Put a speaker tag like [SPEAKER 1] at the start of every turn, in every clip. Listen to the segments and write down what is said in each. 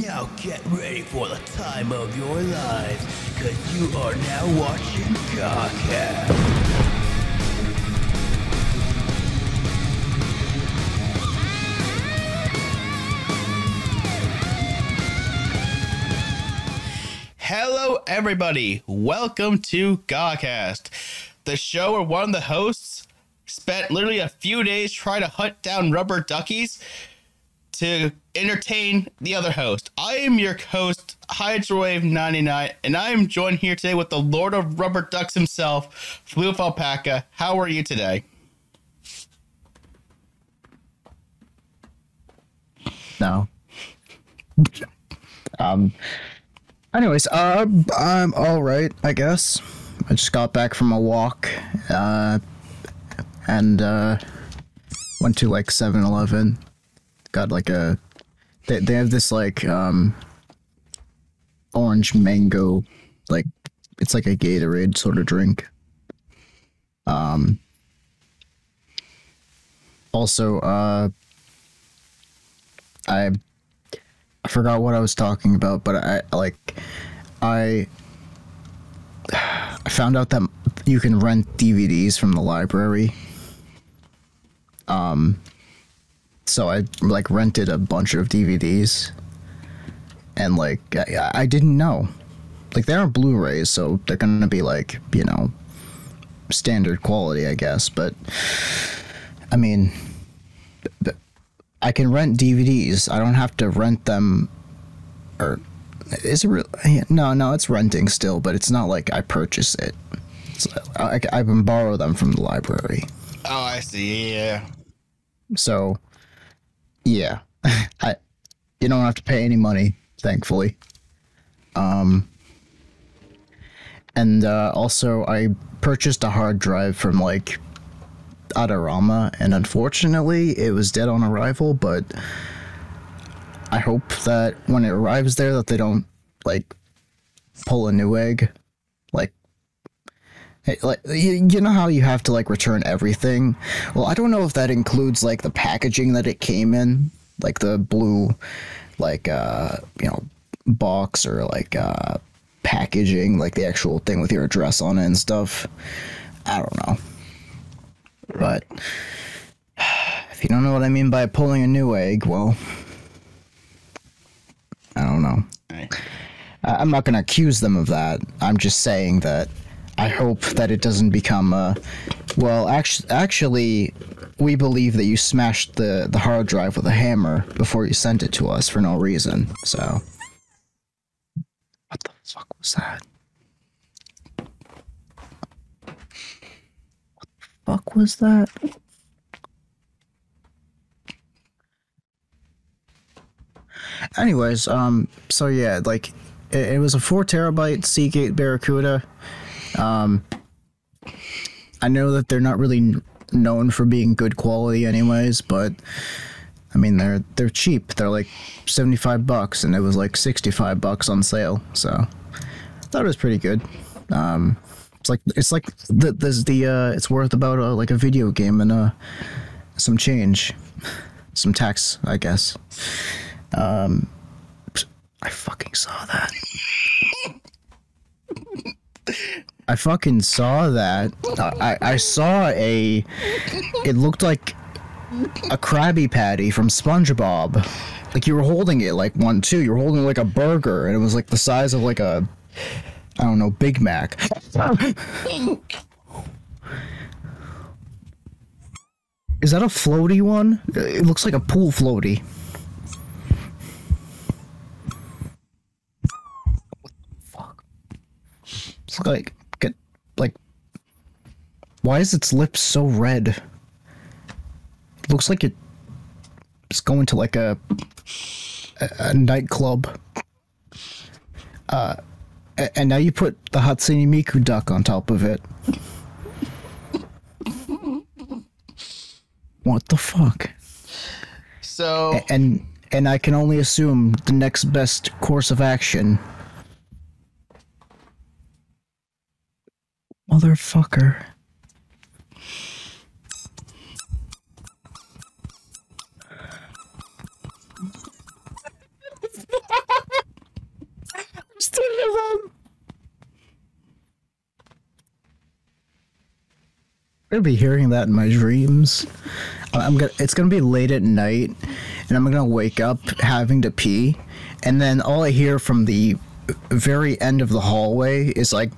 [SPEAKER 1] Now get ready for the time of your lives, because you are now watching Godcast.
[SPEAKER 2] Hello, everybody. Welcome to Godcast, the show where one of the hosts spent literally a few days trying to hunt down rubber duckies to entertain the other host. I am your host, Hydrowave99, and I am joined here today with the Lord of Rubber Ducks himself, Floof Alpaca. How are you today?
[SPEAKER 3] No. um. Anyways, uh, I'm all right, I guess. I just got back from a walk, uh, and uh, went to like 7-Eleven. Got like a, they they have this like um, orange mango, like it's like a Gatorade sort of drink. Um. Also, uh, I I forgot what I was talking about, but I like I I found out that you can rent DVDs from the library. Um so I like rented a bunch of DVDs and like I, I didn't know. Like they aren't Blu-rays, so they're going to be like, you know, standard quality, I guess, but I mean I can rent DVDs. I don't have to rent them, or is it real? No, no, it's renting still, but it's not like I purchase it. It's, I, I can borrow them from the library.
[SPEAKER 2] Oh, I see. Yeah.
[SPEAKER 3] So, yeah, I you don't have to pay any money, thankfully. Um, and uh, also I purchased a hard drive from like Adorama, and unfortunately, it was dead on arrival. But I hope that when it arrives there, that they don't like pull a Newegg, Like you you know how you have to like return everything. Well, I don't know if that includes like the packaging that it came in, like the blue, like uh you know box or like uh packaging, like the actual thing with your address on it and stuff. I don't know. But if you don't know what I mean by pulling a Newegg, well, I don't know.
[SPEAKER 2] Right.
[SPEAKER 3] I'm not going to accuse them of that. I'm just saying that I hope that it doesn't become a. Well, actually, actually, we believe that you smashed the the hard drive with a hammer before you sent it to us for no reason. So, what the fuck was that? What the fuck was that? Anyways, um, so yeah, like it, it was a four terabyte Seagate Barracuda. Um, I know that they're not really known for being good quality, anyways, but I mean they're they're cheap. They're like seventy five bucks, and it was like sixty five bucks on sale. So I thought it was pretty good. Um, it's like it's like the there's the uh, it's worth about uh, like a video game and uh some change, some tax, I guess. Um, I fucking saw that. I fucking saw that. I, I saw a. It looked like a Krabby Patty from SpongeBob. Like you were holding it like one two. You were holding like a burger, and it was like the size of like a, I don't know, Big Mac. Is that a floaty one? It looks like a pool floaty. What the fuck. It's like why is its lips so red? It looks like it it's going to like a a, a nightclub. Uh and now you put the Hatsune Miku duck on top of it. What the fuck?
[SPEAKER 2] So,
[SPEAKER 3] and and I can only assume the next best course of action. Motherfucker. still. I'm gonna be hearing that in my dreams. I'm gonna. It's gonna be late at night, and I'm gonna wake up having to pee, and then all I hear from the very end of the hallway is like,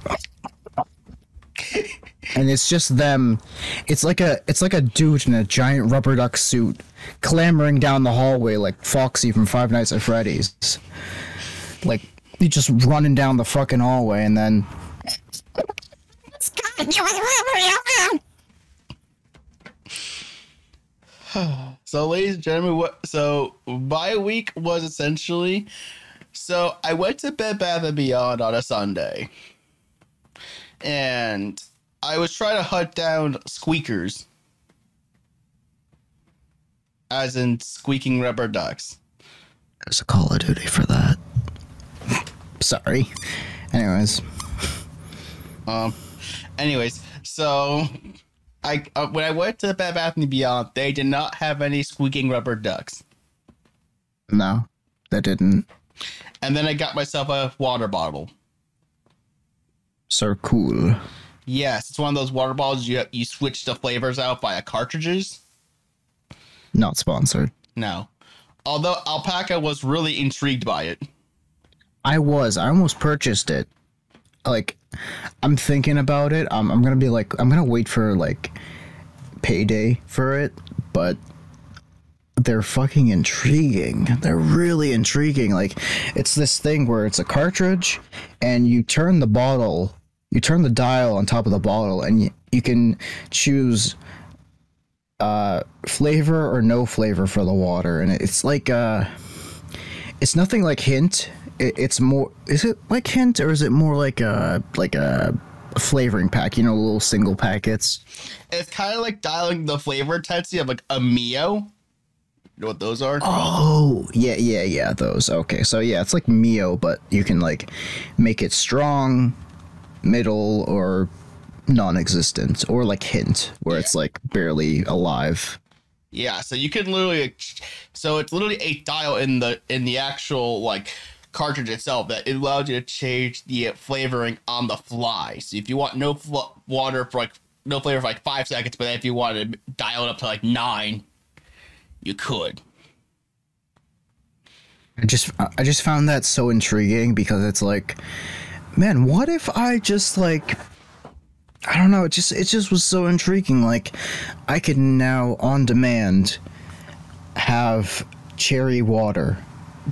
[SPEAKER 3] and it's just them. It's like a. It's like a dude in a giant rubber duck suit clambering down the hallway like Foxy from Five Nights at Freddy's, like he just running down the fucking hallway, and then
[SPEAKER 2] So, ladies and gentlemen, what? So, my week was essentially. So, I went to Bed Bath and Beyond on a Sunday, and I was trying to hunt down squeakers, as in squeaking rubber ducks.
[SPEAKER 3] there's a Call of Duty for that. Sorry. Anyways,
[SPEAKER 2] Um. Anyways, so I uh, when I went to Bed Bath and Beyond, they did not have any squeaking rubber ducks.
[SPEAKER 3] no, they didn't.
[SPEAKER 2] And then I got myself a water bottle.
[SPEAKER 3] So cool.
[SPEAKER 2] Yes, it's one of those water bottles you you switch the flavors out via cartridges.
[SPEAKER 3] Not sponsored.
[SPEAKER 2] No. Although Alpaca was really intrigued by it.
[SPEAKER 3] I was. I almost purchased it. Like, I'm thinking about it. I'm, I'm gonna be like, I'm gonna wait for like payday for it, but they're fucking intriguing. They're really intriguing. Like, it's this thing where it's a cartridge, and you turn the bottle, you turn the dial on top of the bottle, and you, you can choose uh flavor or no flavor for the water and it's like uh it's nothing like hint it, it's more is it like hint or is it more like a like a flavoring pack you know little single packets
[SPEAKER 2] It's kind of like dialing the flavor intensity of like a Mio. You know what those are?
[SPEAKER 3] oh yeah yeah yeah those okay so yeah it's like mio but you can like make it strong middle or non-existent or like hint where it's like barely alive
[SPEAKER 2] Yeah, so you can literally so it's literally a dial in the in the actual like cartridge itself that it allows you to change the flavoring on the fly. So if you want no fl- water for like no flavor for like 5 seconds, but if you want to dial it up to like 9, you could.
[SPEAKER 3] I just I just found that so intriguing because it's like, man, what if I just like I don't know, it just it just was so intriguing. Like I could now on demand have cherry water.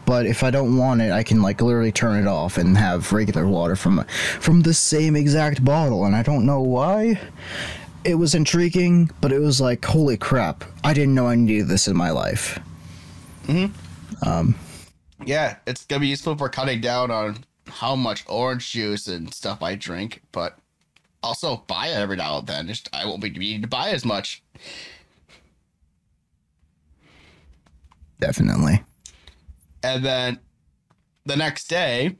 [SPEAKER 3] But if I don't want it, I can like literally turn it off and have regular water from from the same exact bottle and I don't know why. It was intriguing, but it was like, holy crap. I didn't know I needed this in my life. Hmm. Um.
[SPEAKER 2] Yeah, it's going to be useful for cutting down on how much orange juice and stuff I drink, but also buy it every now and then. Just I won't be needing to buy as much.
[SPEAKER 3] Definitely.
[SPEAKER 2] And then the next day,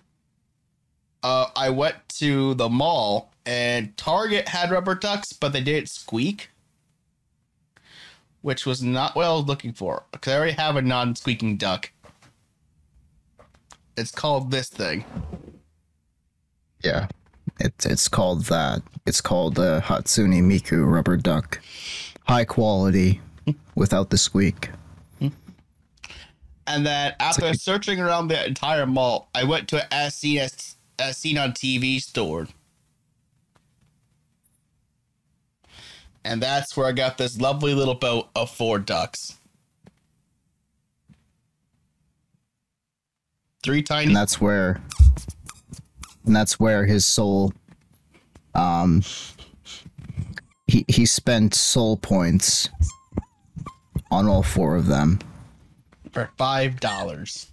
[SPEAKER 2] uh, I went to the mall and Target had rubber ducks, but they didn't squeak, which was not what I was looking for. Because I already have a non squeaking duck. It's called this thing.
[SPEAKER 3] Yeah. It's it's called that. It's called the Hatsune Miku rubber duck. High quality without the squeak.
[SPEAKER 2] And then after
[SPEAKER 3] like
[SPEAKER 2] searching around the entire mall, I went to a as seen as, as seen on TV store. And that's where I got this lovely little boat of four ducks. Three tiny
[SPEAKER 3] And that's where and that's where his soul um he he spent soul points on all four of them.
[SPEAKER 2] For five dollars.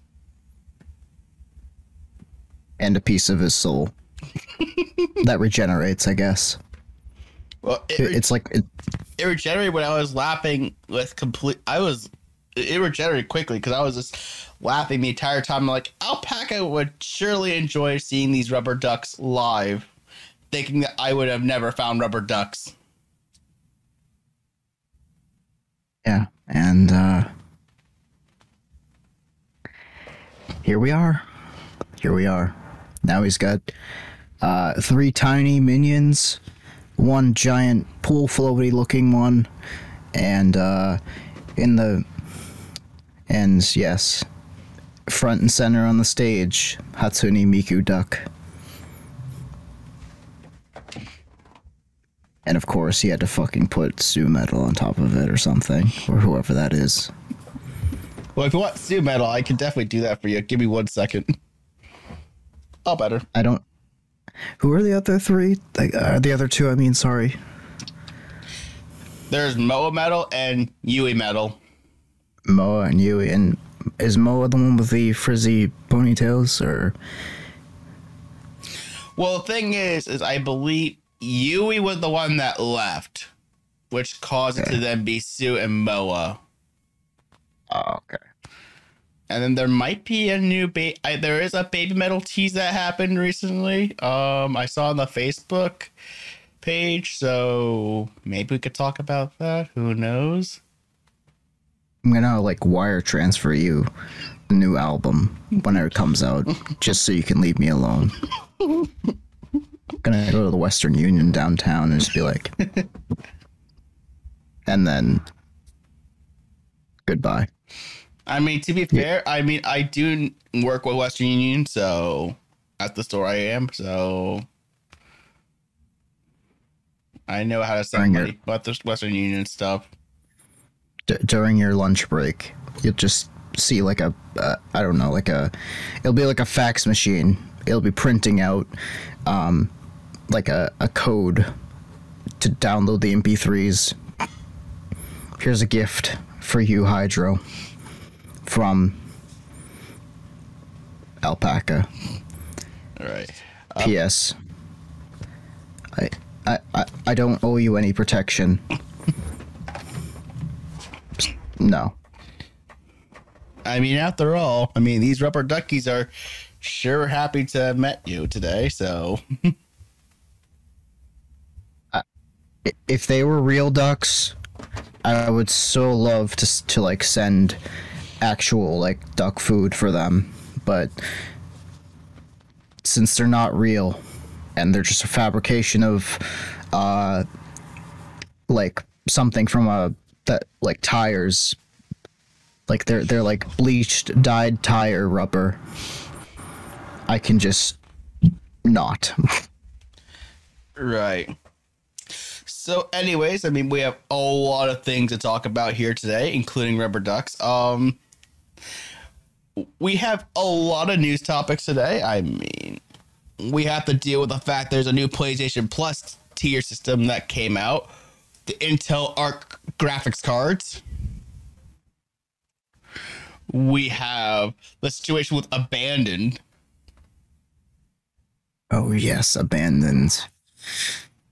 [SPEAKER 3] And a piece of his soul. that regenerates, I guess.
[SPEAKER 2] Well, it,
[SPEAKER 3] It- It's like it,
[SPEAKER 2] it regenerated when I was laughing with complete. I was it regenerated quickly because I was just laughing the entire time. I'm like, Alpaca would surely enjoy seeing these rubber ducks live, thinking that I would have never found rubber ducks.
[SPEAKER 3] Yeah, and uh here we are. Here we are. Now he's got uh three tiny minions one giant pool floaty looking one, and uh, in the and yes, front and center on the stage, Hatsune Miku duck. And of course, he had to fucking put Su-metal on top of it or something, or whoever that is.
[SPEAKER 2] Well, if you want Su-metal, I can definitely do that for you. Give me one second. Oh, better.
[SPEAKER 3] I don't. Who are the other three? Like, uh, the other two, I mean, sorry.
[SPEAKER 2] There's Moametal and Yuimetal.
[SPEAKER 3] Moa and Yui. And is Moa the one with the frizzy ponytails, or.
[SPEAKER 2] Well, the thing is, is I believe Yui was the one that left, which caused it to then be Sue and Moa.
[SPEAKER 3] Oh, okay.
[SPEAKER 2] And then there might be a new ba- I, there is a Babymetal tease that happened recently. Um, I saw on the Facebook page, so maybe we could talk about that. Who knows?
[SPEAKER 3] I'm gonna, like, wire transfer you the new album whenever it comes out, just so you can leave me alone. i'm gonna go to the Western Union downtown and just be like. and then. Goodbye.
[SPEAKER 2] I mean, to be fair, I mean, I do work with Western Union, so at the store I am, so I know how to send money with the Western Union stuff.
[SPEAKER 3] D- during your lunch break, you'll just see like a, uh, I don't know, like a, it'll be like a fax machine. It'll be printing out, um, like a, a code to download the MP3s. Here's a gift for you, Hydro, from Alpaca.
[SPEAKER 2] All right.
[SPEAKER 3] Um, P.S. I, I, I, I don't owe you any protection. no.
[SPEAKER 2] I mean, after all, I mean, these rubber duckies are sure happy to have met you today, so
[SPEAKER 3] If they were real ducks, I would so love to to like send actual like duck food for them, but since they're not real and they're just a fabrication of uh like something from a that like tires like they're they're like bleached dyed tire rubber i can just not
[SPEAKER 2] right. So, anyways, I mean, we have a lot of things to talk about here today, including rubber ducks. Um, we have a lot of news topics today. I mean, we have to deal with the fact there's a new PlayStation Plus tier system that came out, the Intel Arc graphics cards. We have the situation with Abandoned.
[SPEAKER 3] oh yes abandoned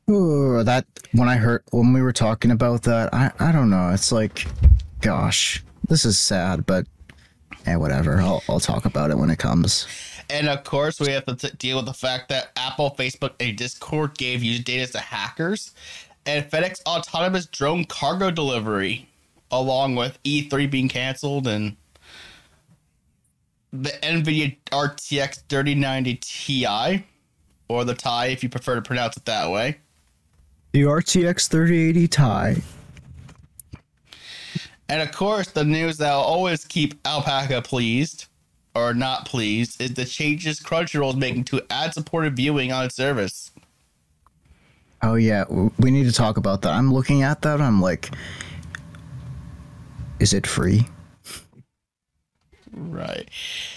[SPEAKER 3] Ooh, that when i heard when we were talking about that i i don't know it's like gosh this is sad but yeah whatever. I'll, I'll talk about it when it comes.
[SPEAKER 2] And of course, we have to t- deal with the fact that Apple, Facebook, and Discord gave user data to hackers, and FedEx autonomous drone cargo delivery, along with E3 being canceled and the NVIDIA RTX 3090 Ti, or the Ti if you prefer to pronounce it that way.
[SPEAKER 3] the rtx 3080 tie
[SPEAKER 2] And of course, the news that'll always keep Alpaca pleased or not pleased is the changes Crunchyroll is making to ad supported viewing on its service.
[SPEAKER 3] Oh yeah, we need to talk about that. I'm looking at that. I'm like, is it free?
[SPEAKER 2] Right.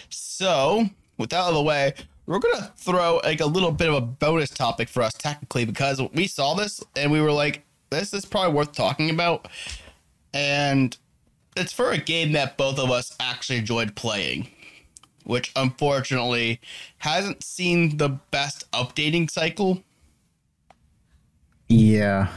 [SPEAKER 2] So, with that out of the way, we're gonna throw like a little bit of a bonus topic for us technically because we saw this and we were like, this is probably worth talking about. And it's for a game that both of us actually enjoyed playing, which unfortunately hasn't seen the best updating cycle.
[SPEAKER 3] Yeah.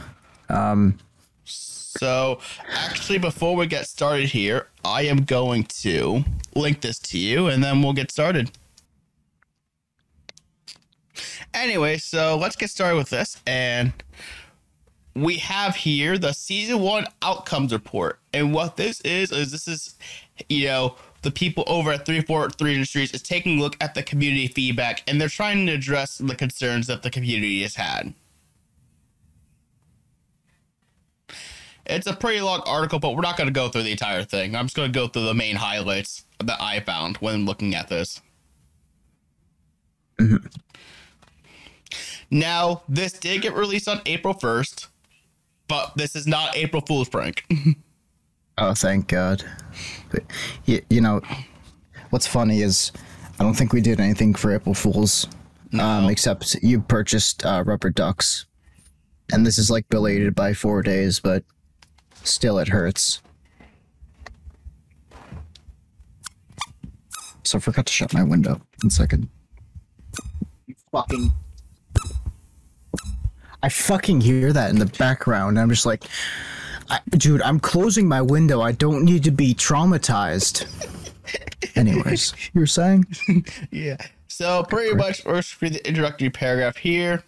[SPEAKER 3] Um.
[SPEAKER 2] So, actually, before we get started here, I am going to link this to you and then we'll get started. Anyway, so let's get started with this. And we have here the season one outcomes report. And what this is, is this is, you know, the people over at 343 Industries is taking a look at the community feedback and they're trying to address the concerns that the community has had. It's a pretty long article, but we're not going to go through the entire thing. I'm just going to go through the main highlights that I found when looking at this.
[SPEAKER 3] Mhm.
[SPEAKER 2] Now, this did get released on April 1st, but this is not April Fool's prank.
[SPEAKER 3] Oh, thank God. But, you, you know, what's funny is I don't think we did anything for April Fools, um, except you purchased uh, rubber ducks, and this is like belated by four days, but still it hurts. So I forgot to shut my window. One second. You fucking. I fucking hear that in the background. I'm just like, I, dude, I'm closing my window. I don't need to be traumatized. Anyways, you're saying?
[SPEAKER 2] Yeah. So pretty much, first read the introductory paragraph here.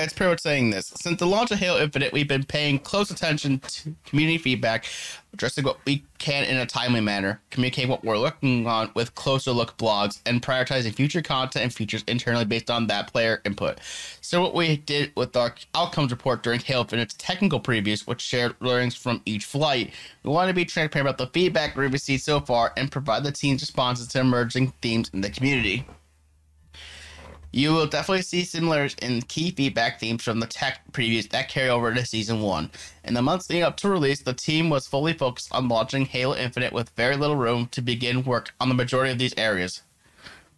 [SPEAKER 2] It's pretty much saying this. Since the launch of Halo Infinite, we've been paying close attention to community feedback, addressing what we can in a timely manner, communicating what we're looking on with closer look blogs, and prioritizing future content and features internally based on that player input. So what we did with our outcomes report during Halo Infinite's technical previews, which shared learnings from each flight, we want to be transparent about the feedback we've received so far and provide the team's responses to emerging themes in the community. You will definitely see similarities in key feedback themes from the tech previews that carry over to season one. In the months leading up to release, the team was fully focused on launching Halo Infinite with very little room to begin work on the majority of these areas,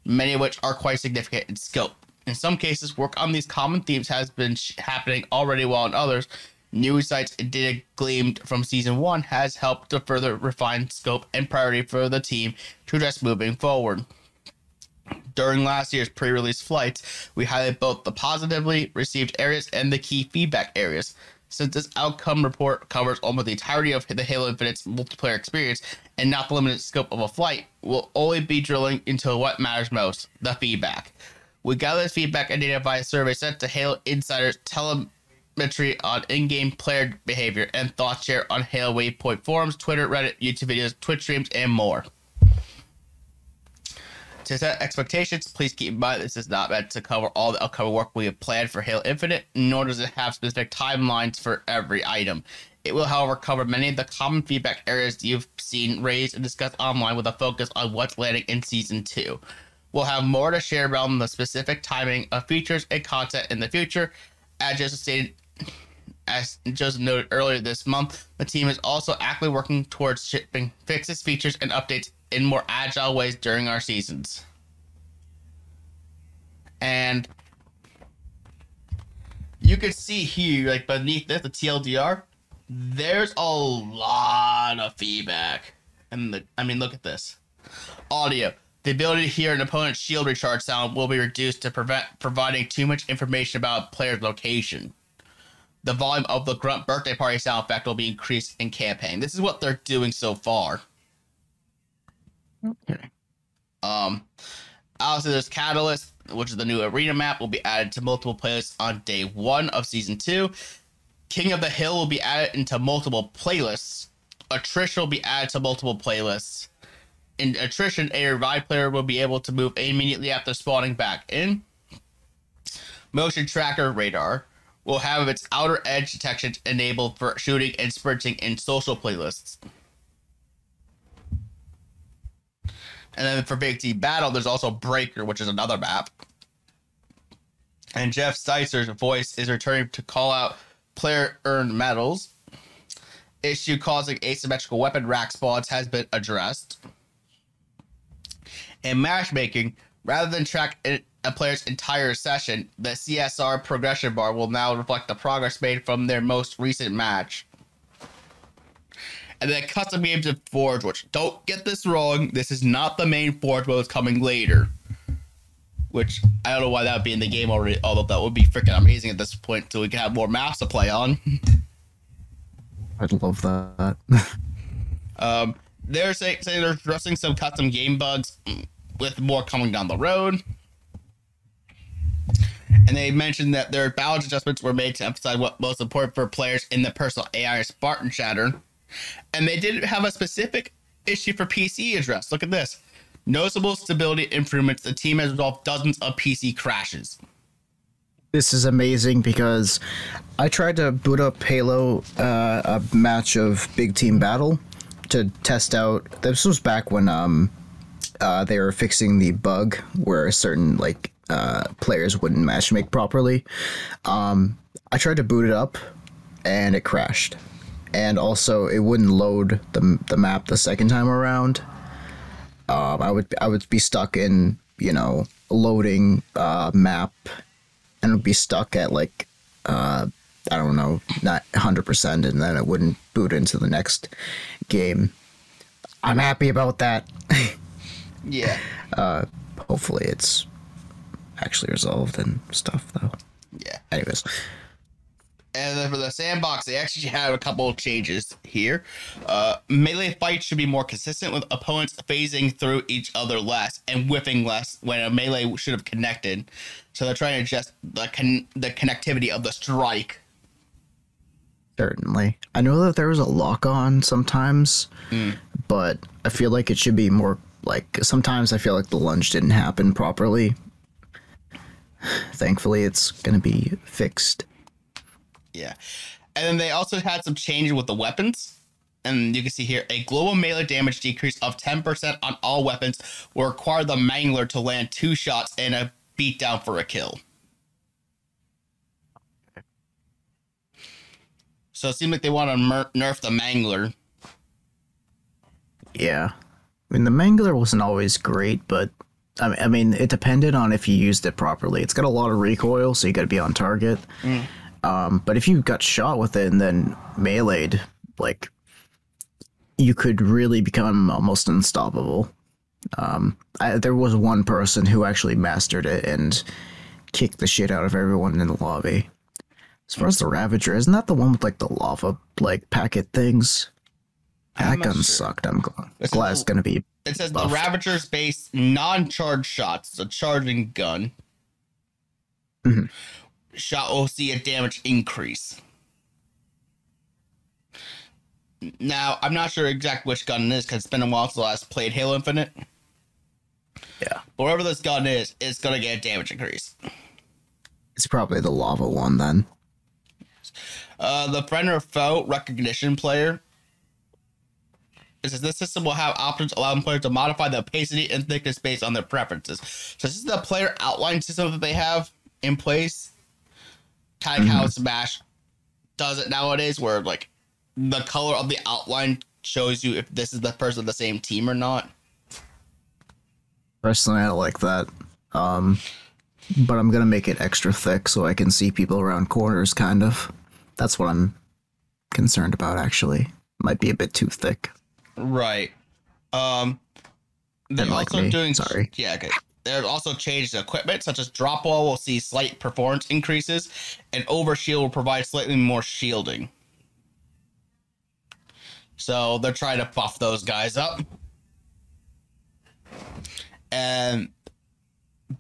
[SPEAKER 2] many of which are quite significant in scope. In some cases, work on these common themes has been sh- happening already, while in others, new insights and data gleaned from season one has helped to further refine scope and priority for the team to address moving forward during last year's pre-release flights, we highlighted both the positively received areas and the key feedback areas. Since this outcome report covers almost the entirety of the Halo Infinite's multiplayer experience and not the limited scope of a flight, we'll only be drilling into what matters most, the feedback. We gather this feedback and data via a survey sent to Halo Insiders telemetry on in-game player behavior and thought share on Halo Waypoint forums, Twitter, Reddit, YouTube videos, Twitch streams, and more. To set expectations, please keep in mind this is not meant to cover all the upcoming work we have planned for Halo Infinite, nor does it have specific timelines for every item. It will, however, cover many of the common feedback areas you've seen raised and discussed online with a focus on what's landing in Season 2. We'll have more to share around the specific timing of features and content in the future. As just stated, as Joseph noted earlier this month, the team is also actively working towards shipping fixes, features, and updates in more agile ways during our seasons. And you can see here, like beneath this, the TLDR, there's a lot of feedback. And the, I mean, look at this audio. The ability to hear an opponent's shield recharge sound will be reduced to prevent providing too much information about player's location. The volume of the grunt birthday party sound effect will be increased in campaign. This is what they're doing so far.
[SPEAKER 3] Okay.
[SPEAKER 2] Um, obviously, there's Catalyst, which is the new arena map, will be added to multiple playlists on day one of season two. King of the Hill will be added into multiple playlists. Attrition will be added to multiple playlists. In attrition, a revived player will be able to move immediately after spawning back in. Motion tracker radar will have its outer edge detection enabled for shooting and sprinting in social playlists. And then for Big Team Battle, there's also Breaker, which is another map. And Jeff Steitzer's voice is returning to call out player earned medals. Issue causing asymmetrical weapon rack spawns has been addressed. In matchmaking, rather than track a player's entire session, the CSR progression bar will now reflect the progress made from their most recent match. And then custom games of Forge, which don't get this wrong, this is not the main Forge mode, it's coming later. Which I don't know why that would be in the game already, although that would be freaking amazing at this point, so we can have more maps to play on.
[SPEAKER 3] I'd love that.
[SPEAKER 2] Um, they're saying, saying they're addressing some custom game bugs with more coming down the road. And they mentioned that their balance adjustments were made to emphasize what most important for players in the personal AI Spartan chatter. And they didn't have a specific issue for PC addressed. Look at this. Noticeable stability improvements. The team has resolved dozens of PC crashes.
[SPEAKER 3] this is amazing because I tried to boot up Halo uh, a match of Big Team Battle to test out. This was back when um uh, they were fixing the bug where a certain like uh, players wouldn't match make properly. Um, I tried to boot it up and it crashed, and also it wouldn't load the the map the second time around. Um, I would I would be stuck in you know loading uh, map and would be stuck at like uh, I don't know, not hundred percent, and then it wouldn't boot into the next game. I'm happy about that.
[SPEAKER 2] Yeah.
[SPEAKER 3] Hopefully, it's actually resolved and stuff, though.
[SPEAKER 2] Yeah.
[SPEAKER 3] Anyways,
[SPEAKER 2] And then for the sandbox, they actually have a couple of changes here. Uh, melee fights should be more consistent with opponents phasing through each other less and whiffing less when a melee should have connected. So they're trying to adjust the con- the connectivity of the strike.
[SPEAKER 3] certainly. I know that there was a lock on sometimes, but I feel like it should be more like sometimes I feel like the lunge didn't happen properly. Thankfully, it's gonna be fixed.
[SPEAKER 2] Yeah. And then they also had some changes with the weapons. And you can see here a global melee damage decrease of 10% on all weapons will require the Mangler to land two shots and a beatdown for a kill. So it seems like they want to mer- nerf the Mangler.
[SPEAKER 3] Yeah. I mean, the Mangler wasn't always great, but I mean, I mean, it depended on if you used it properly. It's got a lot of recoil, so you got to be on target. Um, but if you got shot with it and then meleeed, like, you could really become almost unstoppable. Um, I, there was one person who actually mastered it and kicked the shit out of everyone in the lobby. As far as the Ravager, isn't that the one with like the lava like packet things?
[SPEAKER 2] I'm
[SPEAKER 3] That gun
[SPEAKER 2] sure.
[SPEAKER 3] sucked. I'm gl-
[SPEAKER 2] It's
[SPEAKER 3] glad
[SPEAKER 2] a-
[SPEAKER 3] it's gonna be.
[SPEAKER 2] It says
[SPEAKER 3] Buffed.
[SPEAKER 2] the Ravager's base non-charge shots. It's a charging gun.
[SPEAKER 3] Mhm.
[SPEAKER 2] Shot will see a damage increase. Now, I'm not sure exactly which gun it is because it's been a while since I last played Halo Infinite.
[SPEAKER 3] Yeah,
[SPEAKER 2] But whatever this gun is, it's gonna get a damage increase.
[SPEAKER 3] it's probably the lava one then.
[SPEAKER 2] Uh, the friend or foe recognition player. It says this system will have options allowing players to modify the opacity and thickness based on their preferences. So this is the player outline system that they have in place. Kind of how Smash does it nowadays, where like the color of the outline shows you if this is the person of the same team or not.
[SPEAKER 3] Personally, I don't like that. Um, but I'm gonna make it extra thick so I can see people around corners. Kind of. That's what I'm concerned about. Actually, might be a bit too thick.
[SPEAKER 2] Right. Um they're also doing
[SPEAKER 3] Sorry.
[SPEAKER 2] Yeah, okay. They're also changed equipment such as drop wall will see slight performance increases and overshield will provide slightly more shielding. So they're trying to buff those guys up. And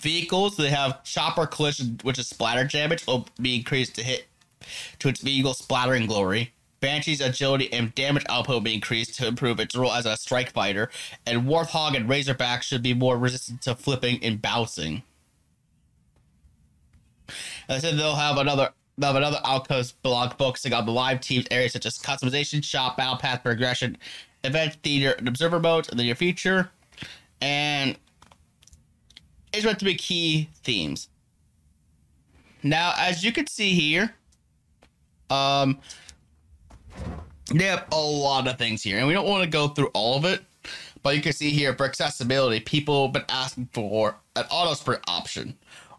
[SPEAKER 2] vehicles, they have chopper collision, which is splatter damage, will be increased to hit to its vehicle splattering glory. Banshee's agility and damage output will be increased to improve its role as a strike fighter, and Warthog and Razorback should be more resistant to flipping and bouncing. I said they'll have another they'll have another outpost blog focusing on the live teams areas such as customization, shop, battle pass progression, event theater, and observer modes in the near future. And it's meant to be key themes. Now, as you can see here, um, they have a lot of things here, and we don't want to go through all of it. But you can see here for accessibility, people have been asking for an auto sprint option,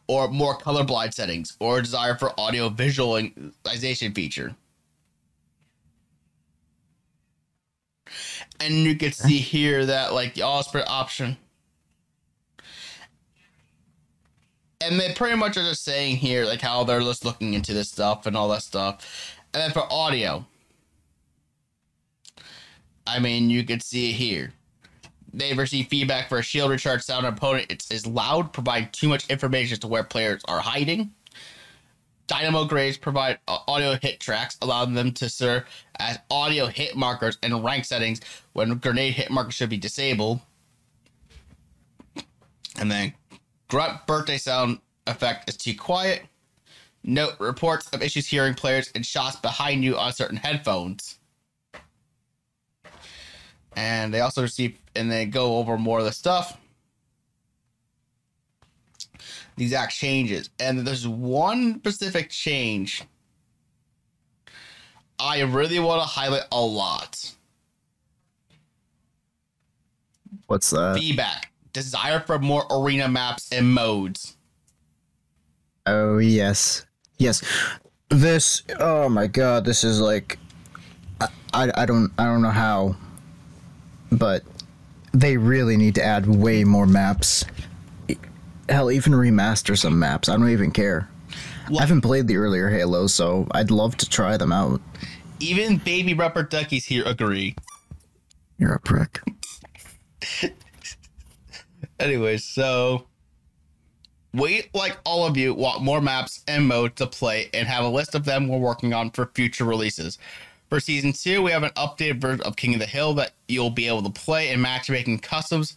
[SPEAKER 2] or more colorblind settings, or a desire for audio visualization feature. And you can see here that like the auto sprint option. And they pretty much are just saying here like how they're just looking into this stuff and all that stuff. And then for audio, I mean, you can see it here. They've received feedback for a shield recharge sound opponent. It's is loud, provide too much information as to where players are hiding. Dynamo grenades provide uh, audio hit tracks, allowing them to serve as audio hit markers and rank settings when grenade hit markers should be disabled. And then grunt birthday sound effect is too quiet. Note reports of issues hearing players and shots behind you on certain headphones. And they also receive and they go over more of the stuff. The exact changes. And there's one specific change I really want to highlight a lot.
[SPEAKER 3] What's that?
[SPEAKER 2] Feedback. Desire for more arena maps and modes.
[SPEAKER 3] Oh yes, yes. This. Oh my god. This is like. I, I, I don't I don't know how, but they really need to add way more maps. Hell, even remaster some maps. I don't even care. I haven't played the earlier Halo, so I'd love to try them out.
[SPEAKER 2] Even baby rubber duckies here agree.
[SPEAKER 3] You're a prick.
[SPEAKER 2] Anyways, so we, like all of you, want more maps and modes to play and have a list of them we're working on for future releases. For season two, we have an updated version of King of the Hill that you'll be able to play in matchmaking customs,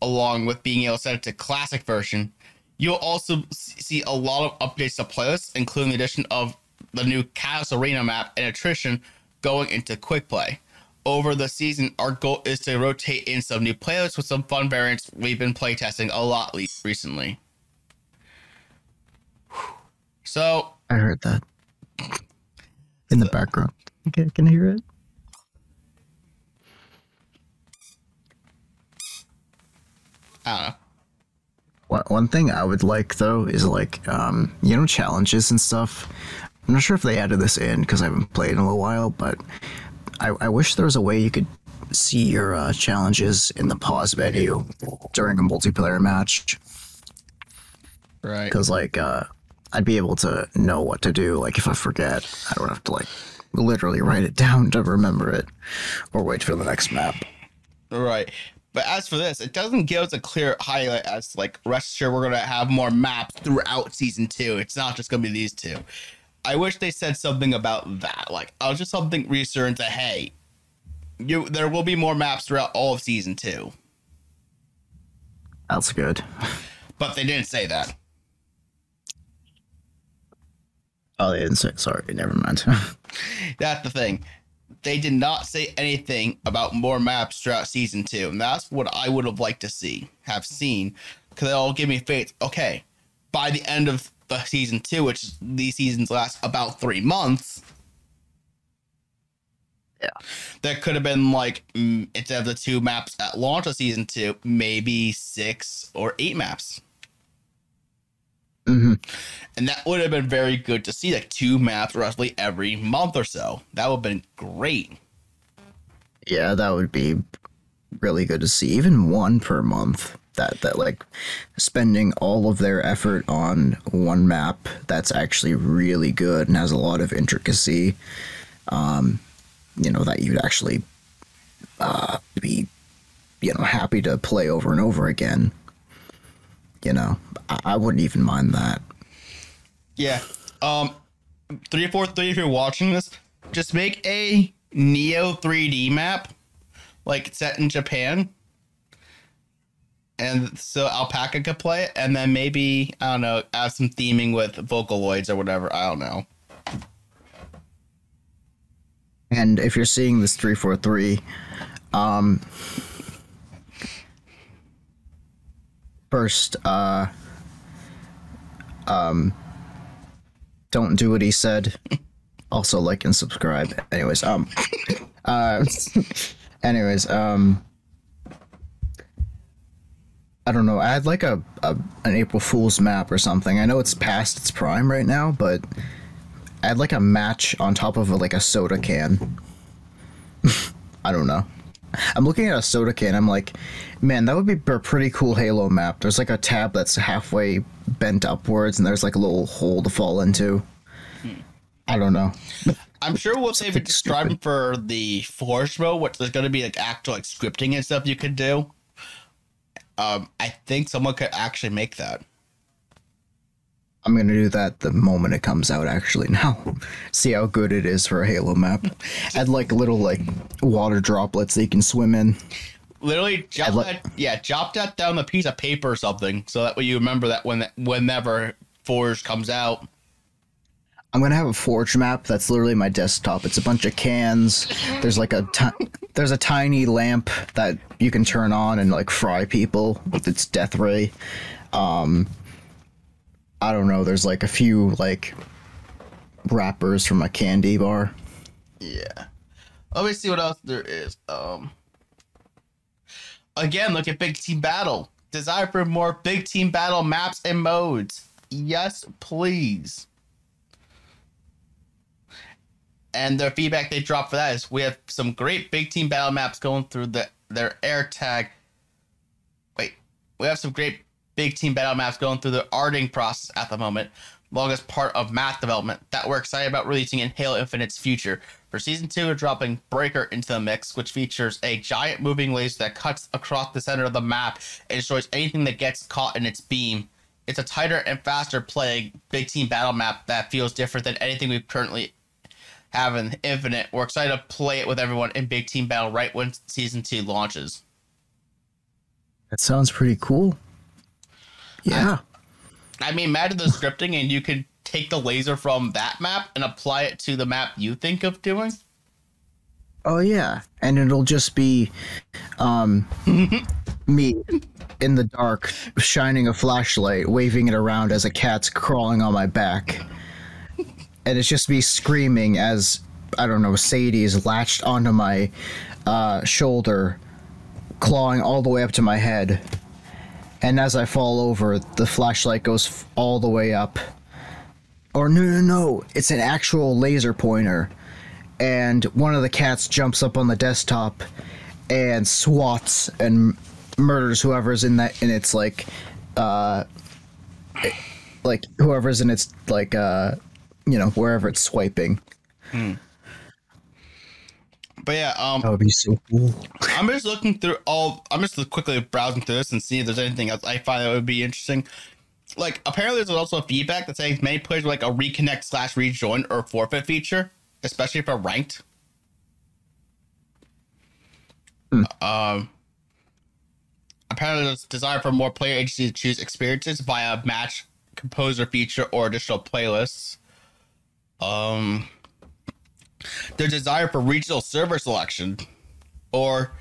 [SPEAKER 2] along with being able to set it to classic version. You'll also see a lot of updates to playlists, including the addition of the new Chaos Arena map and attrition going into quick play. Over the season, our goal is to rotate in some new playlists with some fun variants we've been playtesting a lot recently. So,
[SPEAKER 3] I heard that in the background. Okay, I can hear it.
[SPEAKER 2] I.
[SPEAKER 3] One, one thing I would like though is like um, you know challenges and stuff. I'm not sure if they added this in because I haven't played in a little while, but I, I wish there was a way you could see your uh, challenges in the pause menu during a multiplayer match.
[SPEAKER 2] Right.
[SPEAKER 3] Because like uh, I'd be able to know what to do. Like if I forget, I don't have to like literally write it down to remember it, or wait for the next map.
[SPEAKER 2] Right. But as for this, it doesn't give us a clear highlight as like rest assured we're gonna have more maps throughout season two. It's not just gonna be these two. I wish they said something about that. Like I was just something reassuring to hey, you there will be more maps throughout all of season two.
[SPEAKER 3] That's good.
[SPEAKER 2] But they didn't say that.
[SPEAKER 3] Oh, they didn't say. Sorry, never mind.
[SPEAKER 2] That's the thing. They did not say anything about more maps throughout season two, and that's what I would have liked to see, have seen, because they'll give me faith. Okay, by the end of the season two, which these seasons last about three months,
[SPEAKER 3] yeah.
[SPEAKER 2] there could have been like mm, instead of the two maps at launch of season two, maybe six or eight maps.
[SPEAKER 3] Hmm
[SPEAKER 2] And that would have been very good to see, like two maps roughly every month or so. That would have been great.
[SPEAKER 3] Yeah, that would be really good to see. Even one per month. That that like spending all of their effort on one map that's actually really good and has a lot of intricacy. Um, you know that you'd actually uh, be you know happy to play over and over again. You know, I, I wouldn't even mind that.
[SPEAKER 2] Yeah. Um, three four three. If you're watching this, just make a Neo 3D map, like set in Japan, and so Alpaca could play it, and then maybe I don't know, add some theming with Vocaloids or whatever. I don't know.
[SPEAKER 3] And if you're seeing this 343, um, first, uh, um, don't do what he said. Also, like and subscribe. Anyways, um, uh, anyways, um, I don't know. I'd like a, a an April Fool's map or something. I know it's past its prime right now, but I'd like a match on top of a, like a soda can. I don't know. I'm looking at a soda can. I'm like, man, that would be a pretty cool Halo map. There's like a tab that's halfway bent upwards, and there's like a little hole to fall into. I don't know.
[SPEAKER 2] I'm sure we'll save it describing for the Forge mode, which there's going to be like actual like scripting and stuff you could do. Um, I think someone could actually make that.
[SPEAKER 3] I'm gonna do that the moment it comes out. Actually, now, see how good it is for a Halo map. Add like little like water droplets that you can swim in.
[SPEAKER 2] Literally, jot
[SPEAKER 3] like-
[SPEAKER 2] that, yeah, jot that down a piece of paper or something, so that way you remember that when whenever Forge comes out.
[SPEAKER 3] I'm gonna have a forge map that's literally my desktop. It's a bunch of cans. There's like a ti- there's a tiny lamp that you can turn on and like fry people with its death ray. Um, I don't know. There's like a few like wrappers from a candy bar.
[SPEAKER 2] Yeah. Let me see what else there is. Um. Again, look at Big Team Battle. Desire for more Big Team Battle maps and modes. Yes, please. And the feedback they dropped for that is we have some great Big Team Battle maps going through the their air tag. Wait, we have some great Big Team Battle maps going through the arting process at the moment, longest part of math development that we're excited about releasing in Halo Infinite's future. For season two, we're dropping Breaker into the mix, which features a giant moving laser that cuts across the center of the map and destroys anything that gets caught in its beam. It's a tighter and faster playing big team battle map that feels different than anything we currently have in Infinite. We're excited to play it with everyone in big team battle right when season two launches.
[SPEAKER 3] That sounds pretty cool. Yeah.
[SPEAKER 2] I mean, imagine the scripting and you could take the laser from that map and apply it to the map you think of doing.
[SPEAKER 3] Oh yeah, and it'll just be um me in the dark shining a flashlight, waving it around as a cat's crawling on my back. And it's just me screaming as I don't know, Sadie is latched onto my uh, shoulder, clawing all the way up to my head. And as I fall over, the flashlight goes f- all the way up. Or no, no, no, it's an actual laser pointer. And one of the cats jumps up on the desktop and swats and murders whoever's in that in its like uh like whoever's in its like uh you know wherever it's swiping
[SPEAKER 2] But yeah, um,
[SPEAKER 3] that would be so cool
[SPEAKER 2] I'm just looking through all. I'm just quickly browsing through this and see if there's anything else I find that would be interesting. Like apparently, there's also feedback that says many players like a reconnect slash rejoin or forfeit feature, especially for ranked. Um. Apparently, there's desire for more player agency to choose experiences via match composer feature or additional playlists. Um. Their desire for regional server selection or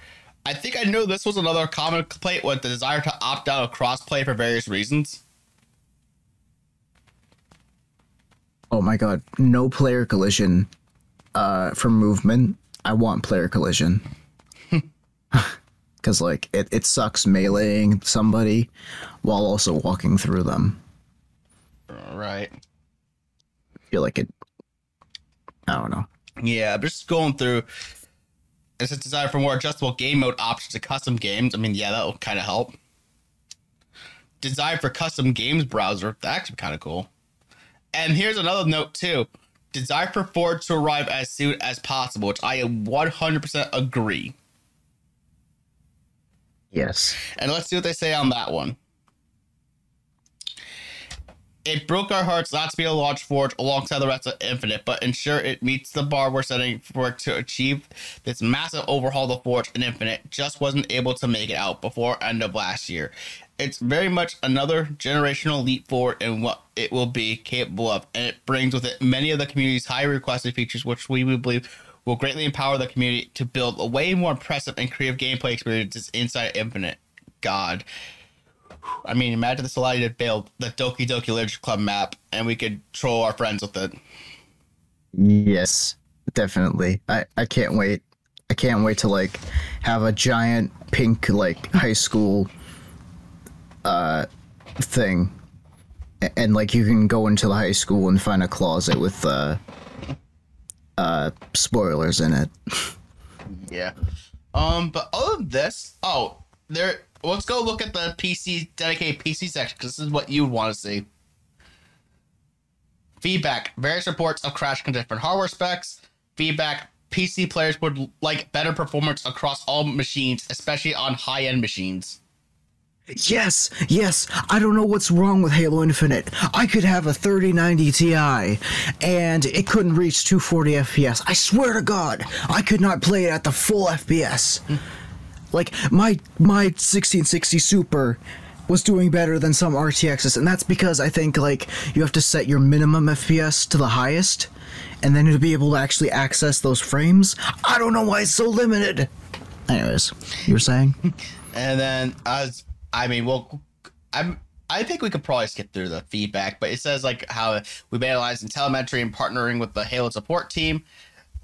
[SPEAKER 2] I think I know this was another common complaint with the desire to opt out of crossplay for various reasons.
[SPEAKER 3] oh my god. No player collision uh for movement. I want player collision. Because like it, it sucks meleeing somebody while also walking through them.
[SPEAKER 2] Right.
[SPEAKER 3] I feel like it i don't know
[SPEAKER 2] Yeah, I'm just going through. It's a desire for more adjustable game mode options to custom games. I mean, yeah, that'll kind of help. Desire for custom games browser. That's actually kind of cool. And here's another note too. Desire for Forge to arrive as soon as possible, which I 100% agree.
[SPEAKER 3] yes
[SPEAKER 2] And let's see what they say on that one. It broke our hearts not to be able to launch Forge alongside the rest of Infinite, but ensure it meets the bar we're setting for it to achieve this massive overhaul of Forge and Infinite just wasn't able to make it out before end of last year. It's very much another generational leap forward in what it will be capable of, and it brings with it many of the community's high requested features, which we believe will greatly empower the community to build a way more impressive and creative gameplay experiences inside Infinite. God. I mean, imagine this allowed you to build the Doki Doki Literature Club map, and we could troll our friends with it.
[SPEAKER 3] Yes, definitely. I I can't wait. I can't wait to like have a giant pink like high school uh thing. And like you can go into the high school and find a closet with uh uh spoilers in it.
[SPEAKER 2] Yeah. Um, but other than this, oh, there. Let's go look at the PC dedicated PC section because this is what you would want to see. Feedback: Various reports of crash on different hardware specs. Feedback: PC players would like better performance across all machines, especially on high-end machines.
[SPEAKER 3] Yes, yes. I don't know what's wrong with Halo Infinite. I could have a 3090 Ti and it couldn't reach 240 FPS. I swear to God, I could not play it at the full FPS. Hmm. Like my my 1660 Super was doing better than some RTXs, and that's because I think like you have to set your minimum FPS to the highest, and then to be able to actually access those frames. I don't know why it's so limited. Anyways, you were saying?
[SPEAKER 2] And then as I mean, well, I'm I think we could probably skip through the feedback, but it says like how we've analyzed in telemetry and partnering with the Halo support team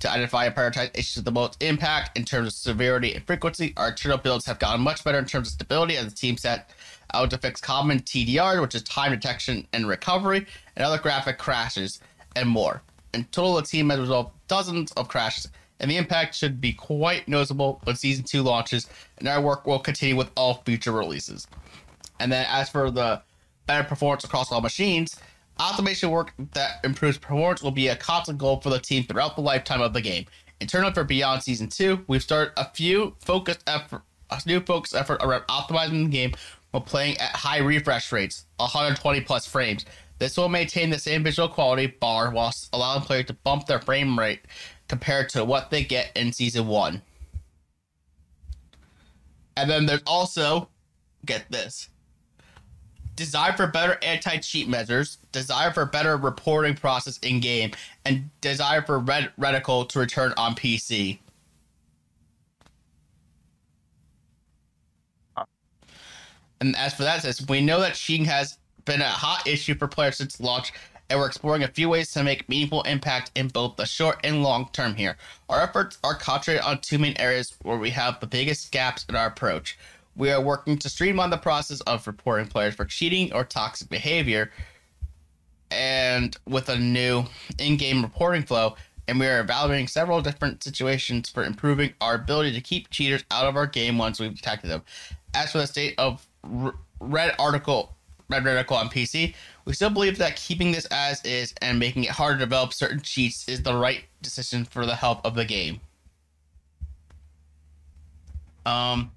[SPEAKER 2] to identify and prioritize issues with the most impact in terms of severity and frequency. Our internal builds have gotten much better in terms of stability as the team set out to fix common TDR, which is time detection and recovery, and other graphic crashes and more. In total, the team has resolved dozens of crashes, and the impact should be quite noticeable when season two launches, and our work will continue with all future releases. And then as for the better performance across all machines, optimization work that improves performance will be a constant goal for the team throughout the lifetime of the game. In Internally for Beyond Season 2, we've started a few focused effort a new focused effort around optimizing the game while playing at high refresh rates, 120 plus frames. This will maintain the same visual quality bar while allowing players to bump their frame rate compared to what they get in season one. And then there's also, get this, desire for better anti-cheat measures, desire for better reporting process in game, and desire for red reticle to return on PC. And as for that, says we know that cheating has been a hot issue for players since launch, and we're exploring a few ways to make meaningful impact in both the short and long term here. Our efforts are concentrated on two main areas where we have the biggest gaps in our approach. We are working to streamline the process of reporting players for cheating or toxic behavior, and with a new in game reporting flow. And we are evaluating several different situations for improving our ability to keep cheaters out of our game once we've detected them. As for the state of Red Reticle, Red reticle on PC, we still believe that keeping this as is and making it harder to develop certain cheats is the right decision for the health of the game. Um,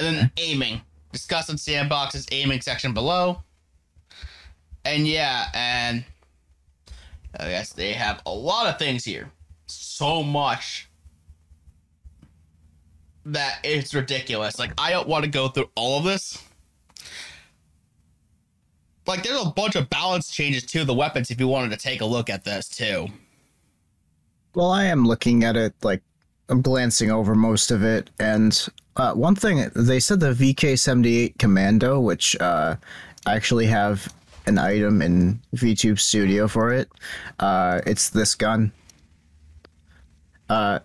[SPEAKER 2] and then aiming. Discuss in Sandbox's aiming section below. And yeah, and I guess they have a lot of things here. So much that it's ridiculous. Like I don't want to go through all of this. Like there's a bunch of balance changes to the weapons if you wanted to take a look at this too.
[SPEAKER 3] Well, I am looking at it like I'm glancing over most of it, and uh, one thing they said the VK78 Commando, which uh, I actually have an item in VTube Studio for it. Uh, it's this gun. Uh,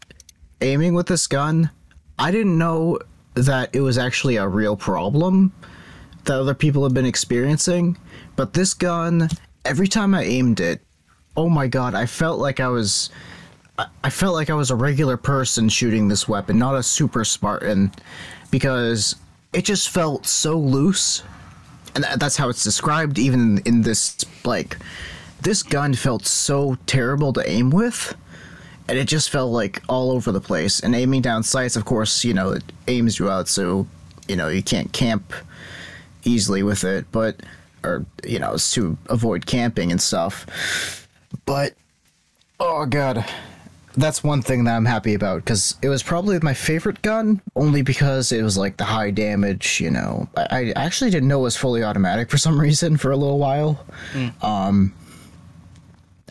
[SPEAKER 3] aiming with this gun, I didn't know that it was actually a real problem that other people have been experiencing. But this gun, every time I aimed it, oh my god, I felt like I was. I felt like I was a regular person shooting this weapon, not a super Spartan, because it just felt so loose. And that's how it's described, even in this, like, this gun felt so terrible to aim with and it just felt like all over the place. And aiming down sights, of course, you know, it aims you out, so you know you can't camp easily with it, but or you know, it's to avoid camping and stuff. But oh god, that's one thing that I'm happy about because it was probably my favorite gun, only because it was like the high damage. You know, I, I actually didn't know it was fully automatic for some reason for a little while. Mm. Um,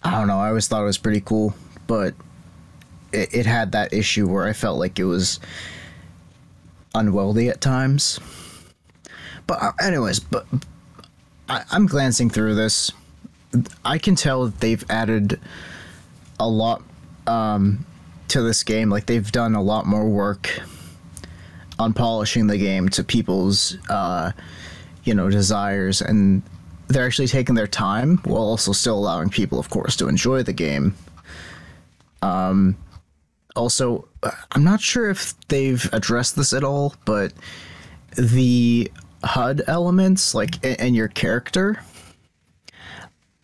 [SPEAKER 3] I don't know. I always thought it was pretty cool, but it, it had that issue where I felt like it was unwieldy at times. But uh, anyways, but I, I'm glancing through this. I can tell that they've added a lot um, to this game. Like they've done a lot more work on polishing the game to people's, uh, you know, desires, and they're actually taking their time while also still allowing people, of course, to enjoy the game. Um, also, I'm not sure if they've addressed this at all, but the HUD elements, like and your character,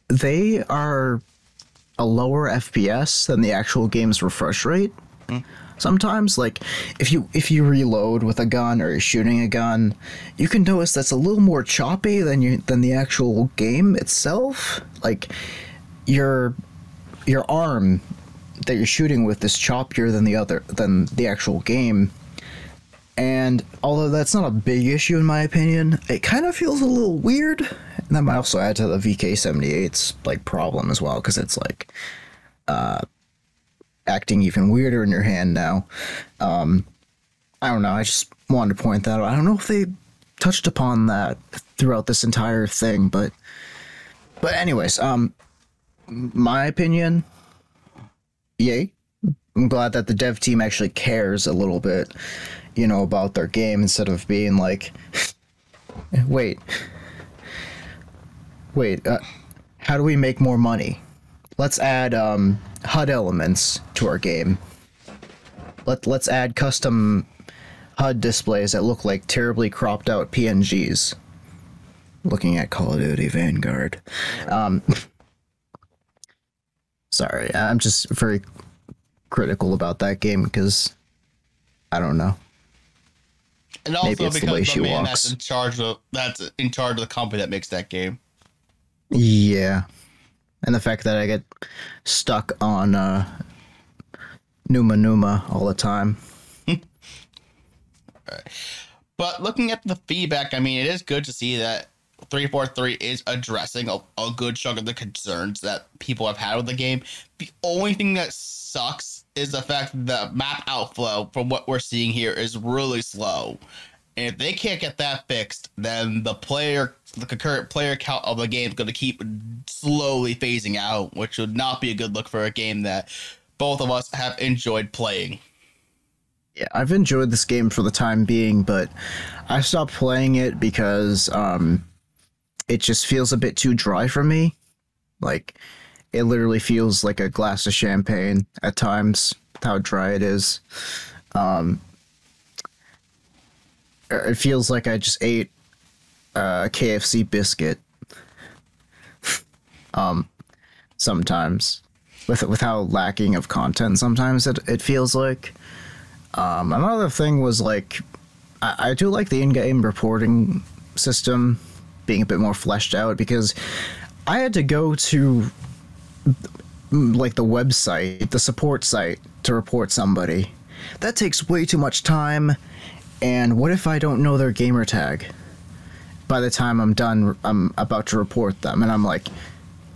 [SPEAKER 3] they are a lower FPS than the actual game's refresh rate. Mm. Sometimes, like if you if you reload with a gun or you're shooting a gun, you can notice that's a little more choppy than you than the actual game itself. Like your your arm that you're shooting with is choppier than the other than the actual game And although that's not a big issue in my opinion, it kind of feels a little weird. And that might also add to the VK78's like problem as well, because it's like uh acting even weirder in your hand now. Um I don't know, I just wanted to point that out. I don't know if they touched upon that throughout this entire thing, but but anyways, um my opinion, yay. I'm glad that the dev team actually cares a little bit, you know, about their game instead of being like, wait, wait, uh, how do we make more money? Let's add um, HUD elements to our game. Let let's add custom HUD displays that look like terribly cropped out PNGs. Looking at Call of Duty Vanguard. Um, sorry, I'm just very critical about that game because I don't know.
[SPEAKER 2] And also
[SPEAKER 3] Maybe it's the
[SPEAKER 2] because
[SPEAKER 3] way
[SPEAKER 2] the
[SPEAKER 3] she
[SPEAKER 2] man
[SPEAKER 3] walks.
[SPEAKER 2] that's in charge of that's in charge of the company that makes that game.
[SPEAKER 3] Yeah. And the fact that I get stuck on uh Numa Numa all the time.
[SPEAKER 2] But looking at the feedback, I mean, it is good to see that 343 is addressing a, a good chunk of the concerns that people have had with the game. The only thing that sucks is the fact that the map outflow from what we're seeing here is really slow. And if they can't get that fixed, then the player, the concurrent player count of the game is going to keep slowly phasing out, which would not be a good look for a game that both of us have enjoyed playing.
[SPEAKER 3] Yeah, I've enjoyed this game for the time being, but I stopped playing it because um it just feels a bit too dry for me. Like it literally feels like a glass of champagne at times how dry it is. Um it feels like I just ate a KFC biscuit. um sometimes with with how lacking of content sometimes it, it feels like um, another thing was like, I, I do like the in-game reporting system being a bit more fleshed out because I had to go to like the website, the support site to report somebody. That takes way too much time. And what if I don't know their gamer tag? By the time I'm done, I'm about to report them, and I'm like,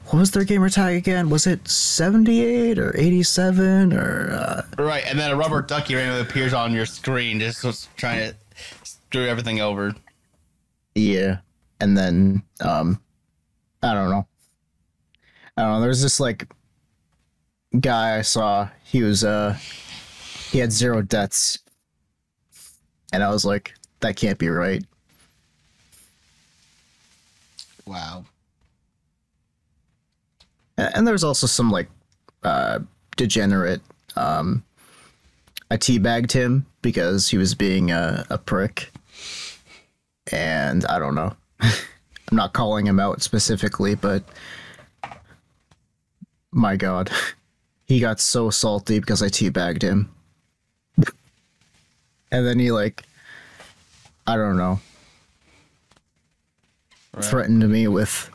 [SPEAKER 3] what was their gamer tag again? Was it 78 or 87 or uh,
[SPEAKER 2] Right, and then a rubber ducky randomly appears on your screen, just was trying to screw everything over.
[SPEAKER 3] Yeah. And then um I don't know. I don't know, there's this like guy I saw, he was uh he had zero deaths. And I was like, that can't be right.
[SPEAKER 2] Wow.
[SPEAKER 3] And there's also some like uh degenerate um I teabagged him because he was being a, a prick. And I don't know. I'm not calling him out specifically, but my god. He got so salty because I teabagged him. and then he like I don't know.
[SPEAKER 2] Right.
[SPEAKER 3] Threatened me with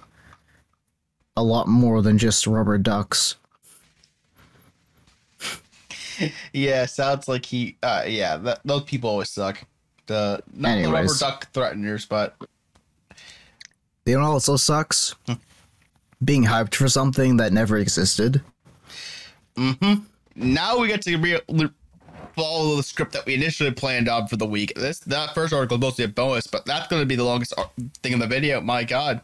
[SPEAKER 3] a lot more than just rubber ducks.
[SPEAKER 2] Yeah, sounds like he. Uh, yeah, that, those people always suck. The not the rubber duck threateners, but
[SPEAKER 3] You know also sucks? Being hyped for something that never existed. Mm-hmm.
[SPEAKER 2] Now we get to re- follow the script that we initially planned on for the week. This that first article is mostly a bonus, but that's going to be the longest thing in the video. My God.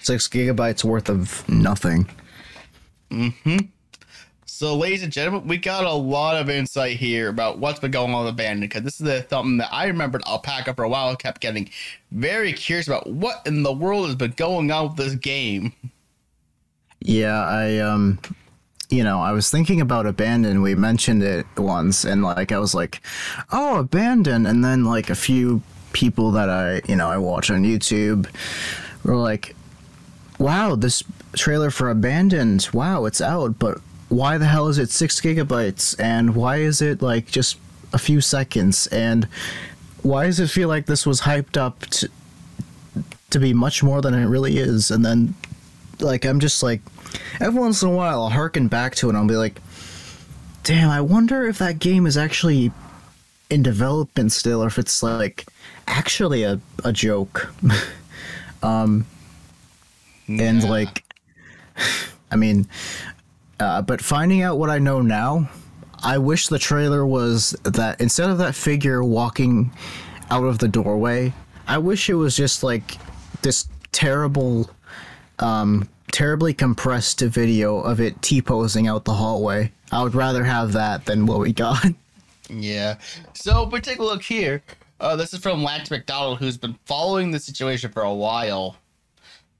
[SPEAKER 3] Six gigabytes worth of nothing. Hmm.
[SPEAKER 2] So, ladies and gentlemen, we got a lot of insight here about what's been going on with Abandoned because this is a, something that I remembered Alpaca for a while I kept getting very curious about what in the world has been going on with this game.
[SPEAKER 3] Yeah, I um you know, I was thinking about Abandon. We mentioned it once and like I was like, "Oh, Abandon." And then like a few people that I, you know, I watch on YouTube were like, "Wow, this trailer for Abandoned. Wow, it's out, but why the hell is it 6 gigabytes and why is it like just a few seconds and why does it feel like this was hyped up to to be much more than it really is?" And then like I'm just like every once in a while I'll harken back to it and I'll be like, damn, I wonder if that game is actually in development still or if it's like actually a, a joke. um and like I mean uh, but finding out what I know now, I wish the trailer was that instead of that figure walking out of the doorway, I wish it was just like this terrible um terribly compressed video of it T-posing out the hallway. I would rather have that than what we got.
[SPEAKER 2] Yeah. So, but take a look here. Uh, this is from Lance McDonald, who's been following the situation for a while.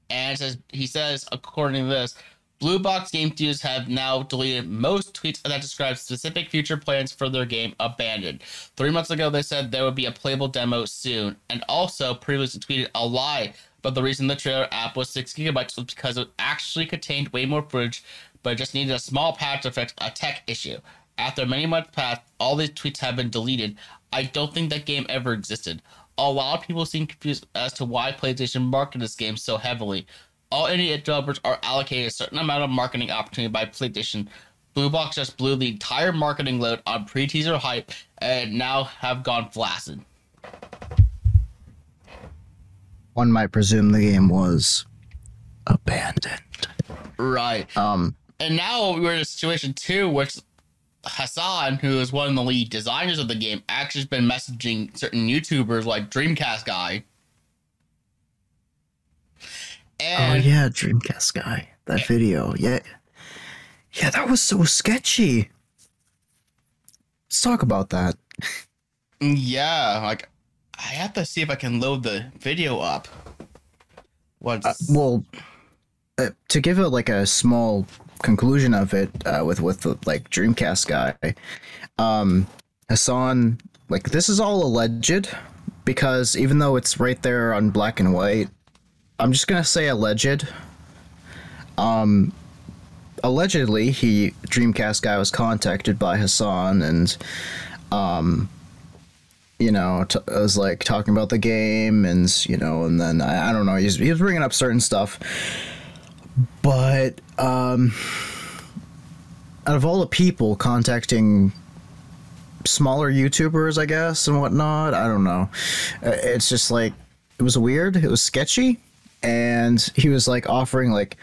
[SPEAKER 2] And says he says, according to this, Blue Box Game Studios have now deleted most tweets that describe specific future plans for their game Abandoned. Three months ago, they said there would be a playable demo soon, and also previously tweeted a lie. But the reason the trailer app was six gigabytes was because it actually contained way more footage, but just needed a small patch to fix a tech issue. After many months passed, all these tweets have been deleted. I don't think that game ever existed. A lot of people seem confused as to why PlayStation marketed this game so heavily. All indie developers are allocated a certain amount of marketing opportunity by PlayStation. Blue Box just blew the entire marketing load on pre-teaser hype and now have gone flaccid.
[SPEAKER 3] One might presume the game was abandoned.
[SPEAKER 2] Right.
[SPEAKER 3] Um
[SPEAKER 2] And now we're in a situation too, which Hassan, who is one of the lead designers of the game, actually has been messaging certain YouTubers like Dreamcast Guy.
[SPEAKER 3] Oh yeah, Dreamcast guy. That video. Yeah. Yeah, that was so sketchy. Let's talk about that.
[SPEAKER 2] yeah, like I have to see if I can load the video up. Once
[SPEAKER 3] Uh, well, uh, to give it like a small conclusion of it uh, with with the like Dreamcast guy, um, Hassan, like this is all alleged because even though it's right there on black and white, I'm just gonna say alleged. Um, allegedly, he Dreamcast guy was contacted by Hassan and, um, you know, t- was like talking about the game and you know, and then I, I don't know, he's he was bringing up certain stuff, but um, out of all the people contacting smaller YouTubers, I guess, and whatnot, I don't know, Uh, it's just like it was weird, it was sketchy, and he was like offering like,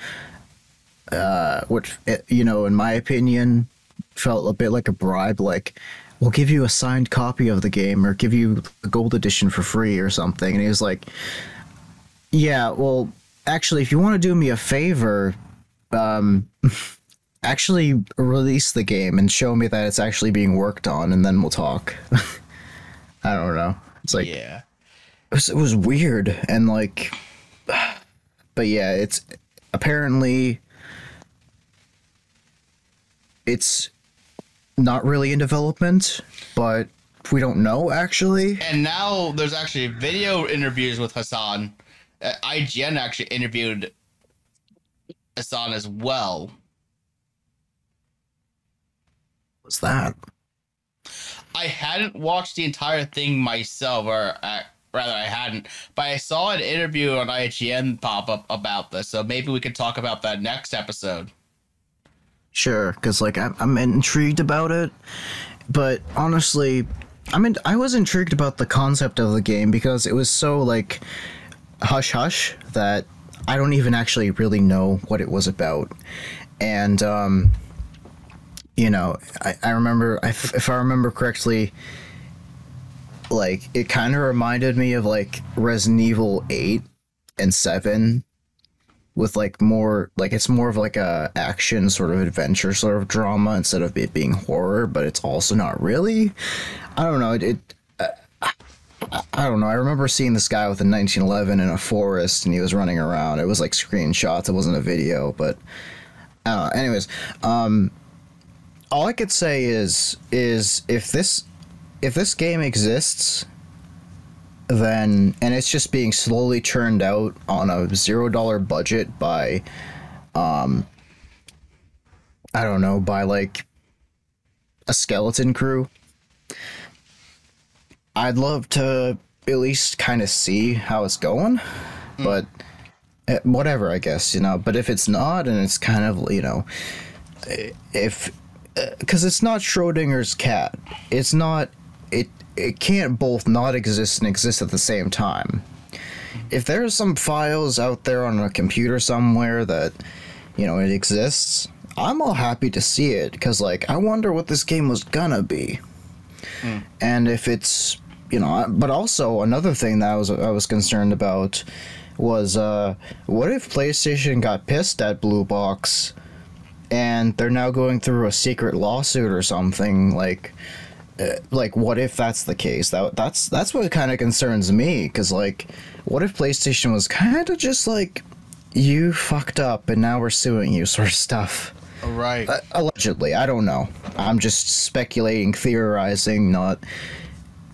[SPEAKER 3] uh, what you know, in my opinion, felt a bit like a bribe, like we'll give you a signed copy of the game or give you a gold edition for free or something. And he was like, yeah, well, actually, if you want to do me a favor, um, actually release the game and show me that it's actually being worked on, and then we'll talk. I don't know. It's like
[SPEAKER 2] yeah.
[SPEAKER 3] it was, it was weird and like, but yeah, it's apparently it's not really in development, but we don't know actually.
[SPEAKER 2] And now there's actually video interviews with Hassan. Uh, IGN actually interviewed Hassan as well.
[SPEAKER 3] What's that?
[SPEAKER 2] I hadn't watched the entire thing myself, or uh, rather, I hadn't, but I saw an interview on IGN pop up about this, so maybe we could talk about that next episode.
[SPEAKER 3] Sure, because like I'm, I'm intrigued about it, but honestly, I mean, I was intrigued about the concept of the game because it was so like hush hush that I don't even actually really know what it was about, and um, you know, I, I remember if, if I remember correctly, like it kind of reminded me of like Resident Evil eight and seven with like more like it's more of like a action sort of adventure sort of drama instead of it being horror but it's also not really. I don't know it, it uh, I, don't know i remember seeing this guy with a 1911 in a forest and he was running around. It was like screenshots it wasn't a video but I anyways um all i could say is is if this if this game exists then and it's just being slowly churned out on a zero dollar budget by um i don't know by like a skeleton crew. I'd love to at least kind of see how it's going but eh, whatever i guess you know. But if it's not and it's kind of you know eh, if because it's not schrodinger's cat. It's not it it can't both not exist and exist at the same time. If there's some files out there on a computer somewhere that, you know, it exists, I'm all happy to see it because, like, I wonder what this game was gonna be. And if it's, you know, but also another thing that I was I was concerned about was, uh, what if PlayStation got pissed at Blue Box, and they're now going through a secret lawsuit or something like like what if that's the case? That that's that's what kind of concerns me because like what if playstation was kind of just like you fucked up and now we're suing you sort of stuff.
[SPEAKER 2] Right.
[SPEAKER 3] uh, allegedly. I don't know. I'm just speculating theorizing not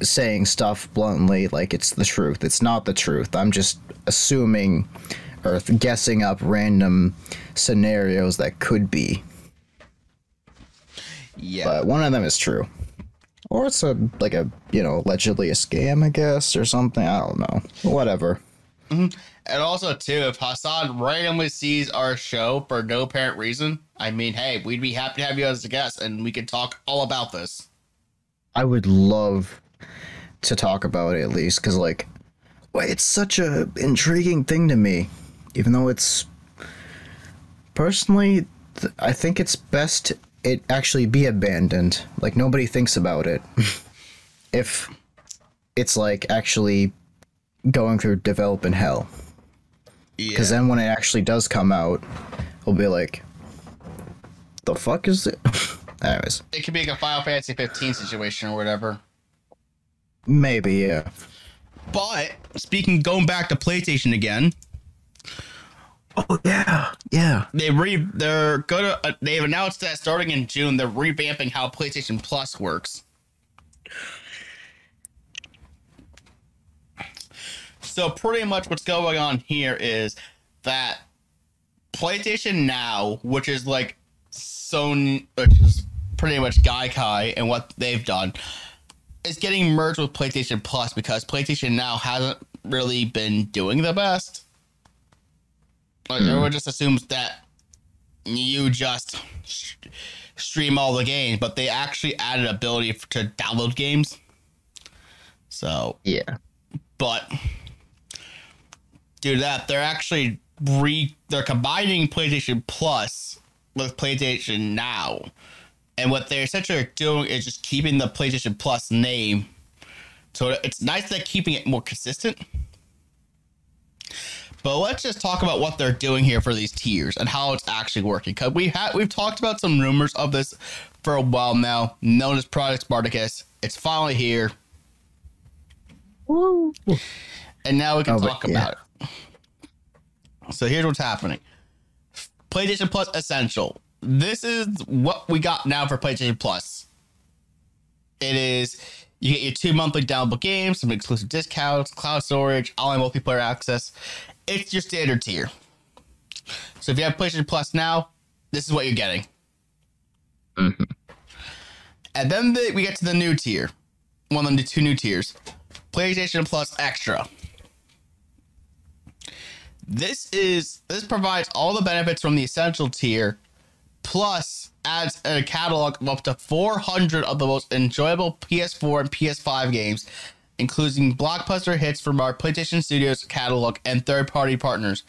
[SPEAKER 3] saying stuff bluntly like it's the truth. It's not the truth. I'm just assuming or guessing up random scenarios that could be.
[SPEAKER 2] Yeah.
[SPEAKER 3] but one of them is true. Or it's a like a you know allegedly a scam, I guess, or something. I don't know. Whatever. Mm-hmm.
[SPEAKER 2] And also, too, if Hassan randomly sees our show for no apparent reason, I mean, hey, we'd be happy to have you as a guest and we can talk all about this.
[SPEAKER 3] I would love to talk about it at least, because like, well, it's such a intriguing thing to me. Even though it's personally, th- I think it's best it actually be abandoned. Like nobody thinks about it. if it's like actually going through developing hell.
[SPEAKER 2] Yeah.
[SPEAKER 3] Because then when it actually does come out, we'll be like, the fuck is it? Anyways,
[SPEAKER 2] it could be like a Final Fantasy 15 situation or whatever.
[SPEAKER 3] maybe, yeah.
[SPEAKER 2] But speaking, going back to PlayStation again,
[SPEAKER 3] Oh, yeah. Yeah.
[SPEAKER 2] they re they're gonna uh, they've announced that starting in June they're revamping how PlayStation Plus works. So pretty much what's going on here is that PlayStation Now, which is like Sony, which is pretty much Gaikai and what they've done, is getting merged with PlayStation Plus because PlayStation Now hasn't really been doing the best. Like everyone hmm. just assumes that you just stream all the games, but they actually added ability to download games. So,
[SPEAKER 3] Yeah.
[SPEAKER 2] but due to that, they're actually re they're combining PlayStation Plus with PlayStation Now, and what they're essentially doing is just keeping the PlayStation Plus name. So it's nice that keeping it more consistent. But let's just talk about what they're doing here for these tiers and how it's actually working. Because we had we've talked about some rumors of this for a while now, known as Project Spartacus. It's finally here. And now we can
[SPEAKER 3] Oh, but
[SPEAKER 2] talk
[SPEAKER 3] yeah.
[SPEAKER 2] about it. So here's what's happening. PlayStation Plus Essential. This is what we got now for PlayStation Plus. It is you get your two monthly downloadable games, some exclusive discounts, cloud storage, online multiplayer access. It's your standard tier. So if you have PlayStation Plus now, this is what you're getting. Mm-hmm. And then the, we get to the new tier, one of the two new tiers, PlayStation Plus Extra. This is this provides all the benefits from the essential tier, plus adds a catalog of up to 400 of the most enjoyable PS4 and PS5 games, including blockbuster hits from our PlayStation Studios catalog and third-party partners.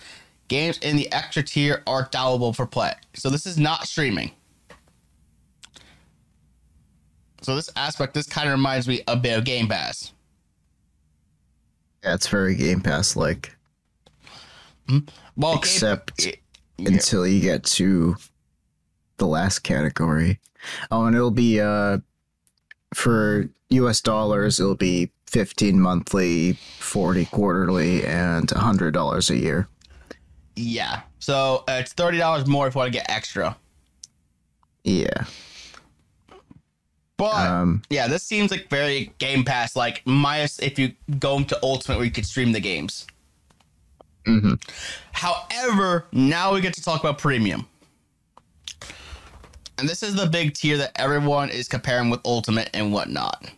[SPEAKER 2] Games in the extra tier are downloadable for play. So this is not streaming. So this aspect, this kind of reminds me a bit of Game Pass.
[SPEAKER 3] Yeah, it's very Game Pass like,
[SPEAKER 2] Well,
[SPEAKER 3] except
[SPEAKER 2] Yeah.
[SPEAKER 3] until you get to the last category. Oh, and it'll be uh for US dollars, it'll be 15 monthly, 40 quarterly, and $100 a year.
[SPEAKER 2] Yeah. So uh, it's thirty dollars more if you want to get extra.
[SPEAKER 3] Yeah.
[SPEAKER 2] But
[SPEAKER 3] Um,
[SPEAKER 2] yeah, this seems like very Game Pass like minus if you go into Ultimate where you could stream the games.
[SPEAKER 3] Mm-hmm.
[SPEAKER 2] However, now we get to talk about premium. And this is the big tier that everyone is comparing with Ultimate and whatnot.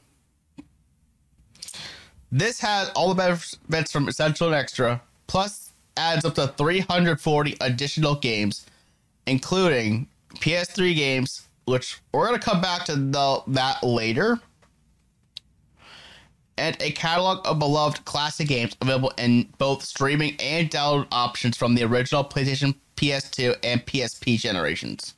[SPEAKER 2] This has all the benefits from Essential and Extra, plus adds up to 340 additional games, including PS3 games, which we're going to come back to the, that later. and a catalog of beloved classic games available in both streaming and download options from the original PlayStation, PS2, and PSP generations.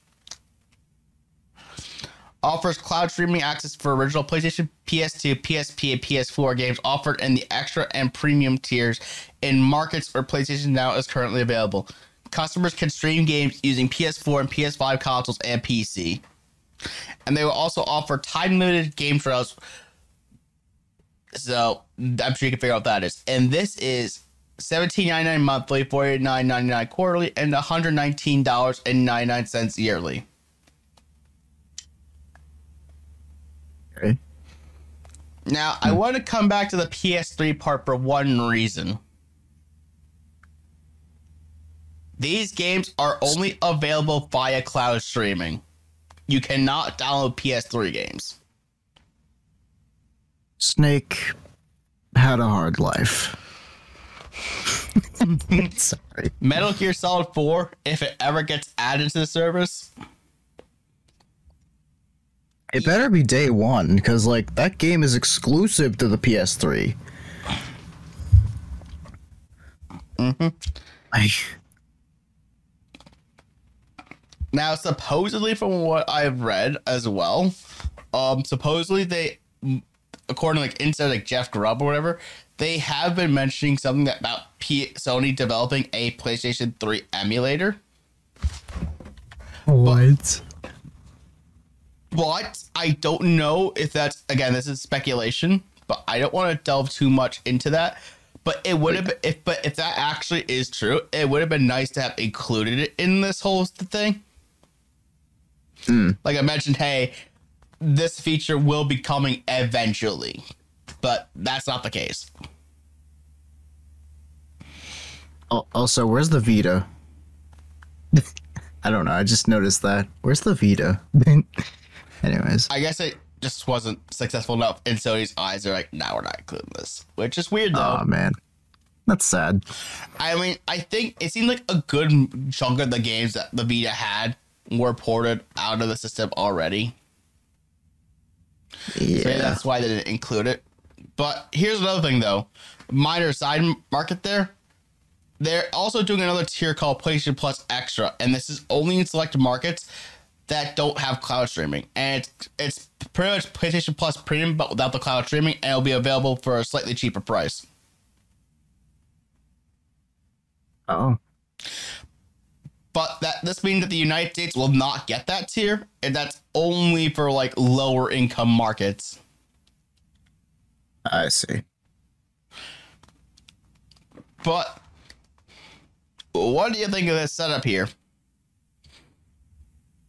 [SPEAKER 2] Offers cloud streaming access for original PlayStation, PS2, PSP, and PS4 games offered in the extra and premium tiers in markets where PlayStation Now is currently available. Customers can stream games using PS4 and PS5 consoles and PC. And they will also offer time limited game trials. So I'm sure you can figure out what that is. And this is $17.99 monthly, $49.99 quarterly, and $119.99 yearly.
[SPEAKER 3] Okay.
[SPEAKER 2] Now, I want to come back to the PS3 part for one reason. These games are only available via cloud streaming. You cannot download PS3 games.
[SPEAKER 3] Snake had a hard life. Sorry.
[SPEAKER 2] Metal Gear Solid 4, if it ever gets added to the service,
[SPEAKER 3] It better be day one, because like that game is exclusive to the PS3. Mm-hmm. I
[SPEAKER 2] Now, supposedly, from what I've read as well, um, supposedly they, according to like inside like Jeff Grubb or whatever, they have been mentioning something about P- Sony developing a PlayStation 3 emulator.
[SPEAKER 3] what?
[SPEAKER 2] But I don't know if that's again, this is speculation, but I don't want to delve too much into that. But it would have if but if that actually is true, it would have been nice to have included it in this whole thing. Hmm. Like I mentioned, hey, this feature will be coming eventually. But that's not the case.
[SPEAKER 3] Al- Also, where's the Vita? I don't know. I just noticed that. Where's the Vita? Anyways,
[SPEAKER 2] I guess it just wasn't successful enough in Sony's eyes. They're like, nah, we're not including this. Which is weird though.
[SPEAKER 3] oh man, that's sad.
[SPEAKER 2] I mean, I think it seemed like a good chunk of the games that the Vita had were ported out of the system already. So
[SPEAKER 3] Yeah.
[SPEAKER 2] that's why they didn't include it. But here's another thing, though. Minor side market there. They're also doing another tier called PlayStation Plus Extra, and this is only in select markets that don't have cloud streaming. And it's, it's pretty much PlayStation Plus Premium, but without the cloud streaming, and it'll be available for a slightly cheaper price.
[SPEAKER 3] Oh,
[SPEAKER 2] But that this means that the United States will not get that tier, and that's only for like lower income markets.
[SPEAKER 3] I see.
[SPEAKER 2] But what do you think of this setup here?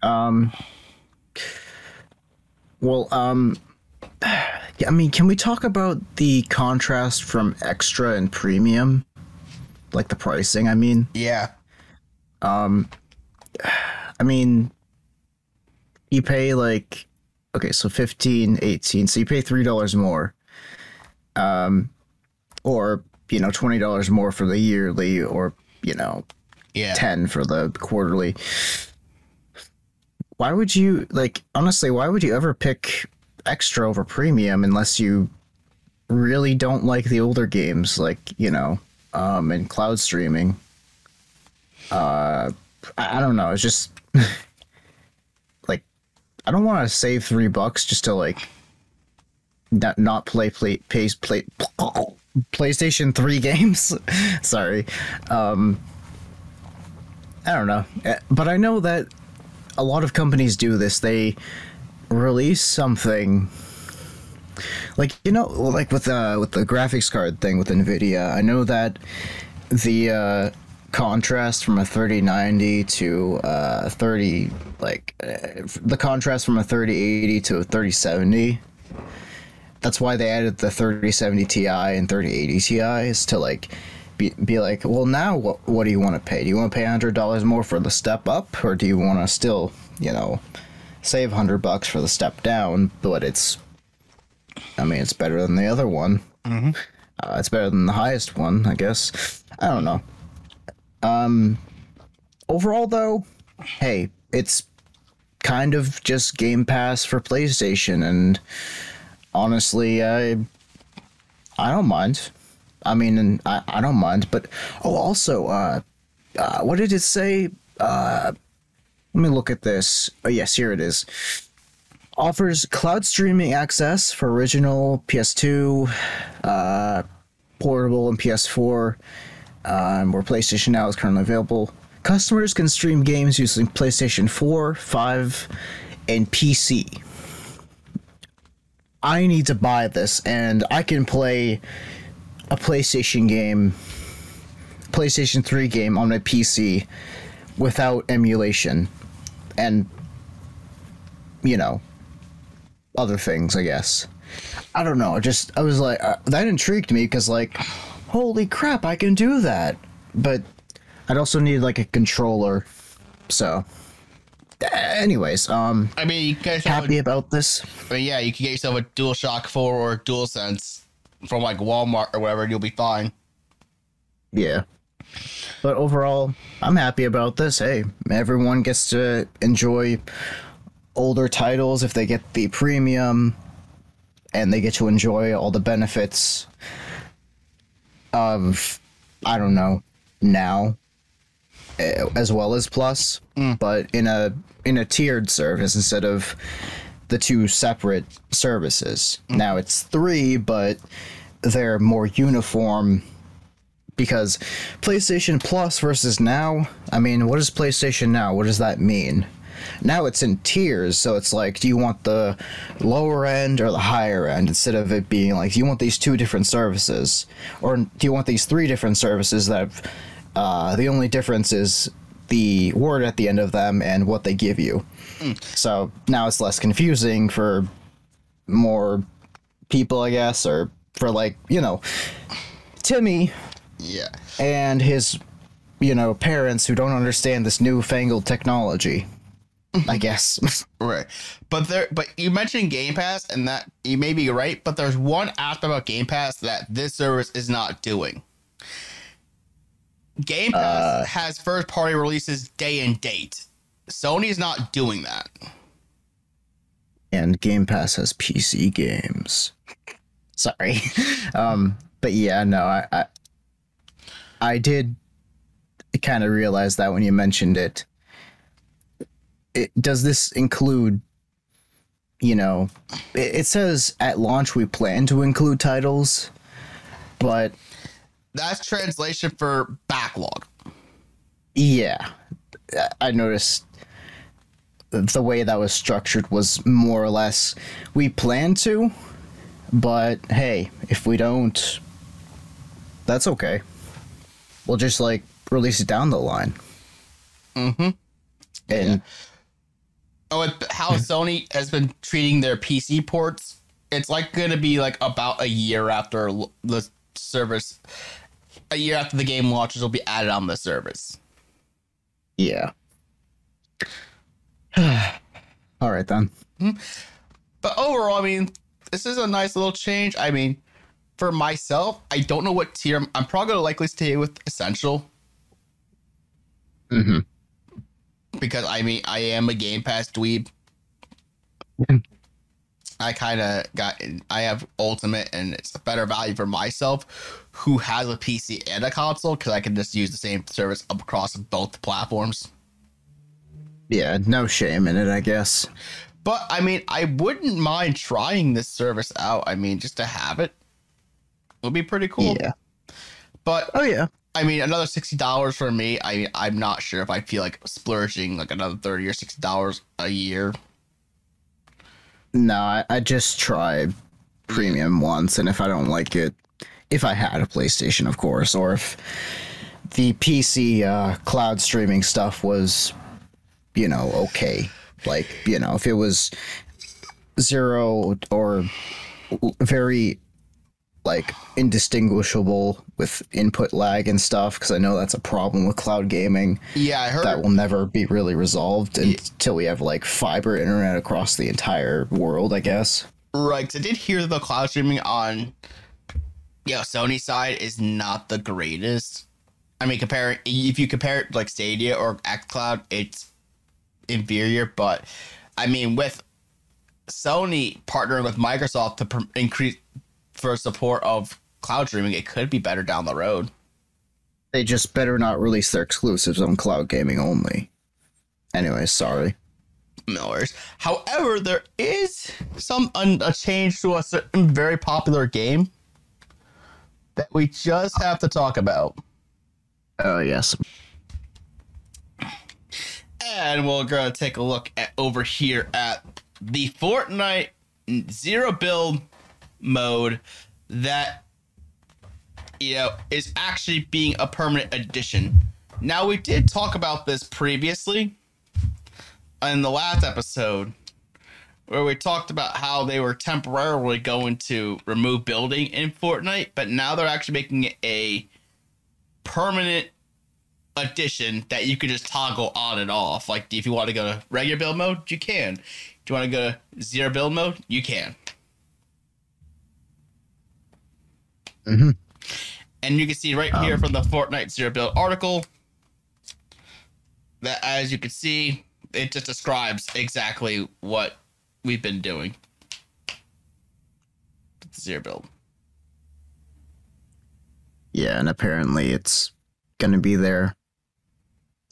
[SPEAKER 3] Um. Well, um. yeah, I mean, can we talk about the contrast from extra and premium? Like the pricing, I mean.
[SPEAKER 2] Yeah.
[SPEAKER 3] Um, I mean, you pay like, okay, so 15, 18, so you pay $3 more. Um, or, you know, $20 more for the yearly, or, you know,
[SPEAKER 2] Yeah.
[SPEAKER 3] 10 for the quarterly. Why would you, like, honestly, why would you ever pick extra over premium unless you really don't like the older games, like, you know, um, and cloud streaming? Uh, I, I don't know. It's just like I don't want to save three bucks just to like not not play play pace play PlayStation Three games. Sorry, um, I don't know, Uh, but I know that a lot of companies do this. They release something like you know like with uh with the graphics card thing with nvidia i know that the uh contrast from a 3090 to uh 30 like uh, the contrast from a 3080 to a 3070 that's why they added the 3070 ti and 3080 ti is to like be, be like well now what, what do you want to pay? Do you want to pay $100 more for the step up or do you want to still you know save 100 bucks for the step down but it's i mean it's better than the other one. Uh, it's better than the highest one i guess. I don't know. Um overall though hey it's kind of just game pass for playstation and honestly i I don't mind. I mean, I, I don't mind. But oh, also, uh, uh, what did it say? Uh, let me look at this. Oh, yes, here it is. Offers cloud streaming access for original PS2, uh, portable, and PS4. Um, where PlayStation Now is currently available. Customers can stream games using PlayStation 4, 5, and PC. I need to buy this, and I can play a PlayStation game, PlayStation 3 game on my PC without emulation. And, you know, other things, I guess. I don't know. I just, I was like, uh, that intrigued me because, like, holy crap, I can do that. But I'd also need, like, a controller. So, anyways, um,
[SPEAKER 2] I mean, you get
[SPEAKER 3] happy about this.
[SPEAKER 2] Mean, yeah, you can get yourself a DualShock 4 or DualSense from like Walmart or whatever, you'll be fine.
[SPEAKER 3] Yeah. But overall, I'm happy about this. Hey, everyone gets to enjoy older titles if they get the premium and they get to enjoy all the benefits of I don't know, now eh, as well as plus, but in a in a tiered service instead of the two separate services. Now it's 3, but they're more uniform because PlayStation Plus versus now, I mean, what is PlayStation Now? What does that mean? Now it's in tiers, so it's like, do you want the lower end or the higher end instead of it being like, do you want these two different services? Or do you want these three different services that uh, the only difference is the word at the end of them and what they give you? Hmm. So now it's less confusing for more people, I guess, or for like, you know, Timmy
[SPEAKER 2] Yeah.
[SPEAKER 3] and his, you know, parents who don't understand this newfangled technology. I guess.
[SPEAKER 2] Right. But there but you mentioned Game Pass and that you may be right, but there's one aspect about Game Pass that this service is not doing. Game Pass uh. has first party releases day and date. Sony's not doing that.
[SPEAKER 3] and Game Pass has PC games. Sorry. Um, but yeah, no, I I, I did kind of realize that when you mentioned it. it. Does this include you know, it, it says at launch we plan to include titles, but
[SPEAKER 2] That's translation for backlog.
[SPEAKER 3] yeah, I- I noticed the way that was structured was more or less we plan to, but hey, if we don't, that's okay. We'll just like release it down the line.
[SPEAKER 2] Mm-hmm.
[SPEAKER 3] And
[SPEAKER 2] Oh, with how Sony has been treating their PC ports, it's like going to be like about a year after the service, a year after the game launches, will be added on the service.
[SPEAKER 3] yeah. All right then.
[SPEAKER 2] But overall, I mean, this is a nice little change. I mean, for myself, I don't know what tier. I'm, I'm probably going to likely stay with Essential
[SPEAKER 3] Mm-hmm.
[SPEAKER 2] because I mean, I am a Game Pass dweeb. I kind of got, I have Ultimate and it's a better value for myself who has a PC and a console because I can just use the same service across both platforms.
[SPEAKER 3] Yeah, no shame in it, I guess.
[SPEAKER 2] But I mean, I wouldn't mind trying this service out. I mean, just to have it would be pretty cool.
[SPEAKER 3] Yeah.
[SPEAKER 2] But
[SPEAKER 3] Oh yeah.
[SPEAKER 2] I mean, another sixty dollars for me. I I'm not sure if I feel like splurging like another thirty or sixty dollars a year.
[SPEAKER 3] No, I, I just tried premium once, and if I don't like it, if I had a PlayStation, of course, or if the PC uh, cloud streaming stuff was, you know, okay. Like, you know, if it was zero or very like indistinguishable with input lag and stuff because I know that's a problem with cloud gaming
[SPEAKER 2] Yeah, I heard.
[SPEAKER 3] that will never be really resolved until we have like fiber internet across the entire world, I guess.
[SPEAKER 2] Right, I did hear that the cloud streaming on, you know, Sony side is not the greatest. I mean, compare if you compare it like Stadia or XCloud, it's inferior. But I mean, with Sony partnering with Microsoft to pr- increase for support of cloud streaming, it could be better down the road.
[SPEAKER 3] They just better not release their exclusives on cloud gaming only. Anyway, sorry.
[SPEAKER 2] No worries. However, there is some un- a change to a certain very popular game that we just have to talk about.
[SPEAKER 3] Oh yes.
[SPEAKER 2] And we're gonna take a look at over here at the Fortnite zero build mode that you know is actually being a permanent addition. Now we did talk about this previously in the last episode where we talked about how they were temporarily going to remove building in Fortnite, but now they're actually making it a permanent addition that you could just toggle on and off. Like if you want to go to regular build mode, you can. Do you want to go to zero build mode? You can.
[SPEAKER 3] Mhm.
[SPEAKER 2] And you can see right here from the Fortnite zero build article that, as you can see, it just describes exactly what we've been doing. Zero build.
[SPEAKER 3] Yeah, and apparently it's gonna be there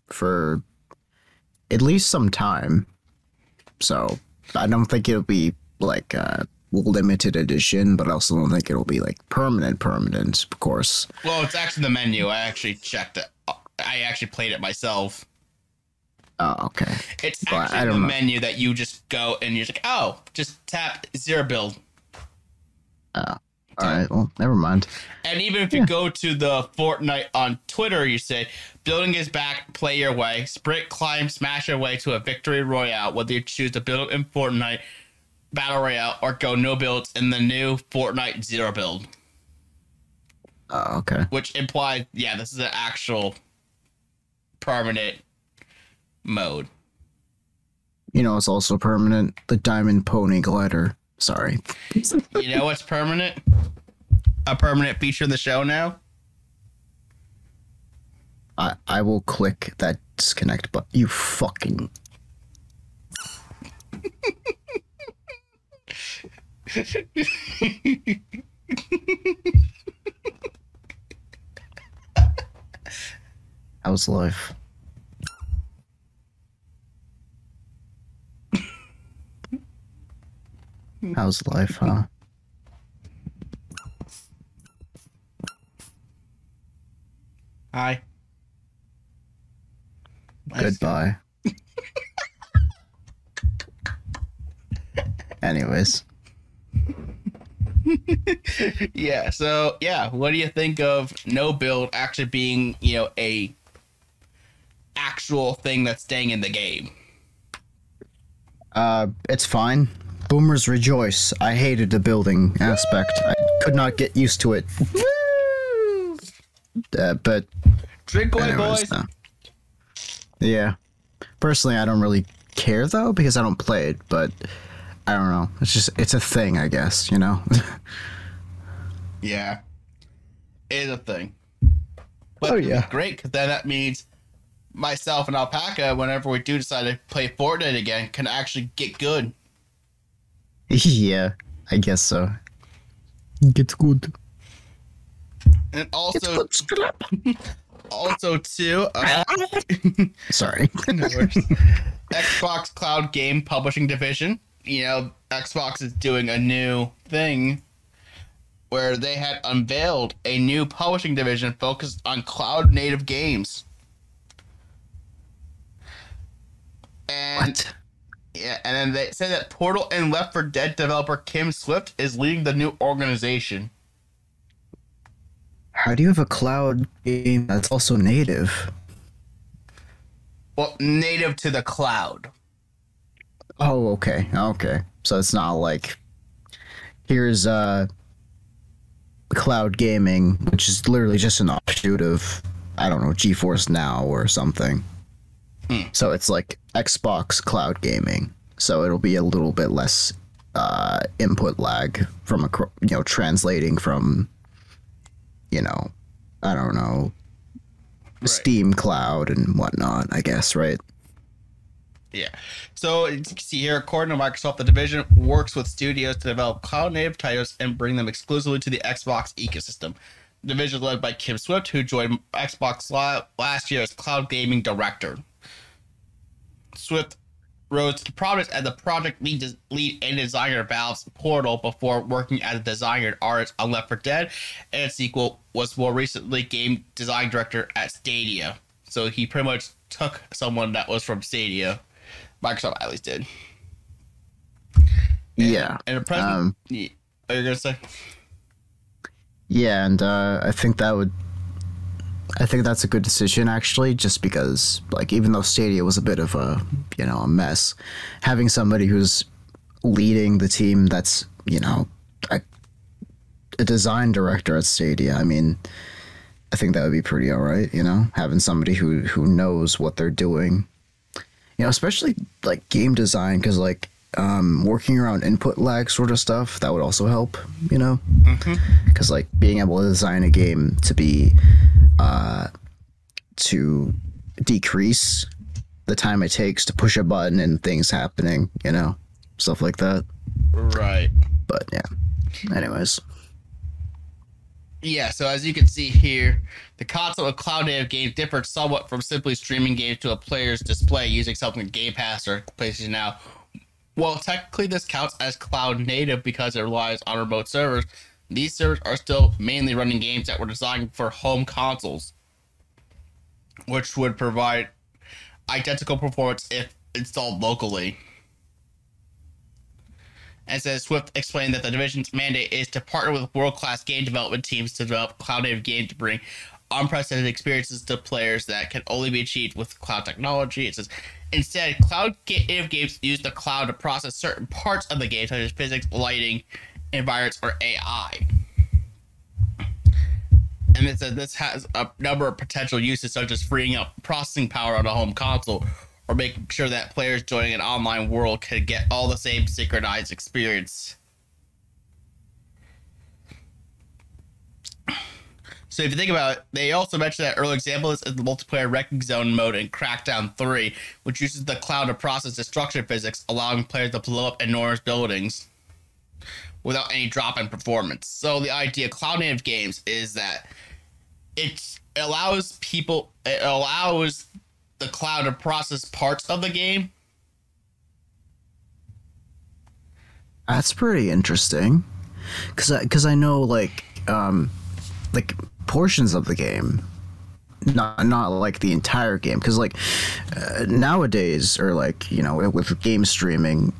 [SPEAKER 3] for at least some time. So I don't think it'll be like a limited edition, but I also don't think it'll be like permanent, permanent, of course.
[SPEAKER 2] Well, it's actually the menu. I actually checked it. I actually played it myself.
[SPEAKER 3] Oh, okay.
[SPEAKER 2] It's actually
[SPEAKER 3] I
[SPEAKER 2] the
[SPEAKER 3] don't know.
[SPEAKER 2] menu that you just go and you're like, oh, just tap zero build.
[SPEAKER 3] Oh. All right. Well, never mind.
[SPEAKER 2] And even if you go to the Fortnite on Twitter, you say, building is back, play your way, sprint, climb, smash your way to a victory royale, whether you choose to build in Fortnite Battle Royale or go no builds in the new Fortnite Zero build,
[SPEAKER 3] Oh, okay.
[SPEAKER 2] which implies, yeah, this is an actual permanent mode.
[SPEAKER 3] You know, it's also permanent. The Diamond Pony Glider. Sorry.
[SPEAKER 2] You know what's permanent? A permanent feature of the show now?
[SPEAKER 3] I I will click that disconnect button. You fucking. How's life? How's life, huh?
[SPEAKER 2] Hi.
[SPEAKER 3] Goodbye. Anyways,
[SPEAKER 2] Yeah, so yeah, what do you think of no build actually being, you know, a actual thing that's staying in the game?
[SPEAKER 3] uh, it's fine. Boomers rejoice. I hated the building aspect. I could not get used to it. Uh, but
[SPEAKER 2] Drink away,
[SPEAKER 3] anyways,
[SPEAKER 2] boys.
[SPEAKER 3] no. yeah. Personally, I don't really care though because I don't play it. But I don't know. It's just it's a thing, I guess. You know.
[SPEAKER 2] Yeah, it is a thing. But
[SPEAKER 3] Oh, yeah.
[SPEAKER 2] great because then that means myself and Alpaca, whenever we do decide to play Fortnite again, can actually get good.
[SPEAKER 3] yeah, I guess so. Gets good.
[SPEAKER 2] And also, also too, uh,
[SPEAKER 3] Sorry.
[SPEAKER 2] no. Xbox Cloud Game Publishing Division. You know, Xbox is doing a new thing where they had unveiled a new publishing division focused on cloud native games. And
[SPEAKER 3] what?
[SPEAKER 2] Yeah, and then they say that Portal and Left 4 Dead developer Kim Swift is leading the new organization.
[SPEAKER 3] How do you have a cloud game that's also native?
[SPEAKER 2] Well, native to the cloud.
[SPEAKER 3] Oh, okay, okay. So it's not like here's uh cloud gaming, which is literally just an offshoot of I don't know GeForce Now or something. So it's like Xbox cloud gaming. So it'll be a little bit less uh, input lag from a you know translating from you know I don't know Steam Cloud and whatnot. I guess right.
[SPEAKER 2] Yeah. So you can see here, according to Microsoft, the division works with studios to develop cloud native titles and bring them exclusively to the Xbox ecosystem. The division is led by Kim Swift, who joined Xbox last year as cloud gaming director. Swift rose to prominence as the project lead, lead and designer of Valve's Portal before working as a designer and artist on Left 4 Dead, and sequel was more recently game design director at Stadia. So he pretty much took someone that was from Stadia. Microsoft at least did.
[SPEAKER 3] Yeah.
[SPEAKER 2] And a present.
[SPEAKER 3] Um,
[SPEAKER 2] yeah, are you gonna say?
[SPEAKER 3] Yeah, and uh, I think that would. I think that's a good decision actually, just because like even though Stadia was a bit of a you know a mess, having somebody who's leading the team that's you know a, a design director at Stadia. I mean, I think that would be pretty all right. You know, having somebody who who knows what they're doing. You know, especially like game design, because like um, working around input lag sort of stuff that would also help. You know because like being able to design a game to be uh to decrease the time it takes to push a button and things happening you know stuff like that
[SPEAKER 2] Right.
[SPEAKER 3] but yeah anyways
[SPEAKER 2] Yeah, so as you can see here, the concept of cloud native games differs somewhat from simply streaming games to a player's display using something like Game Pass or PlayStation Now. Well, technically, this counts as cloud native because it relies on remote servers. These servers are still mainly running games that were designed for home consoles, which would provide identical performance if installed locally. And says Swift explained that the division's mandate is to partner with world class game development teams to develop cloud native games to bring unprecedented experiences to players that can only be achieved with cloud technology. It says instead, cloud native games use the cloud to process certain parts of the game, such as physics, lighting, environments, or AI. And it says this has a number of potential uses, such as freeing up processing power on a home console or making sure that players joining an online world can get all the same synchronized experience. So if you think about it, they also mentioned that early example is the multiplayer wrecking zone mode in Crackdown 3, which uses the cloud to process destruction physics, allowing players to blow up enormous buildings without any drop in performance. So the idea of cloud native games is that it allows people it allows the cloud to process parts of the game.
[SPEAKER 3] that's pretty interesting I, cause I know like um like portions of the game not not like the entire game. Because like uh, nowadays or like you know with game streaming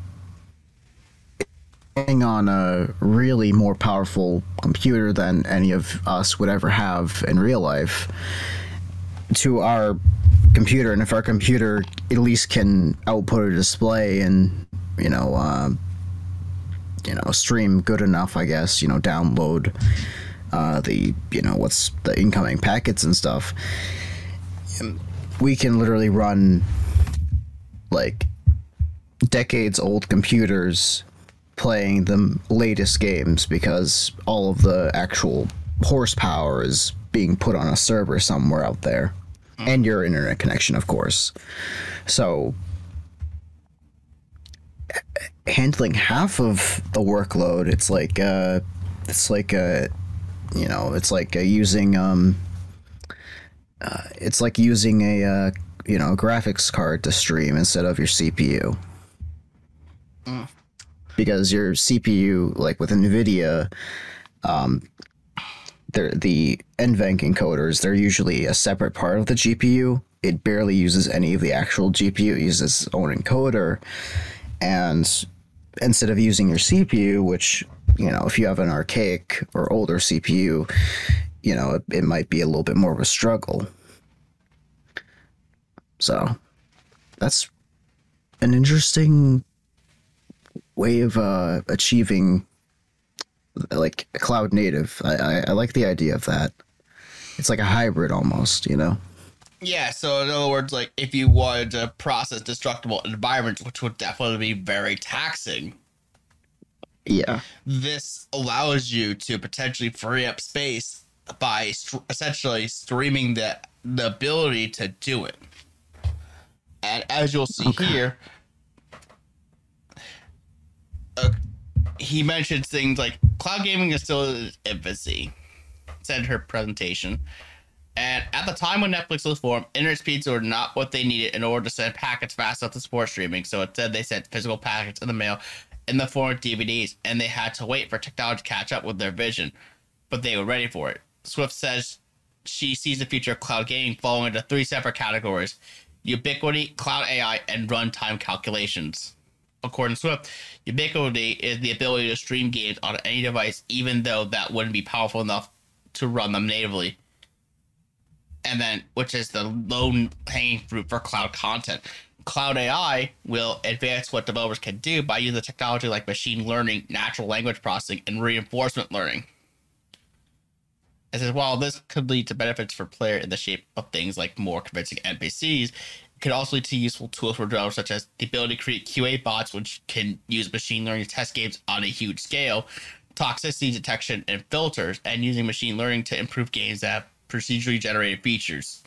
[SPEAKER 3] on a really more powerful computer than any of us would ever have in real life to our computer. And if our computer at least can output a display and you know uh, you know stream good enough i guess you know download uh, the you know what's the incoming packets and stuff um, we can literally run like decades old computers playing the latest games because all of the actual horsepower is being put on a server somewhere out there. And your internet connection of course. So handling half of the workload it's like uh it's like uh you know it's like uh, using um uh, it's like using a uh, you know graphics card to stream instead of your cpu because your cpu like with nvidia um they're the nvenc encoders they're usually a separate part of the gpu it barely uses any of the actual gpu it uses its own encoder. And instead of using your CPU, which you know, if you have an archaic or older CPU, you know, it, it might be a little bit more of a struggle. So, that's an interesting way of uh, achieving like cloud native. I, I, I like the idea of that. It's like a hybrid almost, you know.
[SPEAKER 2] Yeah, so in other words, like if you wanted to process destructible environments, which would definitely be very taxing,
[SPEAKER 3] Yeah.
[SPEAKER 2] this allows you to potentially free up space by st- essentially streaming the the ability to do it. And as you'll see here, uh, he mentions things like cloud gaming is still in its infancy, said her presentation. And at the time when Netflix was formed, internet speeds were not what they needed in order to send packets fast enough to support streaming. So instead, they sent physical packets in the mail in the form of DVDs, and they had to wait for technology to catch up with their vision. But they were ready for it. Swift says she sees the future of cloud gaming falling into three separate categories ubiquity, cloud AI, and runtime calculations. According to Swift, ubiquity is the ability to stream games on any device, even though that wouldn't be powerful enough to run them natively. And then, which is the low hanging fruit for cloud content. Cloud AI will advance what developers can do by using technology like machine learning, natural language processing, and reinforcement learning. It says while this could lead to benefits for player in the shape of things like more convincing NPCs, it could also lead to useful tools for developers such as the ability to create QA bots which can use machine learning to test games on a huge scale, toxicity detection and filters, and using machine learning to improve games that have procedurally generated features.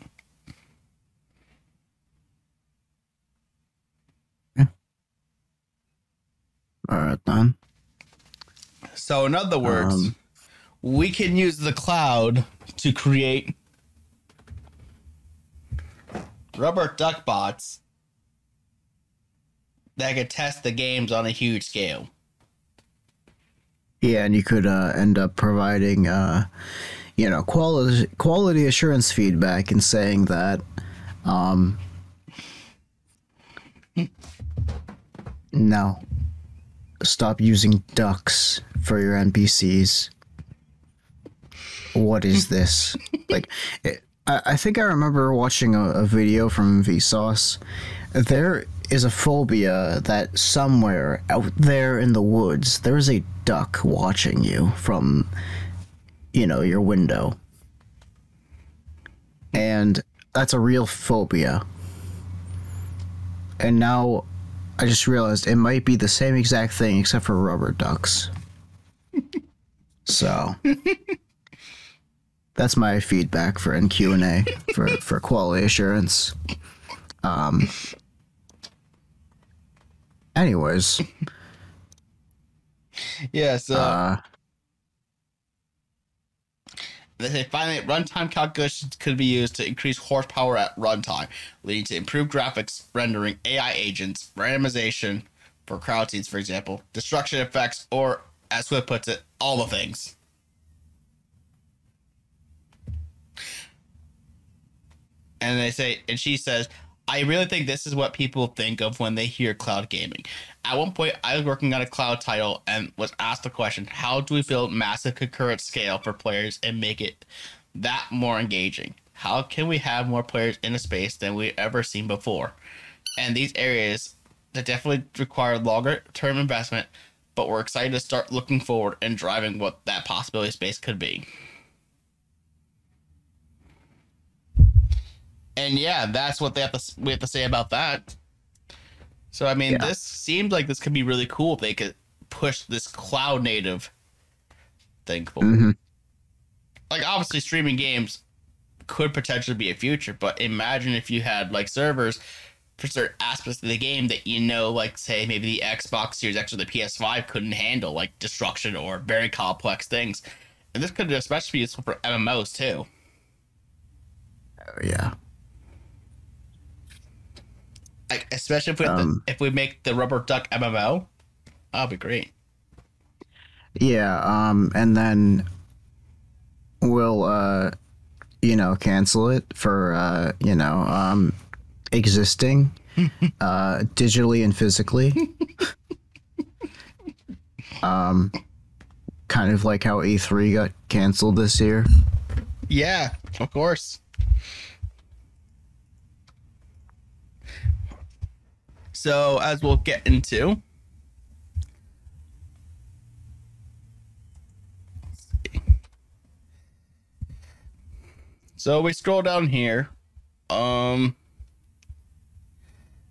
[SPEAKER 3] All right, then.
[SPEAKER 2] So, in other words,
[SPEAKER 3] Um,
[SPEAKER 2] we can use the cloud to create rubber duck bots that could test the games on a huge scale.
[SPEAKER 3] Yeah, and you could uh, end up providing, uh, you know, quality quality assurance feedback and saying that, um, no, stop using ducks for your NPCs. What is this? like, it, I, I think I remember watching a, a video from Vsauce. There is a phobia that somewhere out there in the woods there is a duck watching you from, you know, your window. And that's a real phobia. And now I just realized it might be the same exact thing except for rubber ducks. so that's my feedback for NQ and A for for quality assurance. Um. Anyways,
[SPEAKER 2] Yeah, so
[SPEAKER 3] uh,
[SPEAKER 2] they say finally runtime calculations could be used to increase horsepower at runtime, leading to improved graphics, rendering, AI agents, randomization for crowd scenes, for example, destruction effects, or as Swift puts it, all the things. and they say and she says i really think this is what people think of when they hear cloud gaming at one point i was working on a cloud title and was asked the question how do we build massive concurrent scale for players and make it that more engaging? How can we have more players in a space than we've ever seen before? And these areas that definitely require longer term investment but we're excited to start looking forward and driving what that possibility space could be. And yeah, that's what they have to we have to say about that. So I mean,
[SPEAKER 3] Yeah.
[SPEAKER 2] this seemed like this could be really cool if they could push this cloud native thing forward.
[SPEAKER 3] mhm.
[SPEAKER 2] Like obviously, streaming games could potentially be a future, but imagine if you had like servers for certain aspects of the game that you know, like say maybe the Xbox Series X or the PS5 couldn't handle, like destruction or very complex things. And this could especially be useful for MMOs too.
[SPEAKER 3] Oh, yeah.
[SPEAKER 2] Like especially if we,
[SPEAKER 3] Um,
[SPEAKER 2] if we make the rubber duck MMO, that'll be great.
[SPEAKER 3] Yeah, um, and then we'll, uh, you know, cancel it for, uh, you know, um, existing, uh, digitally and physically. um, kind of like how E3 got canceled this year.
[SPEAKER 2] Yeah, of course. So as we'll get into. So we scroll down here. Um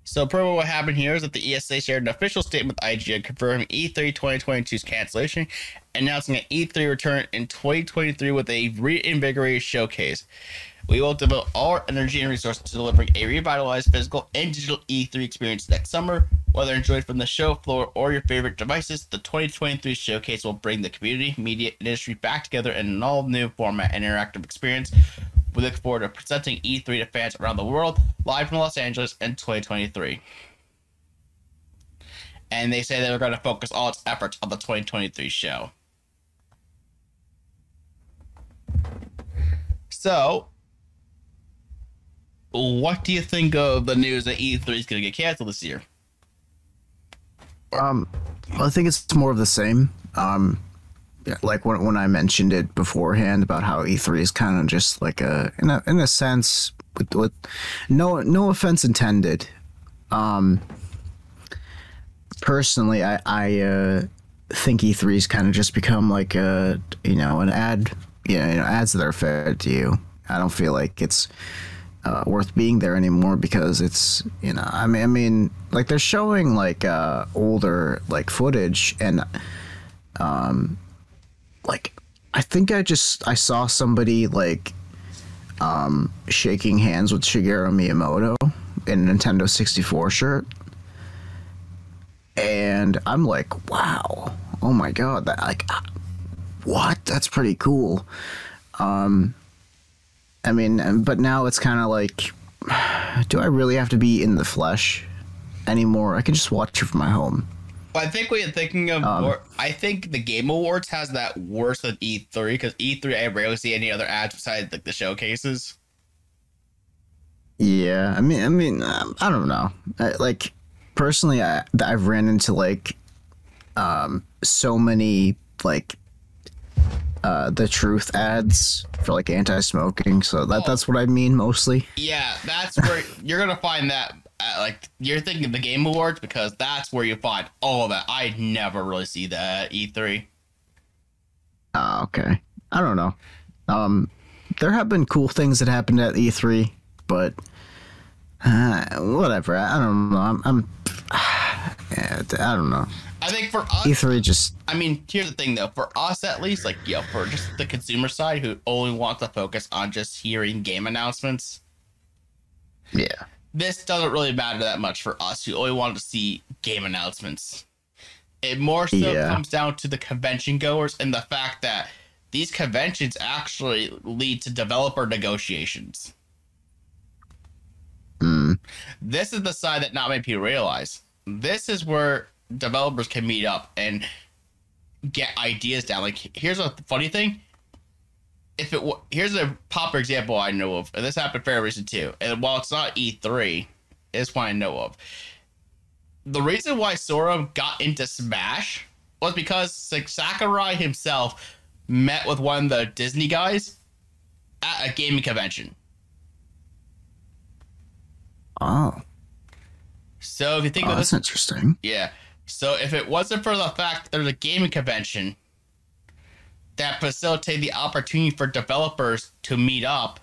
[SPEAKER 2] so per what happened here is that the ESA shared an official statement with IGN confirming E E3 2022's cancellation, announcing an E3 return in 2023 with a reinvigorated showcase. We will devote all our energy and resources to delivering a revitalized physical and digital E3 experience next summer. Whether enjoyed from the show floor or your favorite devices, the 2023 showcase will bring the community, media, and industry back together in an all new format and interactive experience. We look forward to presenting E3 to fans around the world live from Los Angeles in 2023. And they say they're going to focus all its efforts on the 2023 show. So, what do you think of the news that E3 is going to get canceled this year?
[SPEAKER 3] Um, I think it's more of the same. Um, yeah, like when when I mentioned it beforehand about how E3 is kind of just like a in a in a sense with, with no no offense intended. Um, personally, I I uh, think E3 has kind of just become like a you know an ad you know, you know ads that are fed to you. I don't feel like it's uh, worth being there anymore because it's you know I mean I mean like they're showing like uh, older like footage and um like I think I just I saw somebody like um shaking hands with Shigeru Miyamoto in a Nintendo 64 shirt. And I'm like wow. Oh my god that like what? That's pretty cool. Um I mean, but now it's kind of like, do I really have to be in the flesh anymore? I can just watch it from my home.
[SPEAKER 2] Well, I think we're thinking of
[SPEAKER 3] Um,
[SPEAKER 2] more. I think the Game Awards has that worse than E3 because E3 I rarely see any other ads besides like the showcases.
[SPEAKER 3] Yeah, I mean, I mean, um, I don't know. I, like personally, I I've ran into like um so many like uh the truth ads for like anti-smoking. So that that's what I mean mostly.
[SPEAKER 2] Yeah, that's where you're gonna find that. Uh, like you're thinking the Game Awards because that's where you find all of that. I never really see that at E E3.
[SPEAKER 3] Oh, okay. I don't know. Um, there have been cool things that happened at E3, but uh, whatever. I don't know. I'm, I'm yeah, I don't know.
[SPEAKER 2] I think for us,
[SPEAKER 3] E3 just
[SPEAKER 2] I mean, here's the thing though. For us, at least, like yo, for just the consumer side who only wants to focus on just hearing game announcements,
[SPEAKER 3] yeah.
[SPEAKER 2] this doesn't really matter that much for us who only want to see game announcements. It more so
[SPEAKER 3] Yeah.
[SPEAKER 2] comes down to the convention goers and the fact that these conventions actually lead to developer negotiations.
[SPEAKER 3] Mm,
[SPEAKER 2] This is the side that not many people realize. This is where developers can meet up and get ideas down. Like, here's a funny thing. If it wa- here's a popular example I know of, and this happened fairly recent too. And while it's not E3, it's one I know of. The reason why Sora got into Smash was because like Sakurai himself met with one of the Disney guys at a gaming convention.
[SPEAKER 3] oh,
[SPEAKER 2] So if you think
[SPEAKER 3] oh,
[SPEAKER 2] of this
[SPEAKER 3] that's interesting.
[SPEAKER 2] Yeah. So if it wasn't for the fact that there's a gaming convention that facilitated the opportunity for developers to meet up,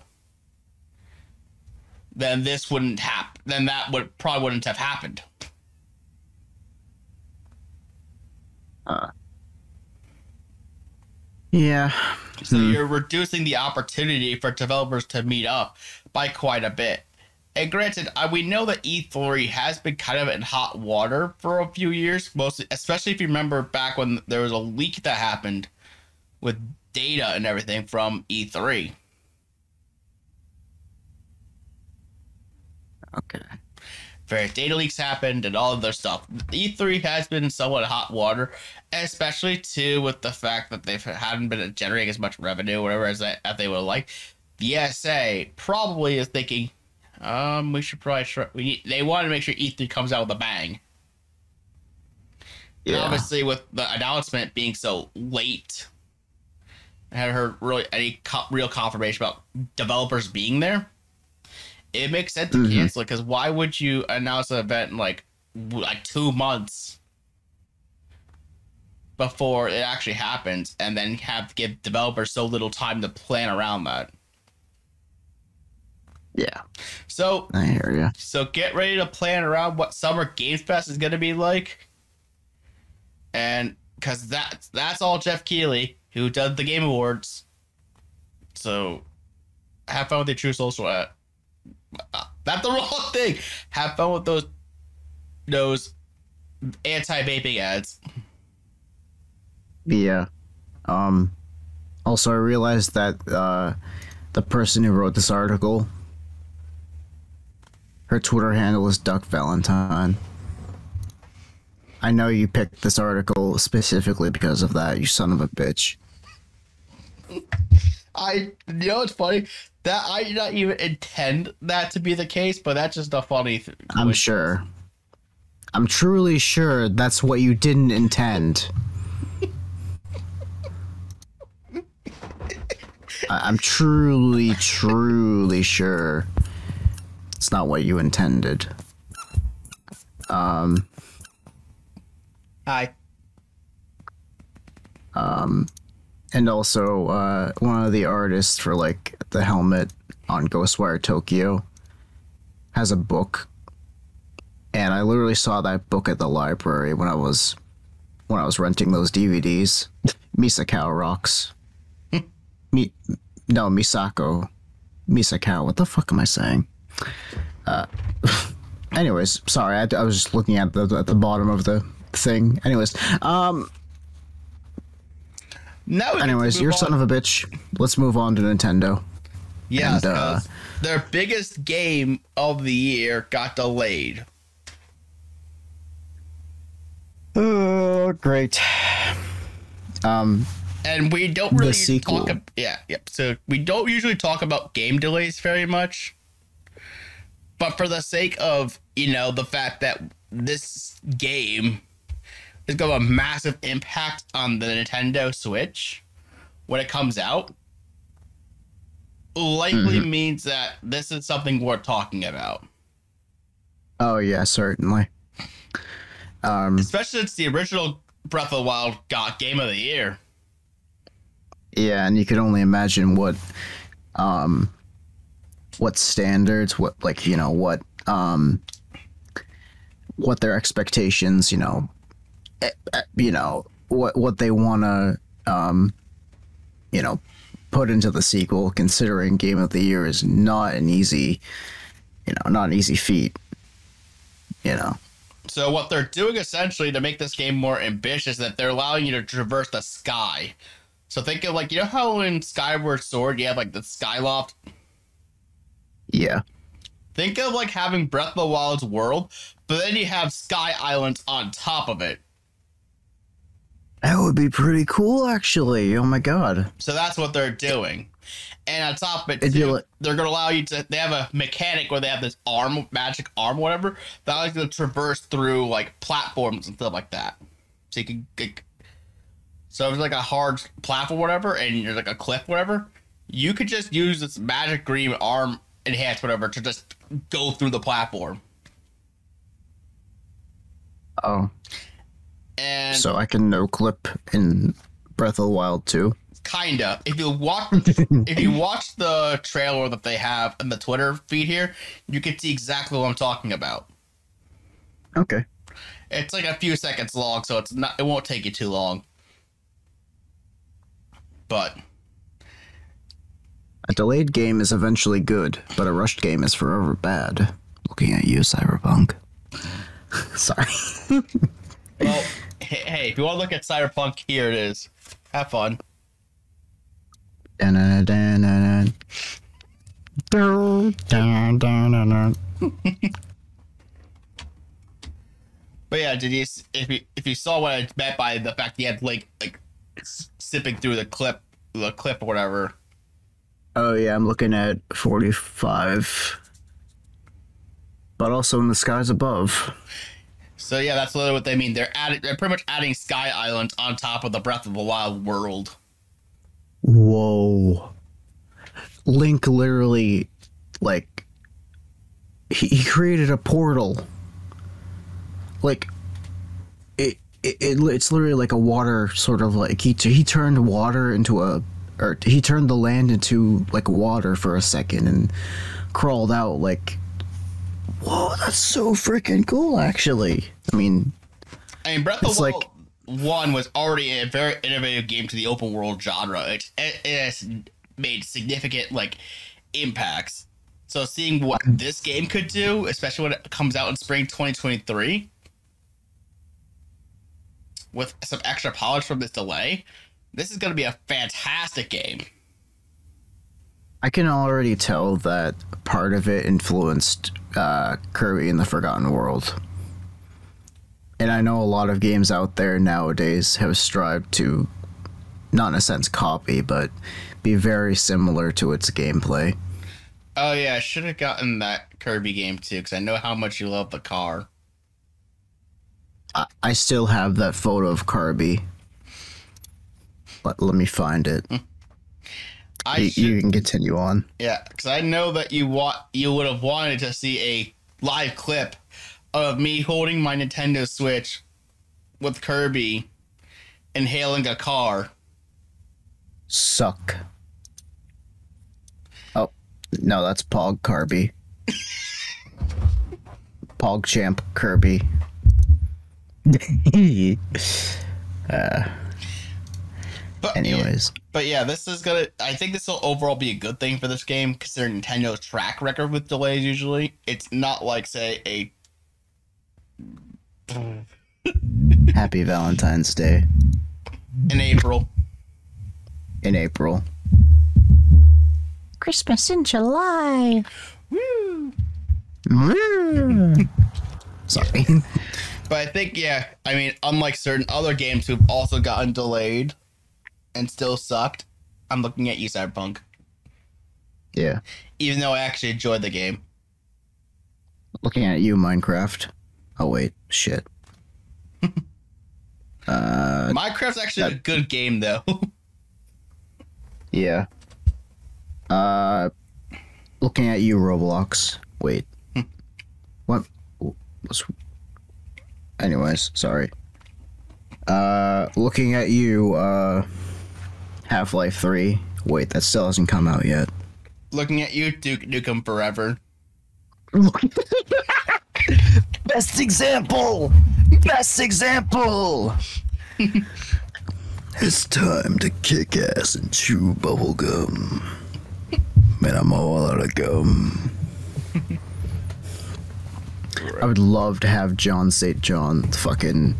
[SPEAKER 2] then this wouldn't happen. Then that would probably wouldn't have happened.
[SPEAKER 3] Yeah.
[SPEAKER 2] So
[SPEAKER 3] Hmm.
[SPEAKER 2] you're reducing the opportunity for developers to meet up by quite a bit. And granted, uh, we know that E3 has been kind of in hot water for a few years, mostly, especially if you remember back when there was a leak that happened with data and everything from E E3.
[SPEAKER 3] Okay.
[SPEAKER 2] Various data leaks happened and all of their stuff. E3 has been somewhat hot water, especially too with the fact that they hadn't been generating as much revenue, whatever as they, as they would like. The ESA probably is thinking, um, we should probably try, we need, they want to make sure E3 comes out with a bang.
[SPEAKER 3] Yeah.
[SPEAKER 2] obviously, with the announcement being so late, I haven't heard really any co- real confirmation about developers being there. It makes sense to
[SPEAKER 3] Mhm.
[SPEAKER 2] cancel it because why would you announce an event in like like two months before it actually happens, and then have to give developers so little time to plan around that?
[SPEAKER 3] Yeah.
[SPEAKER 2] So
[SPEAKER 3] I hear you.
[SPEAKER 2] So get ready to plan around what Summer Games Fest is going to be like. And because that's that's all Geoff Keighley, who does the Game Awards. So have fun with your Truth Social. Uh, uh, that's the wrong thing. Have fun with those those anti vaping ads.
[SPEAKER 3] Yeah. Um. Also, I realized that uh, the person who wrote this article, her Twitter handle is Duck Valentine. I know you picked this article specifically because of that, you son of a bitch.
[SPEAKER 2] I you know it's funny that I did not even intend that to be the case, but that's just a funny. Th-
[SPEAKER 3] I'm sure. I'm truly sure that's what you didn't intend. I- I'm truly, truly sure it's not what you intended. Um,
[SPEAKER 2] Hi.
[SPEAKER 3] and also, uh, one of the artists for like the helmet on Ghostwire Tokyo has a book, and I literally saw that book at the library when I was when I was renting those DVDs. Misakao rocks. Mi, no Misako, Misakao. What the fuck am I saying? Uh, anyways, sorry, I, I was just looking at the at the bottom of the thing. Anyways, um,
[SPEAKER 2] Now. we get to
[SPEAKER 3] anyways, you're
[SPEAKER 2] on.
[SPEAKER 3] son of a bitch. Let's move on to Nintendo.
[SPEAKER 2] Yeah,
[SPEAKER 3] and, uh,
[SPEAKER 2] their biggest game of the year got delayed.
[SPEAKER 3] Oh, great. Um,
[SPEAKER 2] and we don't really talk. ab- Yeah, yep. So we don't usually talk about game delays very much, but for the sake of you know the fact that this game is going to have a massive impact on the Nintendo Switch when it comes out, likely
[SPEAKER 3] Mm-hmm.
[SPEAKER 2] means that this is something worth talking about.
[SPEAKER 3] oh yeah, certainly. Um,
[SPEAKER 2] Especially since the original Breath of the Wild got Game of the Year.
[SPEAKER 3] yeah, and you could only imagine what, um, what standards, what like you know what, um, what their expectations, you know, eh, eh, you know what what they want to, um, you know, put into the sequel. Considering Game of the Year is not an easy, you know, not an easy feat. You know.
[SPEAKER 2] So what they're doing essentially to make this game more ambitious is that they're allowing you to traverse the sky. So think of like you know how in Skyward Sword you have like the Skyloft.
[SPEAKER 3] Yeah.
[SPEAKER 2] Think of like having Breath of the Wild's world, but then you have Sky Islands on top of it.
[SPEAKER 3] That would be pretty cool, actually. Oh my god.
[SPEAKER 2] So that's what they're doing. And on top of it, too,
[SPEAKER 3] like-
[SPEAKER 2] they're gonna allow you to. They have a mechanic where they have this arm, magic arm, whatever, that allows you to traverse through like platforms and stuff like that. So you can. Get, so if it's like a hard platform, whatever, and there's like a cliff, whatever, you could just use this magic green arm enhanced, whatever, to just go through the platform.
[SPEAKER 3] Oh,
[SPEAKER 2] And
[SPEAKER 3] so I can no clip in Breath of the Wild too.
[SPEAKER 2] kinda if you watch if you watch the trailer that they have in the twitter feed here you can see exactly what i'm talking about
[SPEAKER 3] Okay.
[SPEAKER 2] it's like a few seconds long so it's not it won't take you too long but
[SPEAKER 3] A delayed game is eventually good, but a rushed game is forever bad. Looking at you, Cyberpunk. Sorry.
[SPEAKER 2] well hey, if you want to look at cyberpunk here it is have fun.
[SPEAKER 3] Dun, dun, dun,
[SPEAKER 2] but yeah did you if you if you saw what i meant by the fact he had like like sipping through the clip the clip or whatever
[SPEAKER 3] Oh yeah, I'm looking at 45. But also in the skies above.
[SPEAKER 2] so yeah that's literally what they mean they're adding they're pretty much adding sky islands on top of the breath of the wild world
[SPEAKER 3] Whoa. Link literally, like, he, he created a portal. Like, it, it, it it's literally like a water sort of like he he turned water into a or he turned the land into like water for a second and crawled out like whoa that's so freaking cool actually i mean
[SPEAKER 2] I mean, Breath of the
[SPEAKER 3] like-
[SPEAKER 2] Wild One was already a very innovative game to the open world genre. It, it, it has made significant like impacts. So seeing what this game could do, especially when it comes out in spring 2023, with some extra polish from this delay, this is going to be a fantastic game.
[SPEAKER 3] I can already tell that part of it influenced uh, Kirby in the Forgotten World. And I know a lot of games out there nowadays have strived to, not in a sense copy, but be very similar to its gameplay.
[SPEAKER 2] Oh yeah, I should have gotten that Kirby game too because I know how much you love the car.
[SPEAKER 3] I, I still have that photo of Kirby. Let, let me find it. Hmm.
[SPEAKER 2] I
[SPEAKER 3] You,
[SPEAKER 2] should,
[SPEAKER 3] you can continue on.
[SPEAKER 2] yeah, because I know that you want you would have wanted to see a live clip of me holding my Nintendo Switch with Kirby inhaling a car.
[SPEAKER 3] Suck. Oh, no, that's Pog Kirby. Pog Champ Kirby.
[SPEAKER 2] Uh, But
[SPEAKER 3] Anyways,
[SPEAKER 2] But yeah, this is gonna. I think this will overall be a good thing for this game, considering Nintendo's track record with delays. Usually, it's not like say a
[SPEAKER 3] happy Valentine's Day
[SPEAKER 2] in April.
[SPEAKER 3] in April.
[SPEAKER 4] Christmas in July.
[SPEAKER 2] Woo!
[SPEAKER 3] Sorry.
[SPEAKER 2] But I think yeah, I mean, unlike certain other games who've also gotten delayed and still sucked, I'm looking at you, Cyberpunk.
[SPEAKER 3] yeah.
[SPEAKER 2] Even though I actually enjoyed the game.
[SPEAKER 3] Looking at you, Minecraft. Oh, wait. Shit. uh,
[SPEAKER 2] Minecraft's actually a good game though.
[SPEAKER 3] yeah. Uh, looking at you, Roblox. Wait. what? What's. Anyways, sorry. Uh, looking at you, uh, Half Life 3. Wait, that still hasn't come out yet.
[SPEAKER 2] looking at you, Duke Nukem Forever.
[SPEAKER 3] Best example! Best example! it's time to kick ass and chew bubble gum. Man, I'm all out of gum. I would love to have John St. John fucking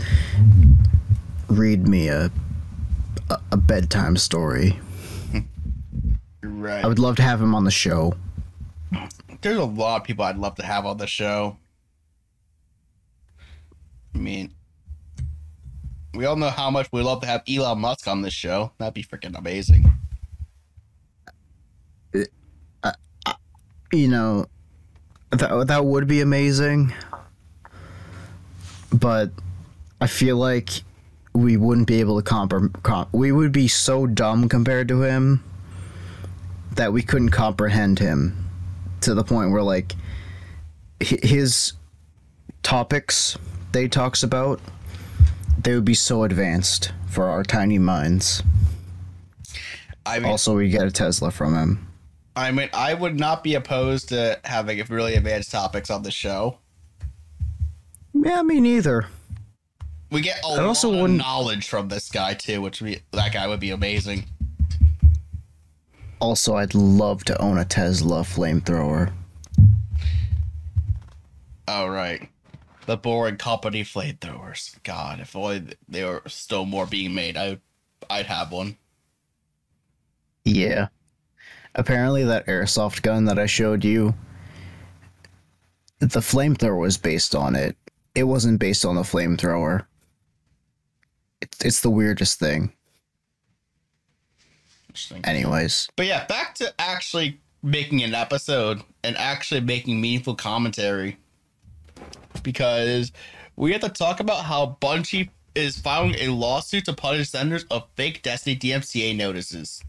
[SPEAKER 3] read me a, a a bedtime story.
[SPEAKER 2] Right.
[SPEAKER 3] I would love to have him on the show.
[SPEAKER 2] There's a lot of people I'd love to have on the show. I mean, we all know how much we love to have Elon Musk on this show. That'd be freaking amazing.
[SPEAKER 3] you know that that would be amazing but i feel like we wouldn't be able to compre- com- we would be so dumb compared to him that we couldn't comprehend him to the point where like his topics that he talks about they would be so advanced for our tiny minds.
[SPEAKER 2] I mean,
[SPEAKER 3] also we get a tesla from him.
[SPEAKER 2] I mean, I would not be opposed to having really advanced topics on the show.
[SPEAKER 3] yeah me neither
[SPEAKER 2] We get a
[SPEAKER 3] I
[SPEAKER 2] lot
[SPEAKER 3] also
[SPEAKER 2] of
[SPEAKER 3] wouldn't-
[SPEAKER 2] knowledge from this guy too, which we that guy would be amazing.
[SPEAKER 3] Also, I'd love to own a Tesla flamethrower.
[SPEAKER 2] Oh right, the boring company flamethrowers. God, if only they were still more being made, I I'd have one.
[SPEAKER 3] Yeah. Apparently, that airsoft gun that I showed you, the flamethrower was based on it. It wasn't based on the flamethrower. It's, it's the weirdest thing. Anyways,
[SPEAKER 2] But yeah, back to actually making an episode and actually making meaningful commentary. Because we have to talk about how Bungie is filing a lawsuit to punish senders of fake Destiny DMCA notices.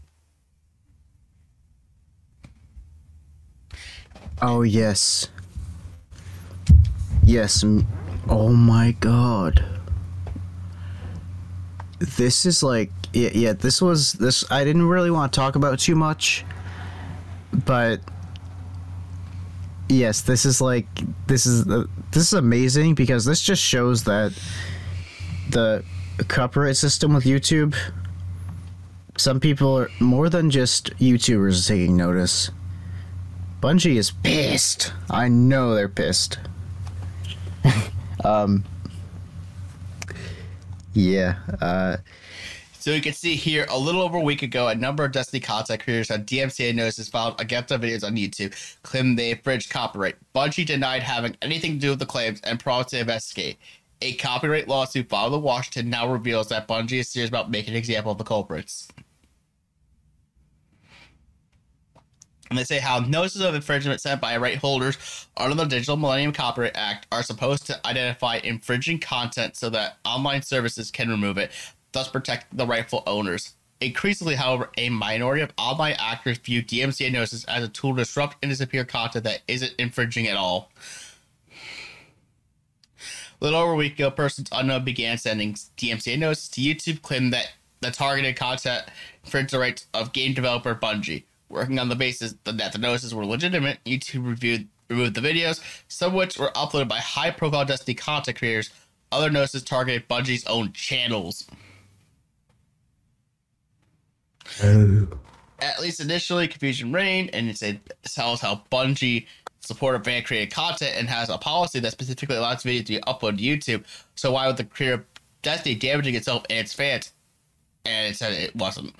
[SPEAKER 3] oh yes, yes. Oh my god. This is like yeah, yeah. This was this. I didn't really want to talk about too much, but yes, this is like this is the this is amazing because this just shows that the copyright system with YouTube. Some people are more than just YouTubers taking notice. Bungie is pissed. I know they're pissed. um. Yeah. Uh.
[SPEAKER 2] So you can see here, a little over a week ago, a number of Destiny content creators on DMCA notices filed against their videos on YouTube, claiming they infringed copyright. Bungie denied having anything to do with the claims and promised to investigate. A copyright lawsuit filed in Washington now reveals that Bungie is serious about making an example of the culprits. And they say how notices of infringement sent by right holders under the Digital Millennium Copyright Act are supposed to identify infringing content so that online services can remove it, thus protect the rightful owners. Increasingly, however, a minority of online actors view DMCA notices as a tool to disrupt and disappear content that isn't infringing at all. A little over a week ago, persons unknown began sending DMCA notices to YouTube, claiming that the targeted content infringed the rights of game developer Bungie. Working on the basis that the notices were legitimate, YouTube reviewed removed the videos, some of which were uploaded by high-profile Destiny content creators. Other notices targeted Bungie's own channels. At least initially, confusion reigned, and it said tells how Bungie supported fan created content and has a policy that specifically allows videos to be uploaded to YouTube. So why would the creator of Destiny damaging itself and its fans? And it said it wasn't.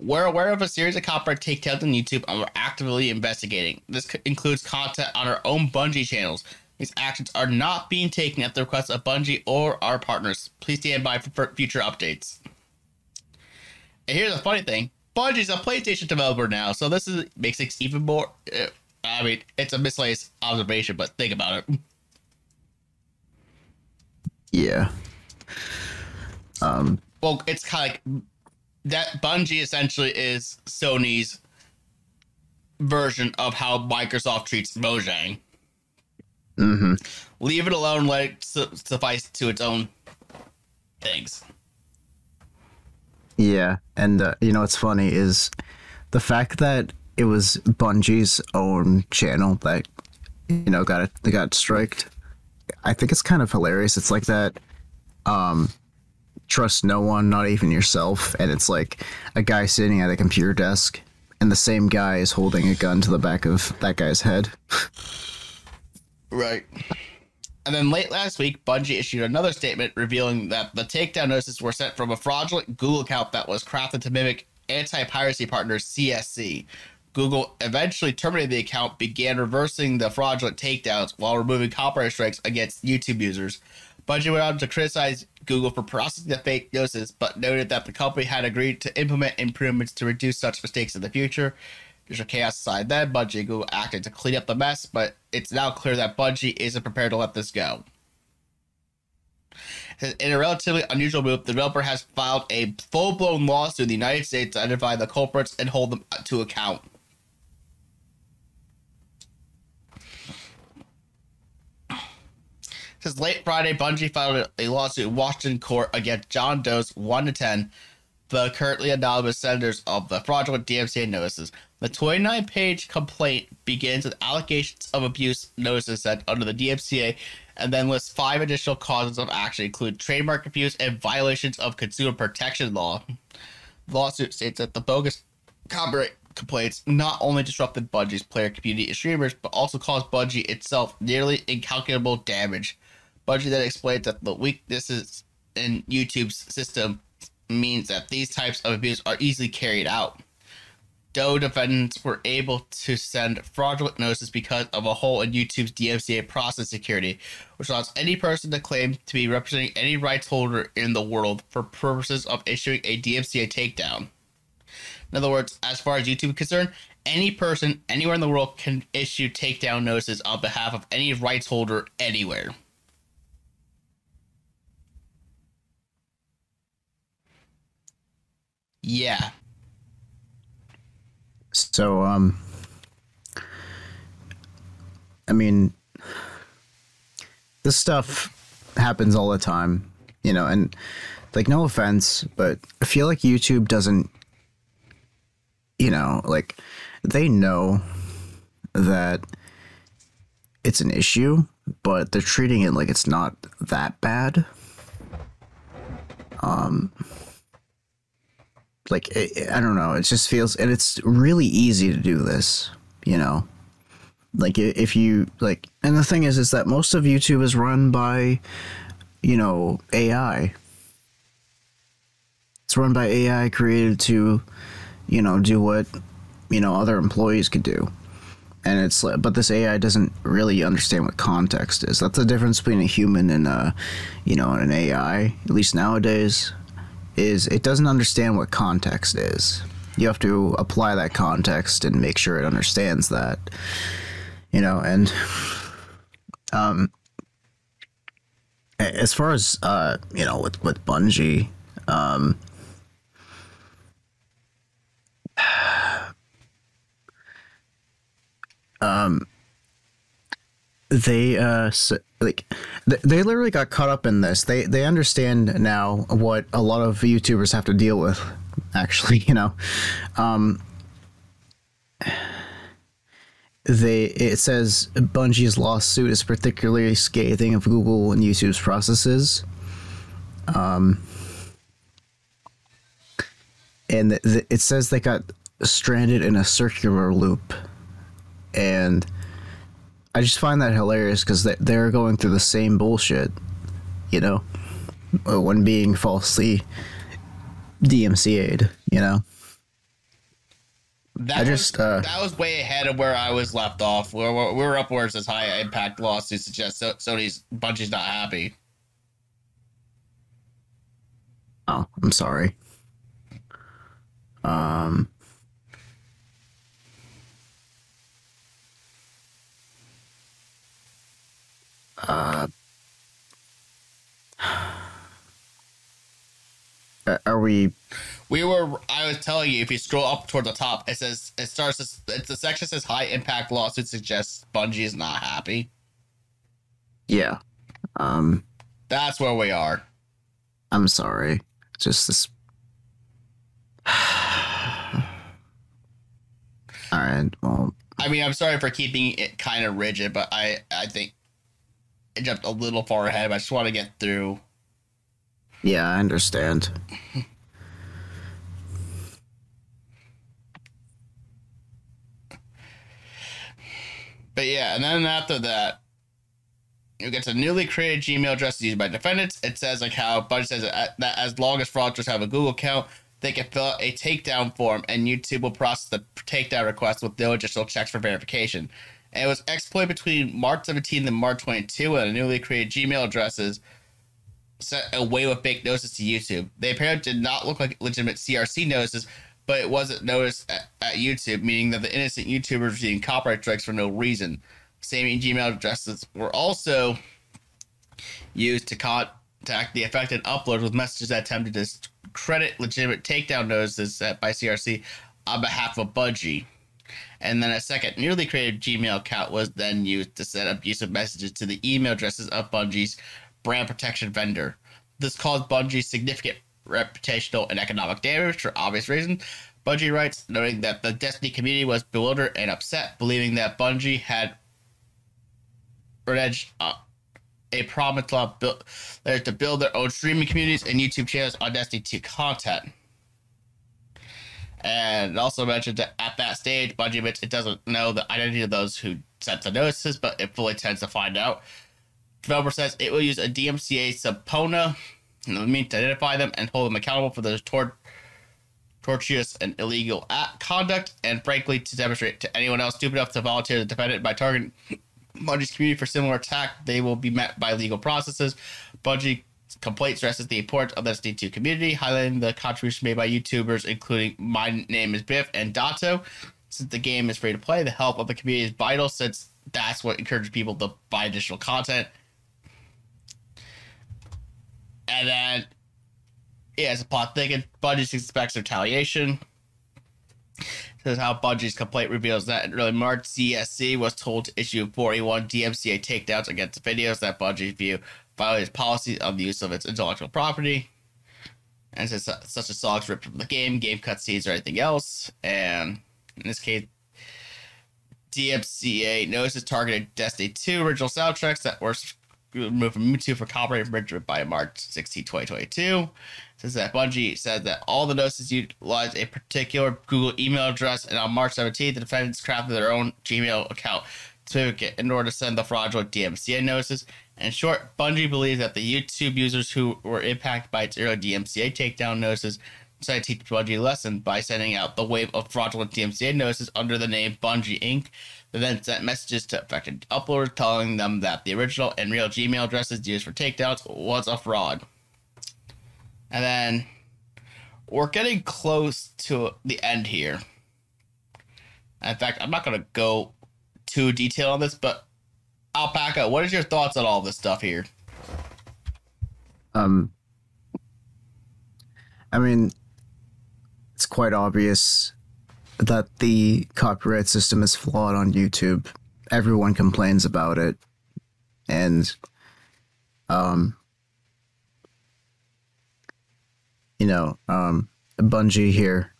[SPEAKER 2] We're aware of a series of copyright takedowns on YouTube and we're actively investigating. This c- includes content on our own Bungie channels. These actions are not being taken at the request of Bungie or our partners. Please stand by for for future updates. And here's the funny thing Bungie's a PlayStation developer now, so this is makes it even more. Uh, I mean, it's a misplaced observation, but think about it.
[SPEAKER 3] Yeah.
[SPEAKER 2] Um, Well, it's kind of like that Bungie essentially is Sony's version of how Microsoft treats Mojang.
[SPEAKER 3] Mm-hmm.
[SPEAKER 2] Leave it alone, let it su- suffice to its own things.
[SPEAKER 3] Yeah, and uh, you know what's funny is the fact that it was Bungie's own channel that you know got it got striked. I think it's kind of hilarious. It's like that um trust no one, not even yourself, and it's like a guy sitting at a computer desk and the same guy is holding a gun to the back of that guy's head.
[SPEAKER 2] Right. And then late last week, Bungie issued another statement revealing that the takedown notices were sent from a fraudulent Google account that was crafted to mimic anti piracy partner CSC. Google eventually terminated the account, began reversing the fraudulent takedowns while removing copyright strikes against YouTube users. Bungie went on to criticize Google for processing the fake notices, but noted that the company had agreed to implement improvements to reduce such mistakes in the future. There's a chaos aside then, Bungie Google acted to clean up the mess, but it's now clear that Bungie isn't prepared to let this go. In a relatively unusual move, the developer has filed a full blown lawsuit in the United States to identify the culprits and hold them to account. Since late Friday, Bungie filed a lawsuit in Washington court against John Doe's 1 to 10, the currently anonymous senders of the fraudulent DMCA notices. The 29 page complaint begins with allegations of abuse notices sent under the DMCA and then lists five additional causes of action, including trademark abuse and violations of consumer protection law. The lawsuit states that the bogus copyright complaints not only disrupted Bungie's player community and streamers, but also caused Bungie itself nearly incalculable damage. Bungie then explained that the weaknesses in YouTube's system means that these types of abuse are easily carried out. Doe defendants were able to send fraudulent notices because of a hole in YouTube's DMCA process security, which allows any person to claim to be representing any rights holder in the world for purposes of issuing a DMCA takedown. In other words, as far as YouTube is concerned, any person anywhere in the world can issue takedown notices on behalf of any rights holder anywhere. Yeah.
[SPEAKER 3] So, um, I mean, this stuff happens all the time, you know, and like, no offense, but I feel like YouTube doesn't, you know, like, they know that it's an issue, but they're treating it like it's not that bad. Um, like I I don't know it just feels and it's really easy to do this you know. Like if you like and the thing is is that most of YouTube is run by you know, AI. It's run by AI created to, you know, do what, you know, other employees could do. And it's but this AI doesn't really understand what context is. That's the difference between a human and a, you know, an AI. At least nowadays, is it doesn't understand what context is. You have to apply that context and make sure it understands that. You know, and um, as far as uh, you know, with with Bungie, um, um, they uh s- like th- they literally got caught up in this. They they understand now what a lot of YouTubers have to deal with. Actually, you know, um, they it says Bungie's lawsuit is particularly scathing of Google and YouTube's processes. Um, and th- it says they got stranded in a circular loop, and I just find that hilarious because they, they're going through the same bullshit, you know, uh, when being falsely DMCA'd, you know.
[SPEAKER 2] That
[SPEAKER 3] I
[SPEAKER 2] was,
[SPEAKER 3] just, uh,
[SPEAKER 2] that was way ahead of where I was left off. We're, we're, we're up where it says high impact lawsuit suggests so, Sony's Bungie's not happy.
[SPEAKER 3] Oh, I'm sorry. Um. Uh, are we?
[SPEAKER 2] We were. I was telling you, if you scroll up toward the top, it says it starts. It's the section says high impact lawsuit suggests Bungie is not happy.
[SPEAKER 3] Yeah. Um.
[SPEAKER 2] That's where we are.
[SPEAKER 3] I'm sorry. Just this. All right. Well,
[SPEAKER 2] I mean, I'm sorry for keeping it kind of rigid, but I I think it jumped a little far ahead. But I just want to get through.
[SPEAKER 3] yeah, I understand.
[SPEAKER 2] But yeah, and then after that, you get to newly created Gmail addresses used by defendants. It says like how Bungie says that that as long as fraudsters have a Google account, they can fill out a takedown form, and YouTube will process the takedown request with no additional checks for verification. And it was exploited between March 17 and March 22, and the newly created Gmail addresses sent a wave of fake notices to YouTube. They apparently did not look like legitimate CRC notices, but it wasn't noticed at, at YouTube, meaning that the innocent YouTubers receiving copyright strikes for no reason. Same Gmail addresses were also used to contact the affected uploaders with messages that attempted to credit legitimate takedown notices set by CRC on behalf of Bungie. And then a second newly created Gmail account was then used to send abusive messages to the email addresses of Bungie's brand protection vendor. This caused Bungie significant reputational and economic damage for obvious reasons. Bungie writes, noting that the Destiny community was bewildered and upset, believing that Bungie had alleged uh, a promise to build, to build their own streaming communities and YouTube channels on Destiny 2 content. And also mentioned that at that stage, Bungie admits it doesn't know the identity of those who sent the notices, but it fully tends to find out. Developer says it will use a DMCA subpoena in the mean to identify them and hold them accountable for the tor- tortuous and illegal act conduct, and frankly, to demonstrate to anyone else stupid enough to volunteer to defend it by targeting Bungie's community for similar attack, they will be met by legal processes. Bungie complaint stresses the importance of the D2 community, highlighting the contribution made by YouTubers, including MyNameIsByf and Datto. Since the game is free to play, the help of the community is vital since that's what encourages people to buy additional content. And then, yeah, it's a plot thicket. Bungie expects retaliation. This is how Bungie's complaint reveals that in early March, CSC was told to issue 41 DMCA takedowns against videos that Bungie view violated policy of the use of its intellectual property. And since such as songs ripped from the game, game cutscenes, or anything else. And in this case, DMCA notices targeted Destiny 2 original soundtracks that were removed from YouTube for copyright infringement by March 16, 2022. Says that Bungie said that all the notices utilized a particular Google email address, and on March 17th, the defendants crafted their own Gmail account certificate in order to send the fraudulent DMCA notices. In short, Bungie believes that the YouTube users who were impacted by its early DMCA takedown notices decided to teach Bungie a lesson by sending out the wave of fraudulent DMCA notices under the name Bungie Inc. They then sent messages to affected uploaders telling them that the original and real Gmail addresses used for takedowns was a fraud. And then we're getting close to the end here. In fact, I'm not going to go too detailed on this, but Alpaca, what is your thoughts on all this stuff here?
[SPEAKER 3] Um, I mean, it's quite obvious that the copyright system is flawed on YouTube. Everyone complains about it, and um, you know, um, Bungie here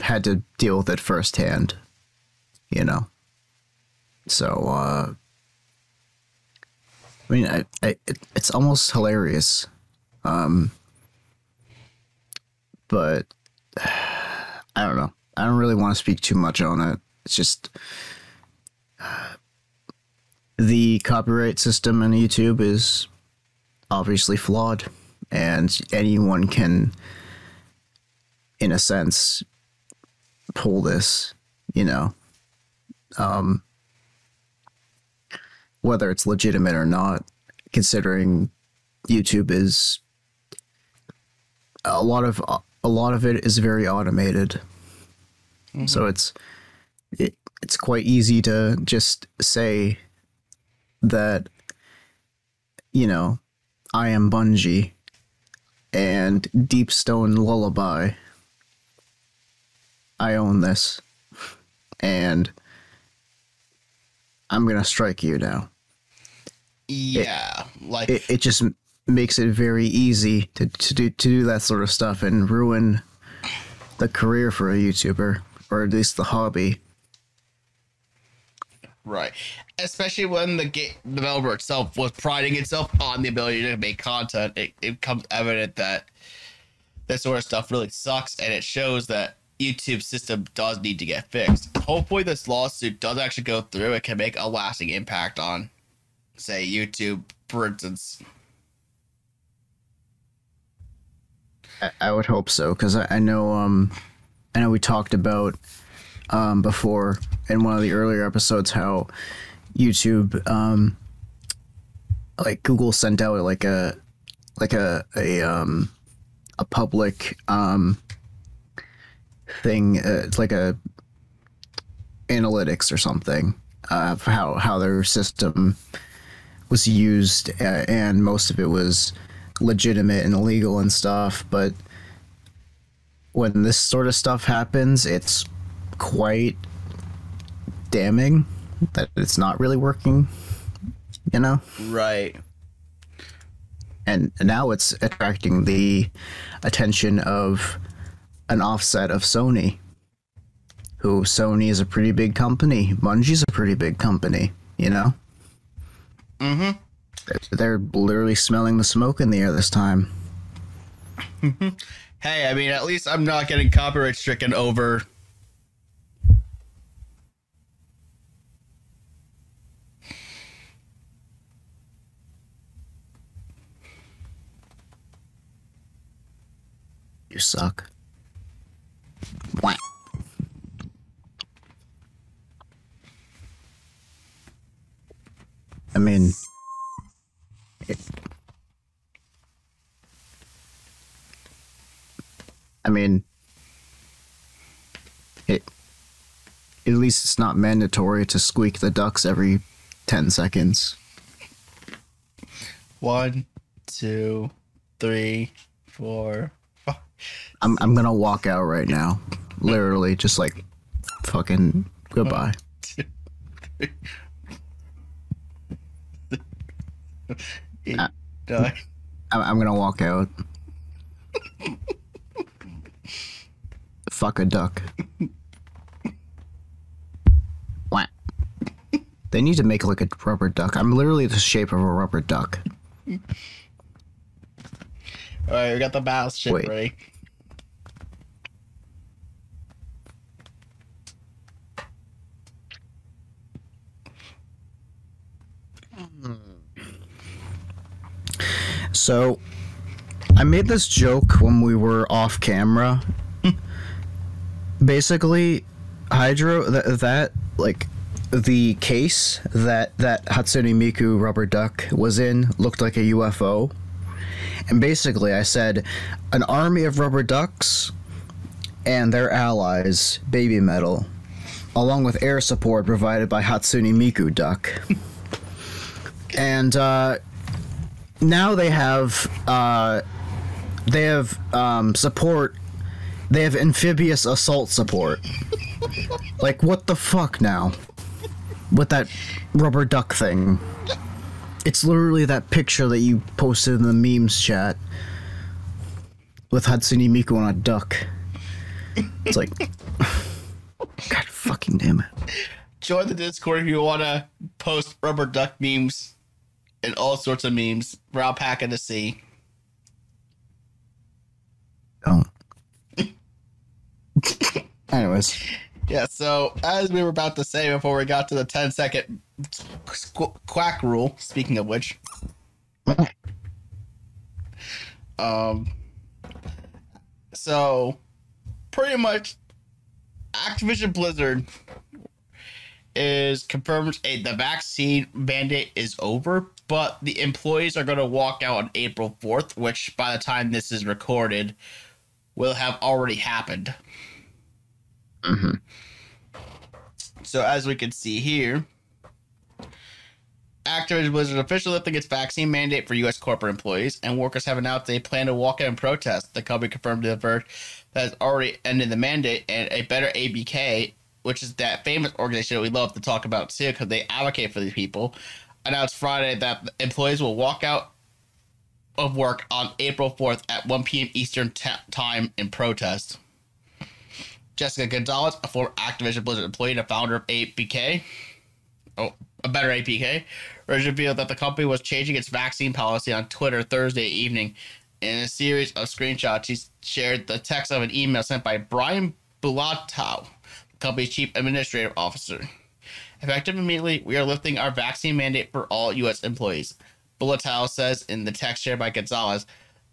[SPEAKER 3] had to deal with it firsthand. You know, so uh, I mean, I, I it, it's almost hilarious, um, but I don't know. I don't really want to speak too much on it. It's just uh, the copyright system in YouTube is obviously flawed, and anyone can, in a sense, pull this. You know, um, whether it's legitimate or not, considering YouTube is a lot of a lot of it is very automated. Mm-hmm. So it's it, it's quite easy to just say that you know, I am Bungie and Deep Stone Lullaby. I own this. And I'm gonna strike you now.
[SPEAKER 2] Yeah,
[SPEAKER 3] it,
[SPEAKER 2] like
[SPEAKER 3] it, it just makes it very easy to, to do to do that sort of stuff and ruin the career for a YouTuber or at least the hobby.
[SPEAKER 2] Right. Especially when the game developer itself was priding itself on the ability to make content, it, it becomes evident that this sort of stuff really sucks and it shows that YouTube system does need to get fixed. Hopefully this lawsuit does actually go through. It can make a lasting impact on say YouTube, for instance.
[SPEAKER 3] I, would hope so because I, I know um I know we talked about um before in one of the earlier episodes how YouTube um like Google sent out like a like a a um a public um thing uh, it's like a analytics or something uh, of how how their system was used uh, and most of it was legitimate and legal and stuff but when this sort of stuff happens it's quite damning that it's not really working you know
[SPEAKER 2] Right.
[SPEAKER 3] and now it's attracting the attention of an offset of Sony who Sony is a pretty big company Bungie's a pretty big company you know
[SPEAKER 2] Mm-hmm.
[SPEAKER 3] they're literally smelling the smoke in the air this time
[SPEAKER 2] Hey, I mean, at least I'm not getting copyright stricken over.
[SPEAKER 3] you suck Wah. I mean, it, I mean, it. At least it's not mandatory to squeak the ducks every ten seconds.
[SPEAKER 2] One, two, three, four, five.
[SPEAKER 3] I'm I'm gonna walk out right now, literally, just like, fucking goodbye.
[SPEAKER 2] Eight,
[SPEAKER 3] Uh,
[SPEAKER 2] nine.
[SPEAKER 3] I'm, I'm gonna walk out. Fuck a duck. They They need to make like a rubber duck. I'm literally the shape of a rubber duck.
[SPEAKER 2] All right, we got the battleship
[SPEAKER 3] Wait.
[SPEAKER 2] ready.
[SPEAKER 3] So, I made this joke when we were off camera. Basically, Hydro that, that like the case that that Hatsune Miku rubber duck was in looked like a UFO. And basically, I said an army of rubber ducks and their allies, Babymetal, along with air support provided by Hatsune Miku duck. and uh now they have uh they have um support they have amphibious assault support. Like what the fuck now? With that rubber duck thing. It's literally that picture that you posted in the memes chat with Hatsune Miku on a duck. It's like god fucking damn it.
[SPEAKER 2] Join the Discord if you want to post rubber duck memes and all sorts of memes. For Alpaca to see.
[SPEAKER 3] don't anyways
[SPEAKER 2] Yeah, so as we were about to say before we got to the 10 second squ- quack rule, speaking of which, um, so pretty much Activision Blizzard is confirmed a, the vaccine mandate is over, but the employees are going to walk out on April 4th, which by the time this is recorded will have already happened. Mm-hmm. So as we can see here, Activision Blizzard officially lifting its vaccine mandate for U.S. corporate employees, and workers have announced they plan to walk out and protest. The company confirmed to The Verge that has already ended the mandate, and a better ABK, which is that famous organization that we love to talk about too, because they advocate for these people, announced Friday that employees will walk out of work on April 4th at 1 p.m. Eastern ta time in protest. Jessica Gonzalez, a former Activision Blizzard employee and a founder of ABK, oh, a better ABK, revealed that the company was changing its vaccine policy on Twitter Thursday evening. In a series of screenshots, she shared the text of an email sent by Brian Bulatao, the company's chief administrative officer. Effective immediately, we are lifting our vaccine mandate for all U.S. employees. Bulatao says in the text shared by Gonzalez.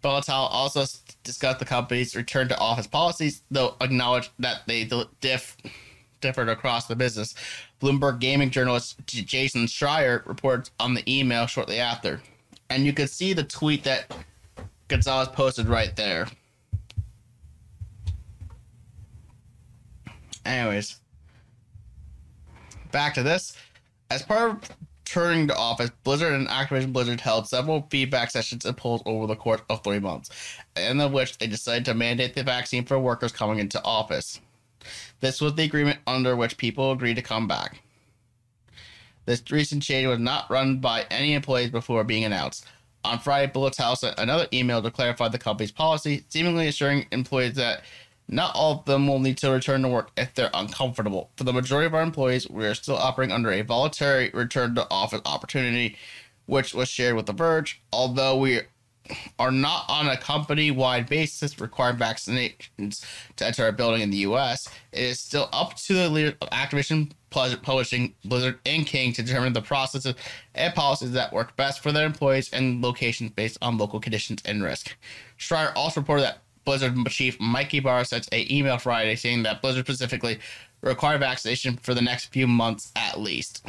[SPEAKER 2] Bulatao also discussed the company's return to office policies, though acknowledged that they di- diff- differed across the business. Bloomberg gaming journalist Jason Schreier reports on the email shortly after. And you can see the tweet that Gonzalez posted right there. Anyways, back to this. As part of returning to office, Blizzard and Activision Blizzard held several feedback sessions and polls over the course of three months, in of which they decided to mandate the vaccine for workers coming into office. This was the agreement under which people agreed to come back. This recent change was not run by any employees before being announced. On Friday, Bulatao sent another email to clarify the company's policy, seemingly assuring employees that not all of them will need to return to work if they're uncomfortable. For the majority of our employees, we are still operating under a voluntary return to office opportunity, which was shared with The Verge. Although we are not on a company wide basis requiring vaccinations to enter a building in the US, it is still up to the leader of Activision Publishing, Blizzard, and King to determine the processes and policies that work best for their employees and locations based on local conditions and risk. Schreier also reported that Blizzard chief Mike Ybarra sent a email Friday saying that Blizzard specifically require vaccination for the next few months at least.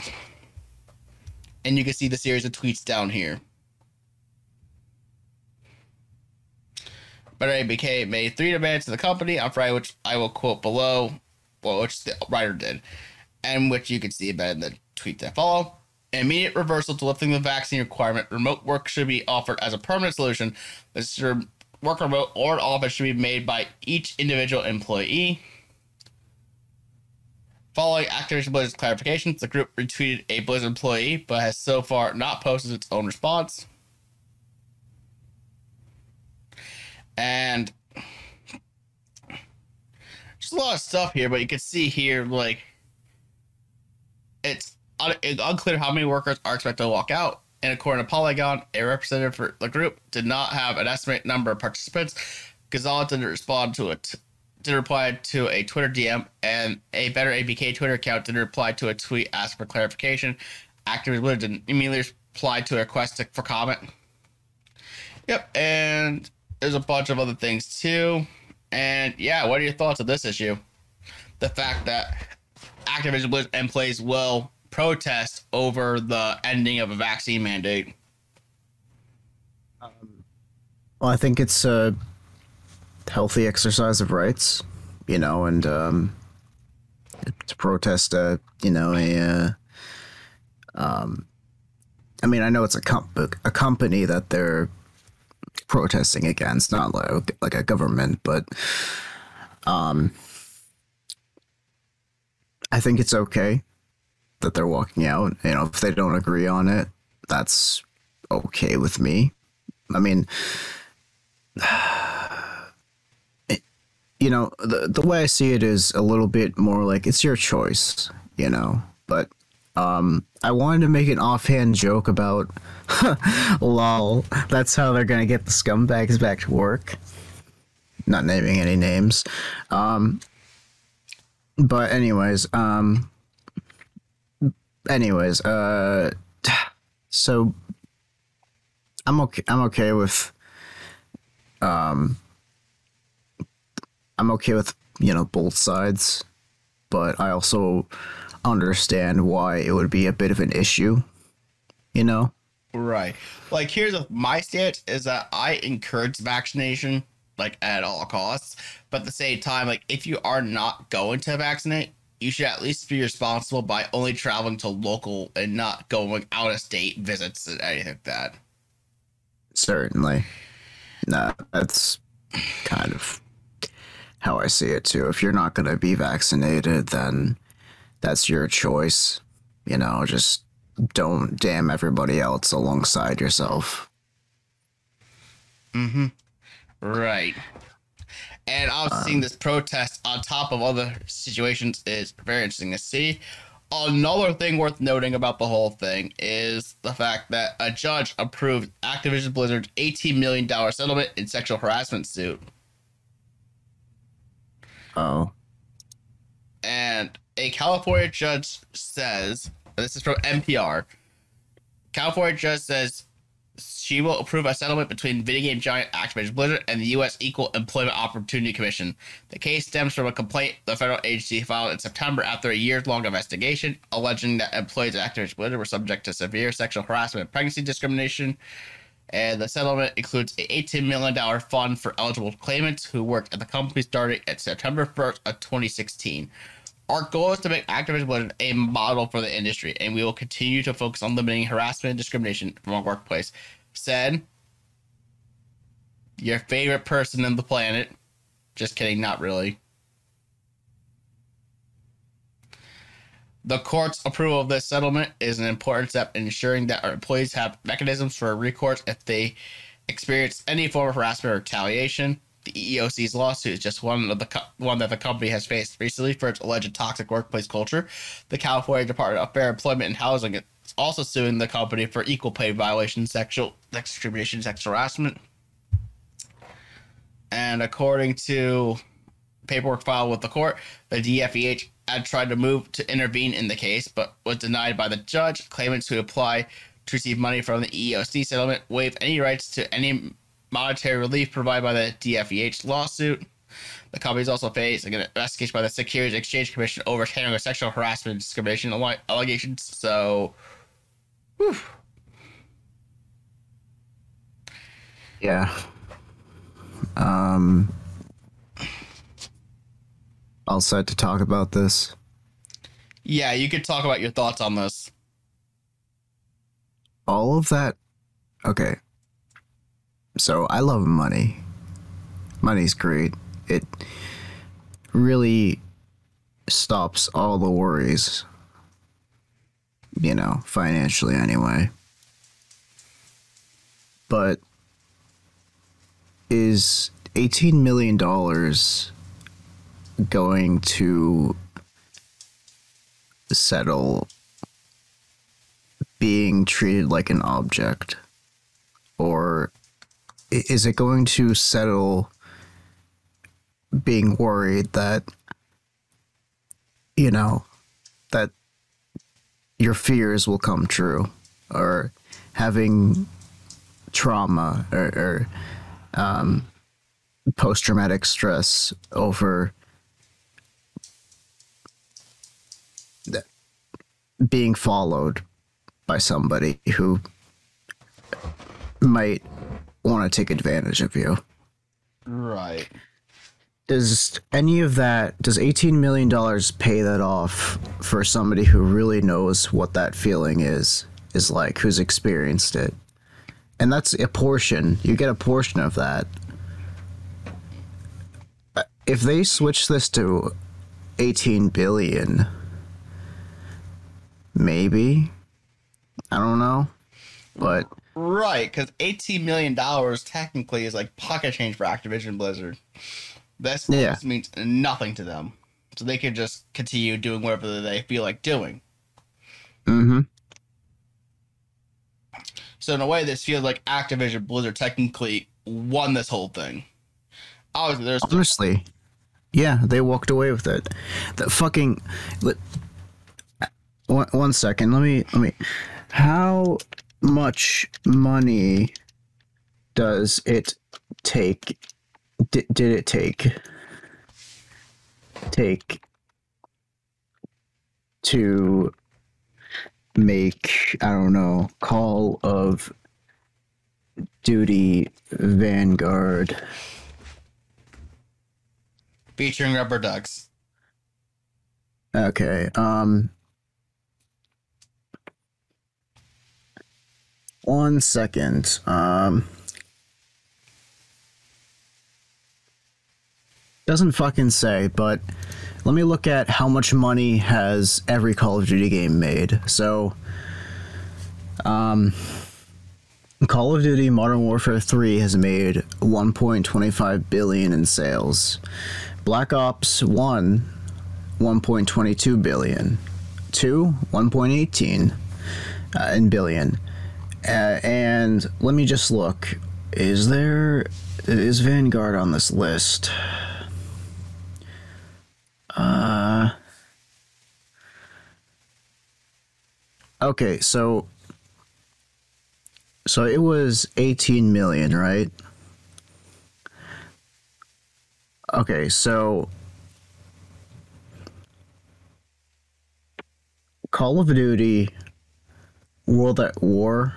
[SPEAKER 2] And you can see the series of tweets down here. Better ABK made three demands to the company on Friday, which I will quote below, well, which the writer did, and which you can see about in the tweet that follow. Immediate reversal to lifting the vaccine requirement. Remote work should be offered as a permanent solution. This work remote or in office should be made by each individual employee. Following Activision Blizzard's clarifications, the group retweeted a Blizzard employee, but has so far not posted its own response. And there's a lot of stuff here, but you can see here, like, it's un- unclear how many workers are expected to walk out. And according to Polygon, a representative for the group did not have an estimate number of participants. Gonzalez didn't respond to it. Didn't reply to a Twitter DM, and a better ABK Twitter account didn't reply to a tweet asking for clarification. Activision Blizzard didn't immediately reply to a request for comment. Yep, and there's a bunch of other things too. And yeah, what are your thoughts on this issue? The fact that Activision Blizzard employees will protest over the ending of a vaccine mandate.
[SPEAKER 3] Well, I think it's a healthy exercise of rights, you know, and um, to protest a, you know, a, uh, um, I mean, I know it's a comp- a company that they're protesting against, not like like a government, but um, I think it's okay that they're walking out. You know, if they don't agree on it, that's okay with me. I mean, it, you know, the the way I see it is a little bit more like it's your choice, you know. But um, I wanted to make an offhand joke about, lol. That's how they're gonna get the scumbags back to work. Not naming any names. Um, but anyways, um, anyways, uh, so I'm okay. I'm okay with. Um, I'm okay with you know both sides, but I also understand why it would be a bit of an issue. You know.
[SPEAKER 2] Right. Like here's a, my stance is that I encourage vaccination like at all costs, but at the same time, like if you are not going to vaccinate, you should at least be responsible by only traveling to local and not going out of state visits and anything like that.
[SPEAKER 3] Certainly. Nah, that's kind of how I see it too. If you're not going to be vaccinated, then that's your choice. You know, just don't damn everybody else alongside yourself.
[SPEAKER 2] Mm-hmm. Right. And I was um, seeing this protest on top of other situations is very interesting to see. Another thing worth noting about the whole thing is the fact that a judge approved Activision Blizzard's $18 million settlement in sexual harassment suit.
[SPEAKER 3] Oh.
[SPEAKER 2] And a California judge says, this is from NPR. California judge says she will approve a settlement between video game giant Activision Blizzard and the U.S. Equal Employment Opportunity Commission. The case stems from a complaint the federal agency filed in September after a years-long investigation alleging that employees at Activision Blizzard were subject to severe sexual harassment and pregnancy discrimination. And the settlement includes a $18 million fund for eligible claimants who worked at the company starting at September 1st of 2016. Our goal is to make Activision Blizzard a model for the industry, and we will continue to focus on limiting harassment and discrimination from our workplace. Said your favorite person on the planet. Just kidding, not really. The court's approval of this settlement is an important step in ensuring that our employees have mechanisms for recourse if they experience any form of harassment or retaliation. The EEOC's lawsuit is just one of the co- one that the company has faced recently for its alleged toxic workplace culture. The California Department of Fair Employment and Housing is also suing the company for equal pay violations, sexual discrimination, sexual harassment. And according to paperwork filed with the court, the DFEH had tried to move to intervene in the case, but was denied by the judge. Claimants who apply to receive money from the EEOC settlement waive any rights to any monetary relief provided by the DFEH lawsuit. The company is also facing an investigation by the Securities Exchange Commission over handling sexual harassment and discrimination allegations. So, whew.
[SPEAKER 3] Yeah. Um. All set to talk about this.
[SPEAKER 2] yeah, you could talk about your thoughts on this.
[SPEAKER 3] All of that. Okay. So I love money. Money's great. It really stops all the worries. You know, financially anyway. But is $18 million going to settle being treated like an object? Or is it going to settle being worried that, you know, that your fears will come true? Or having trauma or, or um, post traumatic stress over being followed by somebody who might want to take advantage of you.
[SPEAKER 2] Right.
[SPEAKER 3] Does any of that, does $18 million pay that off for somebody who really knows what that feeling is, is like, who's experienced it? And that's a portion. You get a portion of that. Uh, If they switch this to 18 billion, maybe. I don't know. But
[SPEAKER 2] Right, because eighteen million dollars technically is like pocket change for Activision Blizzard. This
[SPEAKER 3] Yeah.
[SPEAKER 2] means nothing to them, so they can just continue doing whatever they feel like doing.
[SPEAKER 3] hmm
[SPEAKER 2] So in a way, this feels like Activision Blizzard technically won this whole thing. Obviously, there's
[SPEAKER 3] honestly, yeah, they walked away with it. The fucking let, one, one second. Let me let me. How much money does it take? Did, did it take? Take to make I don't know Call of Duty Vanguard
[SPEAKER 2] featuring rubber ducks.
[SPEAKER 3] Okay. Um one second. Um doesn't fucking say, but let me look at how much money has every Call of Duty game made. So um Call of Duty Modern Warfare 3 has made 1.25 billion in sales. Black Ops 1 1.22 billion. Two, 1.18 uh, in billion. Uh, and let me just look. Is there is Vanguard on this list? Uh Okay, so so it was 18 million, right? Okay, so Call of Duty World at War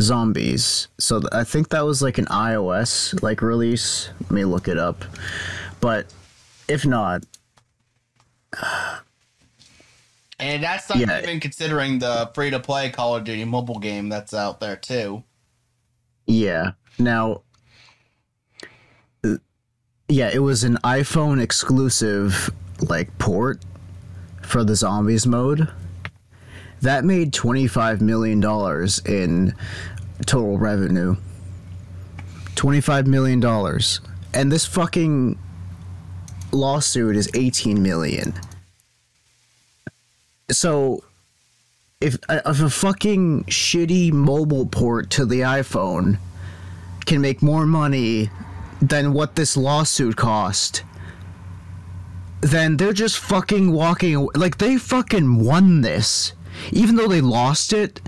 [SPEAKER 3] Zombies. So th- I think that was like an iOS like release. Let me look it up. But if not,
[SPEAKER 2] And that's not
[SPEAKER 3] Yeah.
[SPEAKER 2] even considering the free to play Call of Duty mobile game that's out there too.
[SPEAKER 3] yeah. Now yeah, it was an iPhone exclusive like port for the zombies mode. That made 25 million dollars in total revenue. 25 million dollars. And this fucking lawsuit is 18 million. So if uh, if a fucking shitty mobile port to the iPhone can make more money than what this lawsuit cost, then they're just fucking walking away. Like they fucking won this, even though they lost it.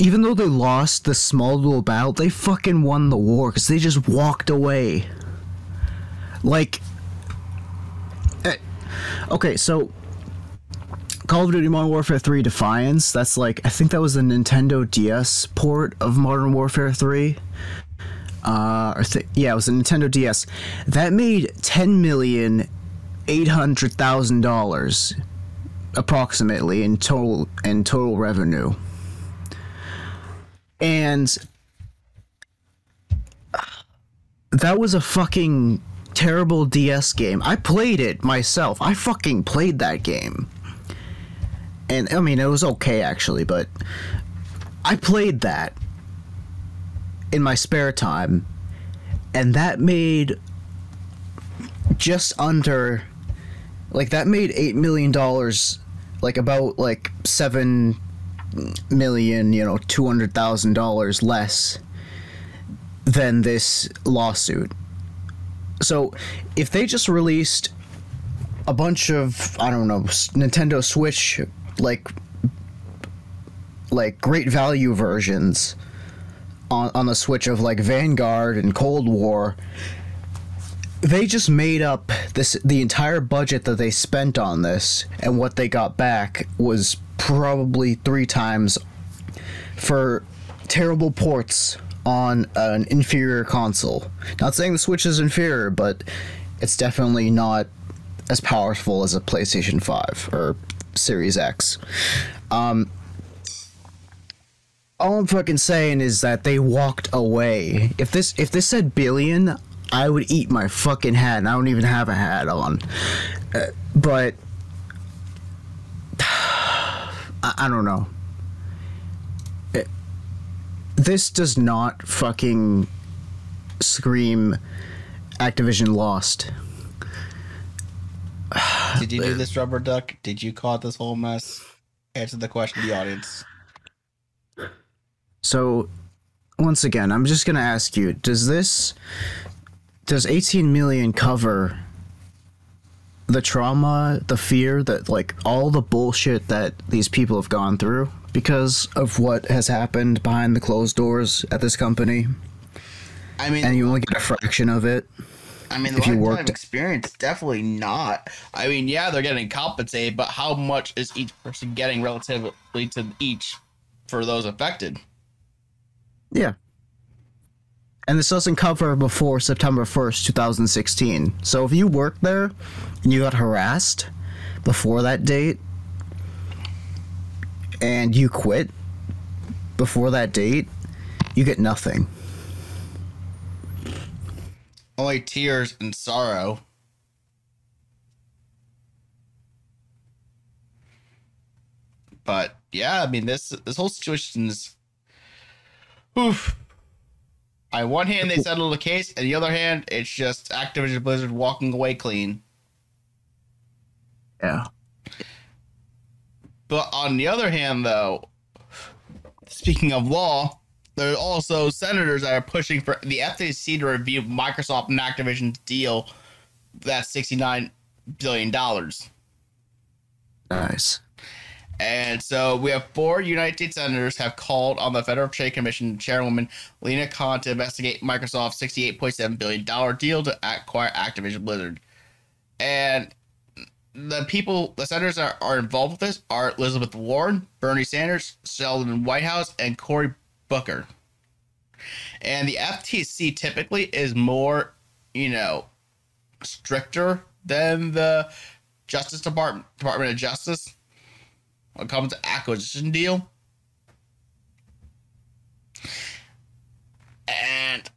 [SPEAKER 3] Even though they lost the small little battle, they fucking won the war because they just walked away. Like, eh, okay, so Call of Duty Modern Warfare 3 Defiance, that's like, I think that was the Nintendo DS port of Modern Warfare 3. Uh, or th- yeah, it was a Nintendo DS. That made ten million eight hundred thousand dollars, approximately in total in total revenue. And that was a fucking terrible DS game. I played it myself. I fucking played that game. And I mean, it was okay actually, but I played that in my spare time, and that made just under, like, that made $8 million like about like seven million, you know, two hundred thousand dollars less than this lawsuit. So, if they just released a bunch of I don't know Nintendo Switch like like great value versions on on the Switch of like Vanguard and Cold War, they just made up this the entire budget that they spent on this and what they got back was probably three times for terrible ports on an inferior console. Not saying the Switch is inferior, but it's definitely not as powerful as a PlayStation 5 or Series X. Um all I'm fucking saying is that they walked away. If this if this said billion, I would eat my fucking hat, and I don't even have a hat on. Uh, but I, I don't know. It- this does not fucking scream Activision lost.
[SPEAKER 2] Did you do this rubber duck? Did you cause this whole mess? Answer the question to the audience.
[SPEAKER 3] So, once again, I'm just gonna ask you: Does this, does 18 million cover the trauma, the fear that, like, all the bullshit that these people have gone through because of what has happened behind the closed doors at this company,
[SPEAKER 2] I mean,
[SPEAKER 3] and you only get a fraction of it?
[SPEAKER 2] I mean,
[SPEAKER 3] if you
[SPEAKER 2] lifetime
[SPEAKER 3] worked-
[SPEAKER 2] experience, definitely not. I mean, yeah, they're getting compensated, but how much is each person getting relatively to each for those affected?
[SPEAKER 3] Yeah. And this doesn't cover before September 1st, 2016. So if you worked there and you got harassed before that date and you quit before that date, you get nothing.
[SPEAKER 2] Only tears and sorrow. But yeah, I mean this this whole situation is. Oof. On one hand, they settled the case, and the other hand, it's just Activision Blizzard walking away clean.
[SPEAKER 3] Yeah.
[SPEAKER 2] But on the other hand, though, speaking of law, there are also senators that are pushing for the FTC to review Microsoft and Activision's deal that's $69 billion.
[SPEAKER 3] Nice.
[SPEAKER 2] And so we have four United States senators have called on the Federal Trade Commission chairwoman Lina Khan to investigate Microsoft's $68.7 billion deal to acquire Activision Blizzard. And the people, the senators that are involved with this are Elizabeth Warren, Bernie Sanders, Sheldon Whitehouse, and Cory Booker. And the FTC typically is more, you know, stricter than the Justice Department, Department of Justice when it comes to acquisition deal. And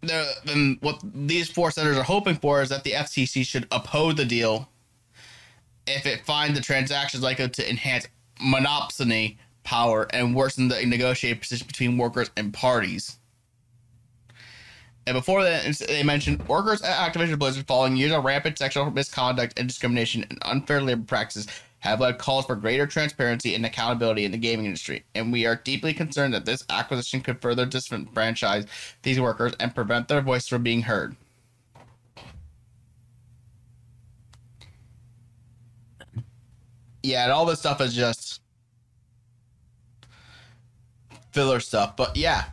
[SPEAKER 2] the- then what these four senators are hoping for is that the FCC should oppose the deal if it finds the transactions likely to enhance monopsony power and worsen the negotiated position between workers and parties. And before that, they mentioned workers at Activision Blizzard, following years of rampant sexual misconduct and discrimination and unfair labor practices, have led calls for greater transparency and accountability in the gaming industry. And we are deeply concerned that this acquisition could further disenfranchise these workers and prevent their voice from being heard. Yeah, and all this stuff is just filler stuff. But yeah,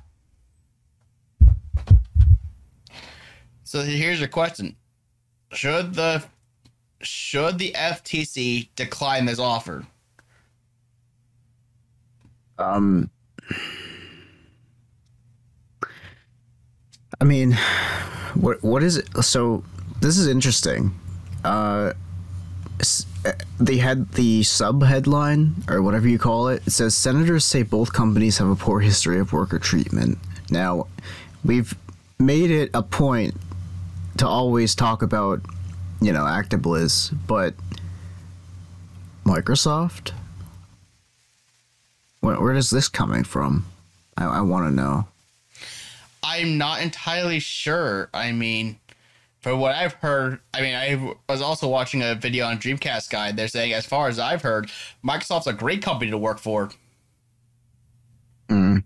[SPEAKER 2] So here's your question: Should the should the FTC decline this offer?
[SPEAKER 3] Um I mean, what what is it? So this is interesting. Uh, uh, they had the sub headline or whatever you call it. It says senators say both companies have a poor history of worker treatment. Now, we've made it a point to always talk about, you know, ActiBliz, but Microsoft. Where, where is this coming from? I, I want to know.
[SPEAKER 2] I'm not entirely sure. I mean, for what I've heard, I mean, I was also watching a video on Dreamcast Guy. They're saying, as far as I've heard, Microsoft's a great company to work for.
[SPEAKER 3] Mm,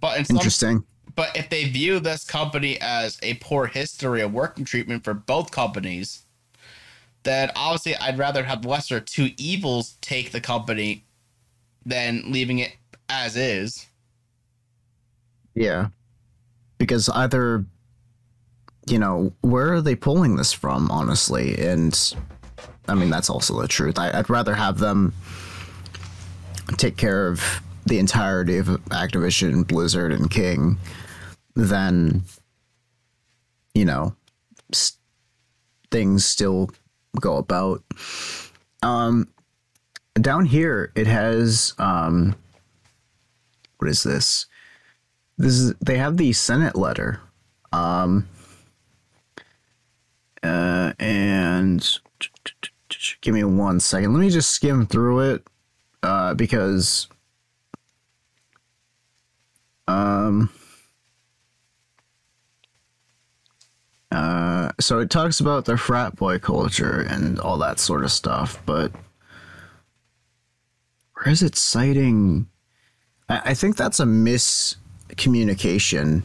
[SPEAKER 2] But in some,
[SPEAKER 3] interesting.
[SPEAKER 2] But if they view this company as a poor history of working treatment for both companies, then obviously I'd rather have lesser two evils take the company than leaving it as is.
[SPEAKER 3] Yeah. Because either, you know, where are they pulling this from, honestly? And I mean, that's also the truth. I, I'd rather have them take care of the entirety of Activision, Blizzard, and King than, you know, things still go about. Um, down here, it has, um, what is this? this is they have the senate letter um uh and give me one second let me just skim through it uh because um uh so it talks about the frat boy culture and all that sort of stuff but where is it citing? I, I think that's a miscommunication.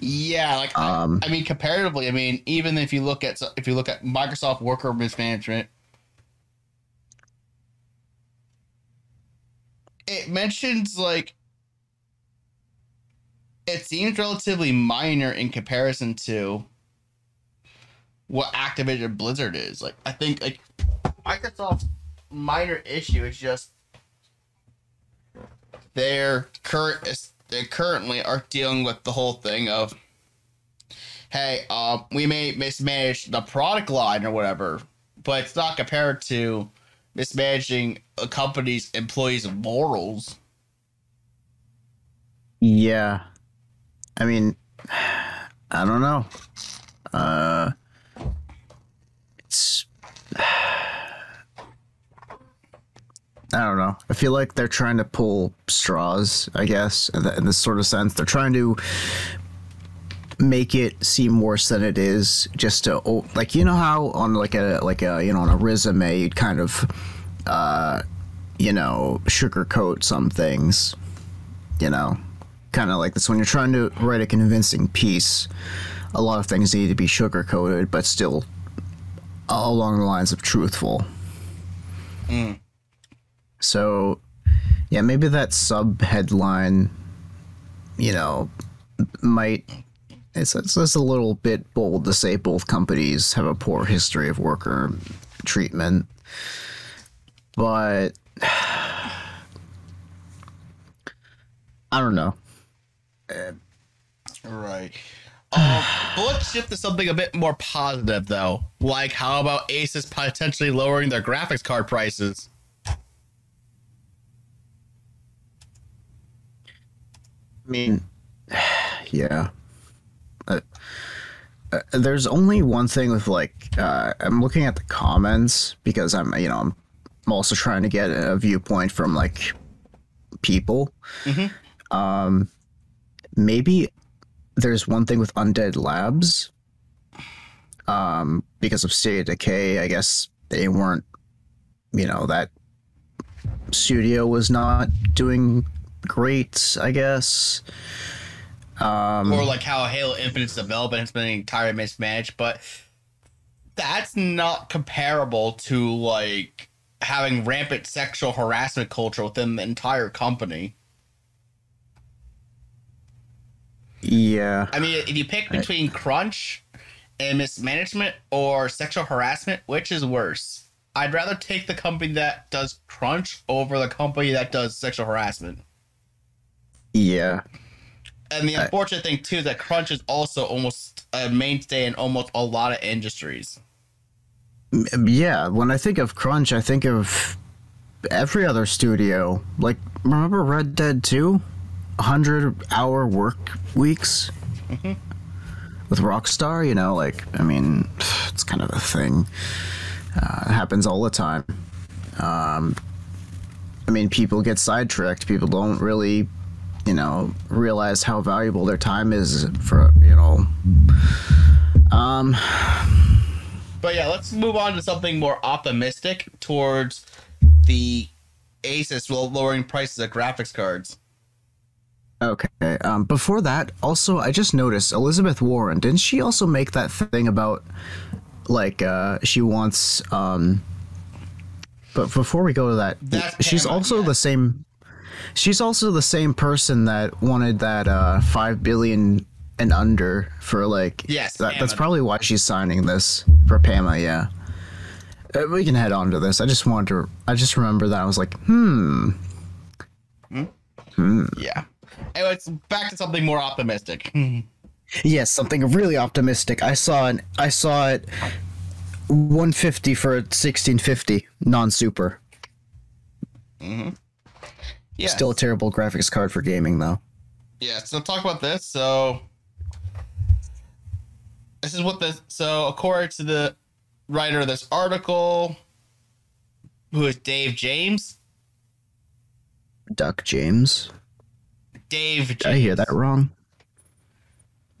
[SPEAKER 2] Yeah, like
[SPEAKER 3] Um,
[SPEAKER 2] I, I mean, comparatively, I mean, even if you look at if you look at Microsoft Worker Mismanagement, it mentions like it seems relatively minor in comparison to what Activision Blizzard is. Like, I think like Microsoft's minor issue is just their current they currently are dealing with the whole thing of hey um we may mismanage the product line or whatever but it's not compared to mismanaging a company's employees morals
[SPEAKER 3] Yeah. I mean, I don't know. Uh. I don't know. I feel like they're trying to pull straws, I guess, in, this sort of sense. They're trying to make it seem worse than it is, just to like you know how on like a like a you know on a resume you'd kind of uh you know sugarcoat some things, you know, kind of like this when you're trying to write a convincing piece. A lot of things need to be sugarcoated but still along the lines of truthful. Mm. So, yeah, maybe that sub headline, you know, might. It's, it's just a little bit bold to say both companies have a poor history of worker treatment. But. I don't know.
[SPEAKER 2] right um, but let's shift to something a bit more positive though like how about asus potentially lowering their graphics card prices
[SPEAKER 3] I mean, yeah. Uh, uh, there's only one thing with like uh, I'm looking at the comments because I'm you know I'm, I'm also trying to get a viewpoint from like people. Um, maybe there's one thing with Undead Labs. Um, because of State of Decay, I guess they weren't, you know, that studio was not doing great. I guess. Um,
[SPEAKER 2] or like how Halo Infinite's development has been entirely mismanaged, but that's not comparable to like having rampant sexual harassment culture within the entire company.
[SPEAKER 3] Yeah.
[SPEAKER 2] I mean, if you pick between crunch and mismanagement or sexual harassment, which is worse? I'd rather take the company that does crunch over the company that does sexual harassment.
[SPEAKER 3] Yeah.
[SPEAKER 2] And the
[SPEAKER 3] I-
[SPEAKER 2] unfortunate thing too is that crunch is also almost a mainstay in almost a lot of industries.
[SPEAKER 3] Yeah, when I think of crunch, I think of every other studio. Like, remember Red Dead 2? 100 hour work weeks? With Rockstar, you know, like, I mean, it's kind of a thing. Uh, it happens all the time. Um, I mean, people get sidetracked. People don't really, you know, realize how valuable their time is for, you know, Um,
[SPEAKER 2] But yeah, let's move on to something more optimistic towards the Asus lowering prices of graphics cards.
[SPEAKER 3] Okay. Um, before that, also, I just noticed Elizabeth Warren. Didn't she also make that thing about, like, uh, she wants, um, but before we go to that,
[SPEAKER 2] That's
[SPEAKER 3] she's also
[SPEAKER 2] yeah.
[SPEAKER 3] the same. She's also the same person that wanted that uh, five billion and under for like.
[SPEAKER 2] Yes,
[SPEAKER 3] that, that's probably why she's signing this for Pama. Yeah. Uh, we can head on to this. I just wanted to. I just remember that I was like, hmm, hmm.
[SPEAKER 2] Yeah. Anyways, back to something more optimistic.
[SPEAKER 3] Yes, something really optimistic. I saw it. I saw it. 150 for a 1650 non-super. Mhm.
[SPEAKER 2] Yeah.
[SPEAKER 3] Still a terrible graphics card for gaming though.
[SPEAKER 2] Yeah, so talk about this. So this is what the so according to the writer of this article, who is Dave James.
[SPEAKER 3] Duck James.
[SPEAKER 2] Dave James.
[SPEAKER 3] Did I hear that wrong?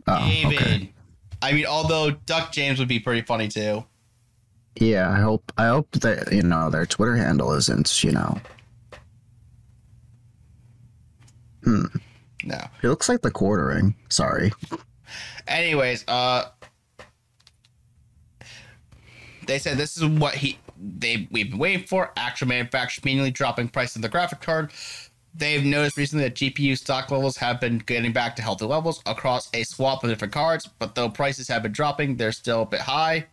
[SPEAKER 3] Oh,
[SPEAKER 2] David.
[SPEAKER 3] okay.
[SPEAKER 2] I mean, although Duck James would be pretty funny too.
[SPEAKER 3] Yeah, I hope I hope that you know their Twitter handle isn't, you know. Hmm.
[SPEAKER 2] No.
[SPEAKER 3] It looks like the quartering. Sorry.
[SPEAKER 2] Anyways, uh they said this is what he they we've been waiting for. Actual manufacturers manually dropping price of the graphic card. They've noticed recently that GPU stock levels have been getting back to healthy levels across a swath of different cards, but though prices have been dropping, they're still a bit high.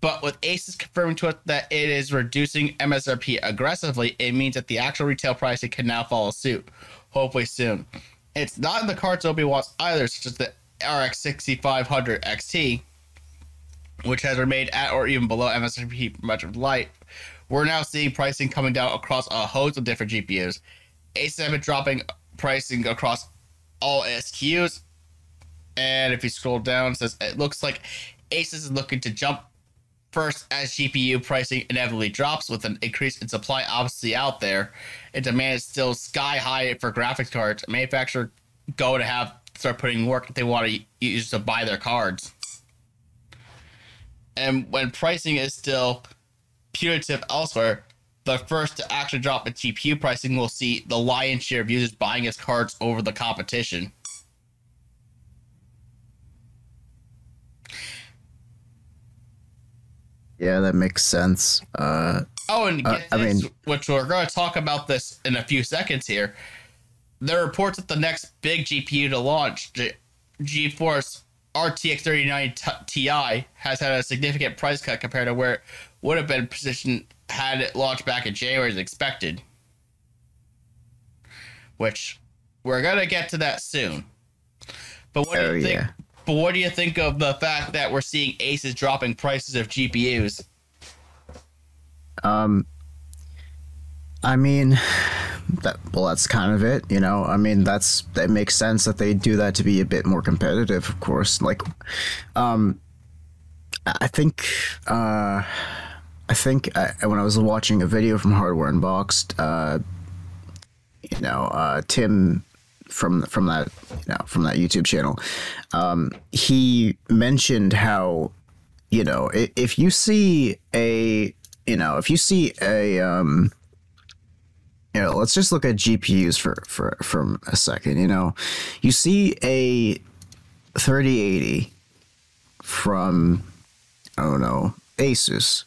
[SPEAKER 2] But with Asus confirming to us that it is reducing MSRP aggressively, it means that the actual retail pricing can now follow suit, hopefully soon. It's not in the cards Obi wants either, such as the RX 6500 XT, which has remained at or even below MSRP for much of life. We're now seeing pricing coming down across a host of different GPUs. Have dropping pricing across all SKUs. And if you scroll down, it says it looks like Asus is looking to jump first as GPU pricing inevitably drops with an increase in supply obviously out there, and demand is still sky high for graphics cards. Manufacturer go to have start putting work they want to use to buy their cards. And when pricing is still punitive elsewhere, the first to actually drop in GPU pricing will see the lion's share of users buying its cards over the competition.
[SPEAKER 3] Yeah, that makes sense. Uh,
[SPEAKER 2] Oh, and
[SPEAKER 3] Uh,
[SPEAKER 2] get
[SPEAKER 3] I mean-
[SPEAKER 2] which we're going to talk about this in a few seconds here. There are reports that the next big GPU to launch, the GeForce RTX 39 Ti, has had a significant price cut compared to where it would have been positioned had it launched back in January as expected. Which we're to get to that soon. But what do
[SPEAKER 3] Oh,
[SPEAKER 2] you think?
[SPEAKER 3] yeah.
[SPEAKER 2] But what do you think of the fact that we're seeing Asus dropping prices of GPUs?
[SPEAKER 3] Um, I mean, that well, that's kind of it, you know. I mean, that's that makes sense that they do that to be a bit more competitive, of course. Like, um, I think, uh, I think I, when I was watching a video from Hardware Unboxed, uh, you know, uh, Tim from from that you know from that YouTube channel, um, he mentioned how you know if you see a you know if you see a um you know let's just look at gpus for for for a second you know. You see a 3080 from i don't know asus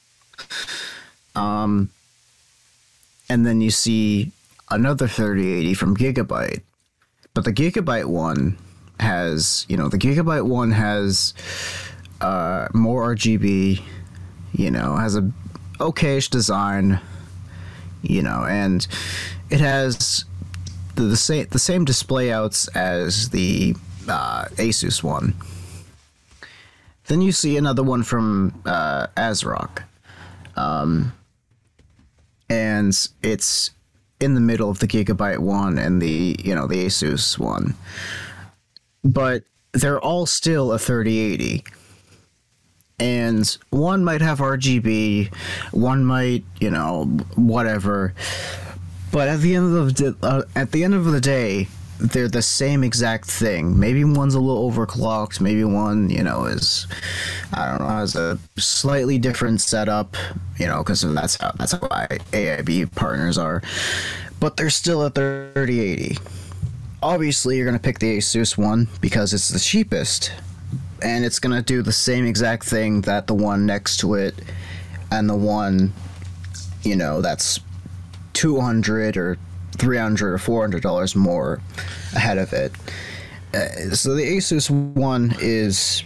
[SPEAKER 3] um and then you see another 3080 from gigabyte but the gigabyte one has you know the gigabyte one has uh, more RGB, you know, has a okayish design, you know, and it has the, the same the same display outs as the uh, Asus one. Then you see another one from uh, ASRock, um, and it's in the middle of the Gigabyte one and the you know the Asus one, but they're all still a 3080 and one might have RGB, one might, you know, whatever. But at the end of the uh, at the end of the day, they're the same exact thing. Maybe one's a little overclocked. Maybe one, you know, is I don't know has a slightly different setup. You know, because that's how that's how AIB partners are. But they're still at 3080. Obviously, you're gonna pick the Asus one because it's the cheapest, and it's gonna do the same exact thing that the one next to it, and the one, you know, that's 200 or 300 or 400 dollars more ahead of it. Uh, so the asus one is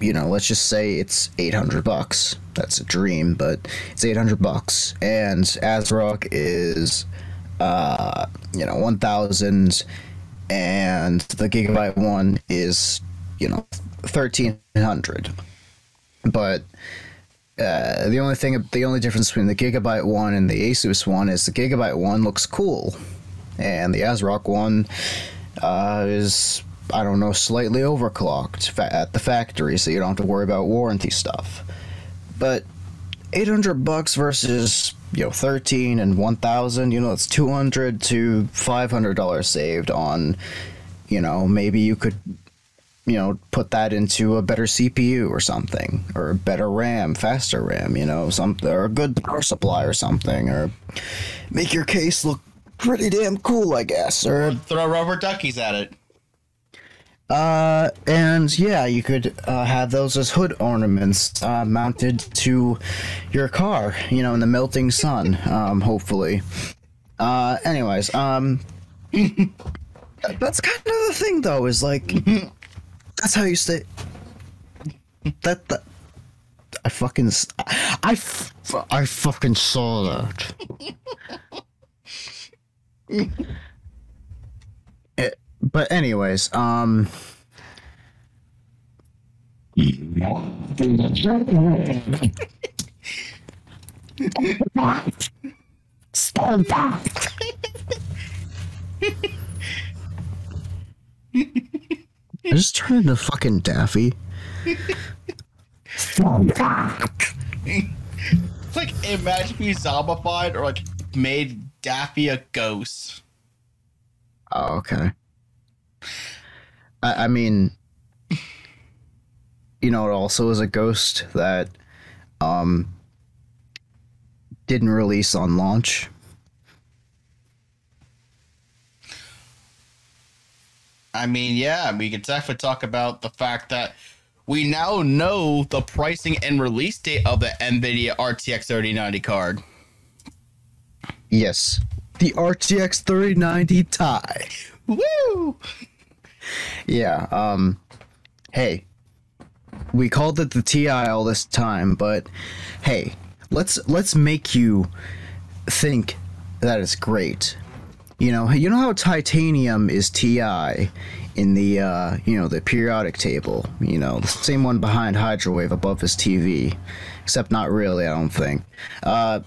[SPEAKER 3] you know let's just say it's 800 bucks. That's a dream but it's 800 bucks. And ASRock is uh you know 1000 and the gigabyte one is you know 1300 but uh, the only thing, the only difference between the Gigabyte one and the Asus one is the Gigabyte one looks cool, and the ASRock one uh, is I don't know slightly overclocked at the factory, so you don't have to worry about warranty stuff. But 800 bucks versus you know 13 and 1000 you know it's 200 to 500 dollars saved on you know maybe you could you know, put that into a better CPU or something, or a better RAM, faster RAM, you know, something, or a good power supply or something, or make your case look pretty damn cool, I guess, or
[SPEAKER 2] Throw rubber duckies at it.
[SPEAKER 3] uh, and yeah, you could uh, have those as hood ornaments uh, mounted to your car, you know, in the melting sun, um, hopefully. Uh, anyways, um, that's kind of the thing, though, is like, that's how you stay. That, that, I fucking, s- I, f- I fucking saw that. It- but anyways, um,
[SPEAKER 4] Stand back.
[SPEAKER 3] I just turned into fucking Daffy.
[SPEAKER 2] It's like imagine if you zombified or like made Daffy a ghost.
[SPEAKER 3] Oh, okay. I, I mean, you know, it also is a ghost that um didn't release on launch.
[SPEAKER 2] I mean, yeah, we could definitely talk about the fact that we now know the pricing and release date of the NVIDIA RTX 3090 card.
[SPEAKER 3] Yes, the RTX 3090 Ti.
[SPEAKER 2] Woo!
[SPEAKER 3] Yeah. Um. Hey, we called it the Ti all this time, but hey, let's let's make you think that it's great. You know, you know how titanium is Ti in the uh, you know the periodic table. You know, the same one behind Hydrowave above his TV, except not really. I don't think. Uh,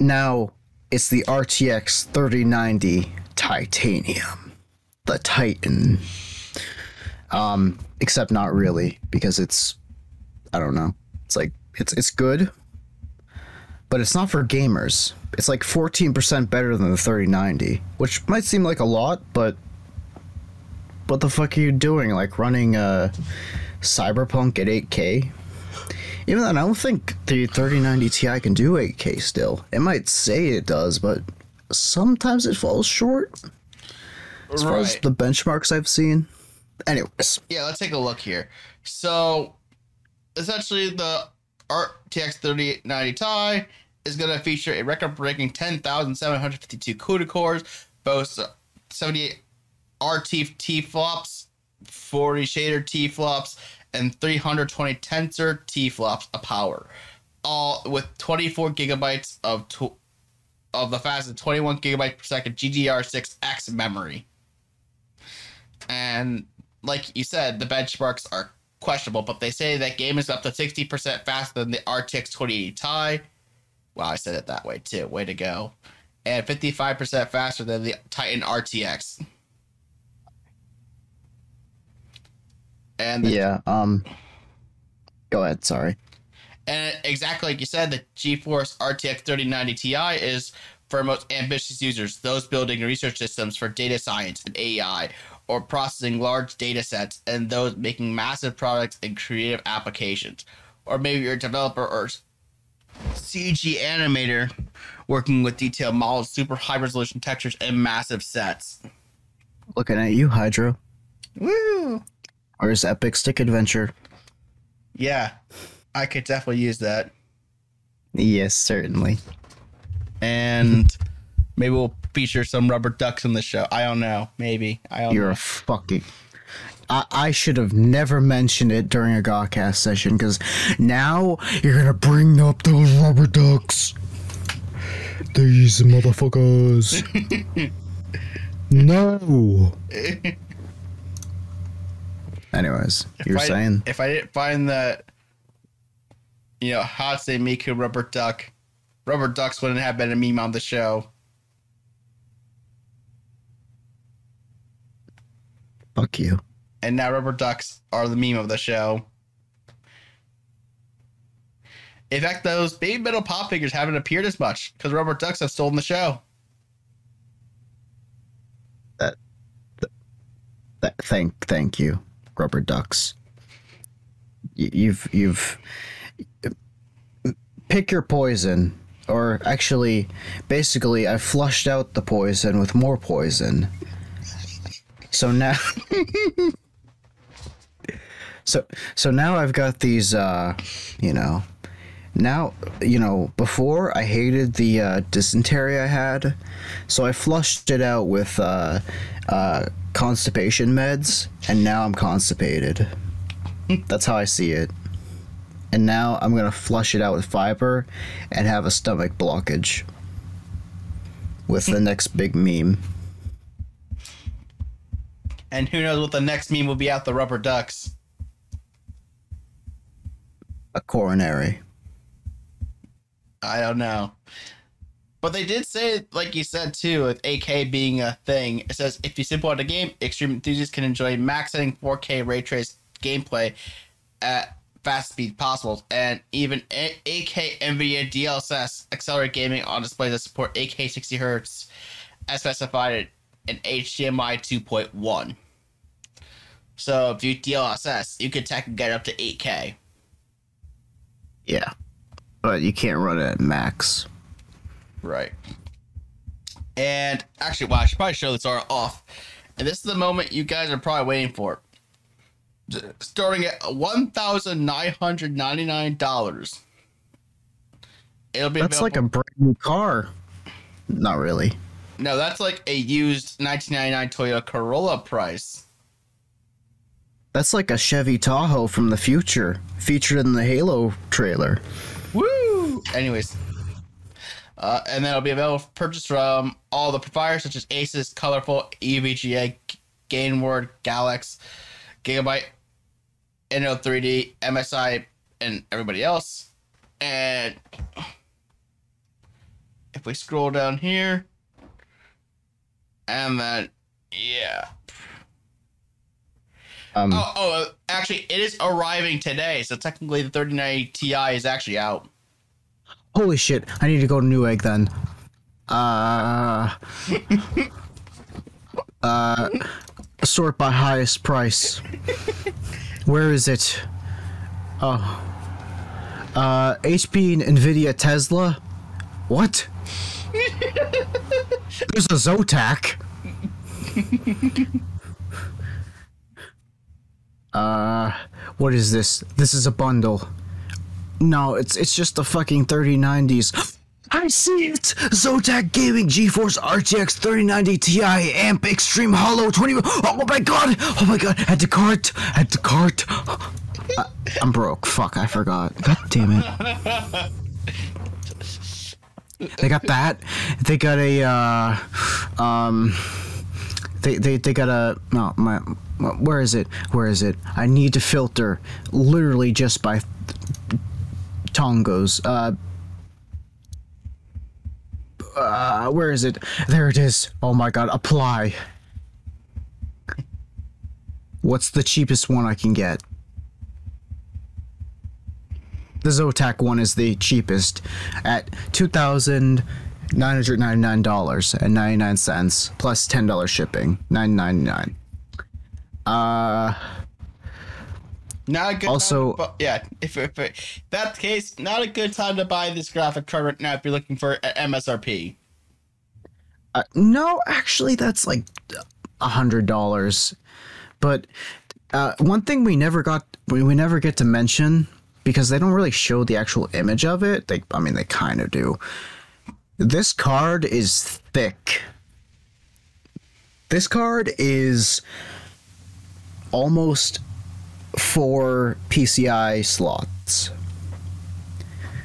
[SPEAKER 3] now it's the RTX 3090 Titanium, the Titan. Um, except not really because it's, I don't know. It's like it's it's good, but it's not for gamers. It's like 14% better than the 3090, which might seem like a lot, but what the fuck are you doing? Like running uh, Cyberpunk at 8K? Even then, I don't think the 3090 Ti can do 8K still. It might say it does, but sometimes it falls short as far as the benchmarks I've seen. Anyways,
[SPEAKER 2] Yeah, let's take a look here. So, essentially, the RTX 3090 Ti is going to feature a record-breaking 10,752 CUDA cores, boasts 78 RT T flops, 40 shader T flops, and 320 tensor T flops of power, all with 24 gigabytes of tw- of the fastest 21 gigabyte per second GDDR6X memory. And like you said, the benchmarks are questionable, but they say that game is up to 60% faster than the RTX 2080 Ti. Wow, I said it that way too. Way to go. And 55% faster than the Titan RTX. And the,
[SPEAKER 3] yeah. Um, go ahead. Sorry.
[SPEAKER 2] and exactly like you said, the GeForce RTX 3090 Ti is for most ambitious users, those building research systems for data science and AI, or processing large data sets, and those making massive products and creative applications. Or maybe you're a developer or CG animator working with detailed models, super high resolution textures, and massive sets.
[SPEAKER 3] Looking at you, Hydro.
[SPEAKER 2] Woo!
[SPEAKER 3] Where's Epic Stick Adventure?
[SPEAKER 2] Yeah, I could definitely use that.
[SPEAKER 3] Yes, certainly.
[SPEAKER 2] And maybe we'll feature some rubber ducks in the show. I don't know. Maybe. I don't
[SPEAKER 3] You're
[SPEAKER 2] know.
[SPEAKER 3] a fucking. I, I should have never mentioned it during a Godcast session because now you're gonna bring up those rubber ducks. These motherfuckers. no. Anyways,
[SPEAKER 2] if I,
[SPEAKER 3] saying
[SPEAKER 2] if I didn't find that, you know, Hatsune Miku rubber duck, rubber ducks wouldn't have been a meme on the show.
[SPEAKER 3] Fuck you.
[SPEAKER 2] And now rubber ducks are the meme of the show. In fact, those Babymetal pop figures haven't appeared as much because rubber ducks have stolen the show.
[SPEAKER 3] Th- thank thank you, rubber ducks. You've you've pick your poison, or actually, basically, I flushed out the poison with more poison. So now, so so now I've got these. Uh, you know, now you know. Before I hated the uh, dysentery I had, so I flushed it out with uh, uh, constipation meds, and now I'm constipated. That's how I see it. And now I'm gonna flush it out with fiber, and have a stomach blockage. With the next big meme.
[SPEAKER 2] And who knows what the next meme will be out the rubber ducks.
[SPEAKER 3] A coronary.
[SPEAKER 2] I don't know. But they did say, like you said too, with 8K being a thing, it says if you simple out the game, extreme enthusiasts can enjoy max setting 4K ray trace gameplay at fast speed possible, and even A- 8K NVIDIA DLSS accelerate gaming on displays that support 8K 60 Hz as specified in HDMI 2.1. So if you DLSS, you could technically get up to 8K.
[SPEAKER 3] Yeah. But you can't run it at max.
[SPEAKER 2] Right. And actually, well, I should probably show this art off. And this is the moment you guys are probably waiting for. Starting at one thousand nine hundred ninety nine dollars. It'll be
[SPEAKER 3] That's like a brand new car. Not really.
[SPEAKER 2] No. That's like a used nineteen ninety nine Toyota Corolla price.
[SPEAKER 3] That's like a Chevy Tahoe from the future, featured in the Halo trailer.
[SPEAKER 2] Woo! Anyways. Uh, and then it'll be available for purchase from all the providers such as Asus, Colorful, EVGA, Gainward, Galax, Gigabyte, Inno3D, MSI, and everybody else. And if we scroll down here, and then yeah.
[SPEAKER 3] Um,
[SPEAKER 2] Oh, oh, actually, it is arriving today, so technically the 3090 Ti is actually out.
[SPEAKER 3] Holy shit! I need to go to Newegg then. Uh, uh, sort by highest price. Where is it? Oh, uh, HP, Nvidia, Tesla. What? There's a Zotac. uh, what is this? This is a bundle. No, it's it's just the fucking 3090s. I see it! Zotac Gaming GeForce RTX 3090 Ti Amp Extreme Holo 20. Oh my god! Oh my god! Add to cart! Add to cart! I, I'm broke. Fuck, I forgot. God damn it. They got that. They got a, uh, um, they, they, they got a, no, my, where is it? Where is it? I need to filter literally just by tongos. Uh, uh, where is it? There it is. Oh my god, apply. What's the cheapest one I can get? The Zotac one is the cheapest at 2000 nine hundred ninety nine dollars and ninety nine cents plus ten dollars shipping. Nine ninety nine. Uh,
[SPEAKER 2] Not a good
[SPEAKER 3] Also-
[SPEAKER 2] time to bu- yeah. If, if, if that's the case, not a good time to buy this graphic card right now if you're looking for MSRP.
[SPEAKER 3] uh, no, actually, that's like a hundred dollars. But uh, one thing we never got, we, we never get to mention because they don't really show the actual image of it. They, I mean, they kind of do. This card is thick. This card is almost four PCI slots.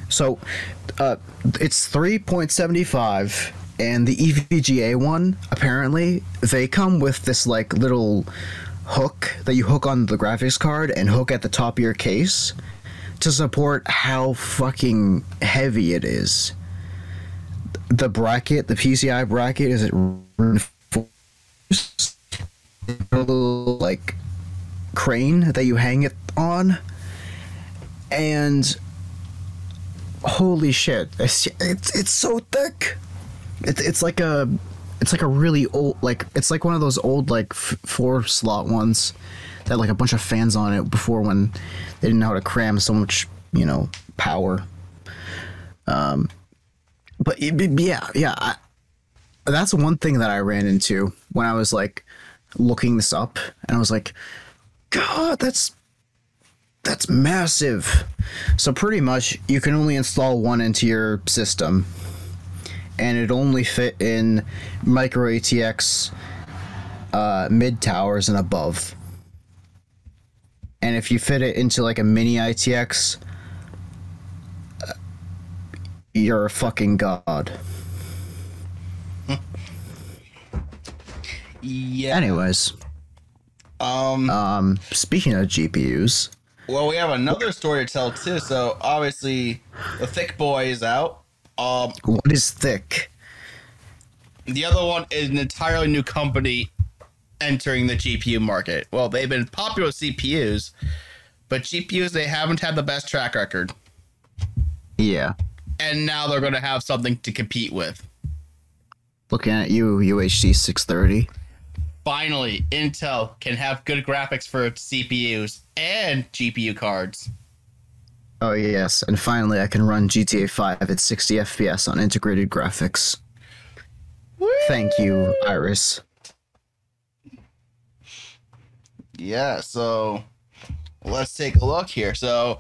[SPEAKER 3] So uh, it's 3.75 and the EVGA one apparently they come with this like little hook that you hook on the graphics card and hook at the top of your case to support how fucking heavy it is. The bracket, the PCI bracket is it reinforced? Like crane that you hang it on? And holy shit it's it's, it's so thick. It's, it's like a it's like a really old like it's like one of those old like f- four slot ones that like a bunch of fans on it before when they didn't know how to cram so much you know power um but it- yeah yeah I, that's one thing that i ran into when i was like looking this up and i was like god that's that's massive. So pretty much you can only install one into your system. And it only fit in micro ATX uh, mid towers and above. And if you fit it into like a mini ITX, you're a fucking god.
[SPEAKER 2] Yeah.
[SPEAKER 3] Anyways,
[SPEAKER 2] Um.
[SPEAKER 3] um, speaking of GPUs,
[SPEAKER 2] Well, we have another story to tell too. So obviously, the thick boy is out. Um.
[SPEAKER 3] what is thick?
[SPEAKER 2] The other one is an entirely new company entering the GPU market. Well, they've been popular with CPUs, but GPUs they haven't had the best track record,
[SPEAKER 3] Yeah.
[SPEAKER 2] and now they're going to have something to compete with.
[SPEAKER 3] Looking at you, UHD 630.
[SPEAKER 2] Finally, Intel can have good graphics for its CPUs and GPU cards.
[SPEAKER 3] Oh yes, and finally I can run GTA 5 at 60 FPS on integrated graphics. Thank you, Iris.
[SPEAKER 2] Yeah, so let's take a look here. So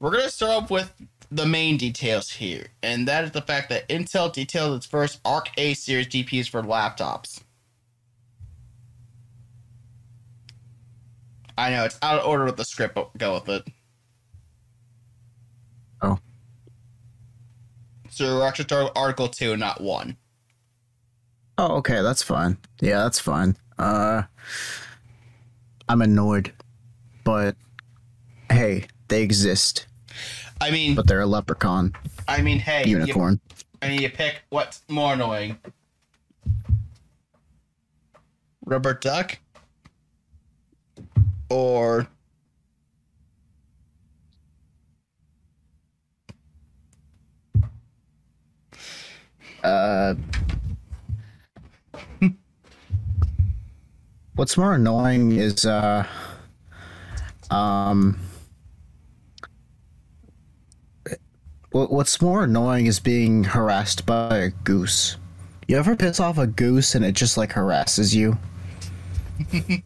[SPEAKER 2] we're gonna start off with the main details here, and that is the fact that Intel detailed its first Arc A series GPUs for laptops. I know it's out of order with the script, but go with it.
[SPEAKER 3] Oh.
[SPEAKER 2] So we're actually starting with Article Two, not one.
[SPEAKER 3] Oh, okay, that's fine. Yeah, that's fine. Uh I'm annoyed. But hey, they exist.
[SPEAKER 2] I mean,
[SPEAKER 3] But they're a leprechaun
[SPEAKER 2] I mean, hey, you-
[SPEAKER 3] unicorn.
[SPEAKER 2] I mean, you pick what's more annoying. Rubber duck or
[SPEAKER 3] Uh What's more annoying is uh um what's more annoying is being harassed by a goose. You ever piss off a goose and it just like harasses you?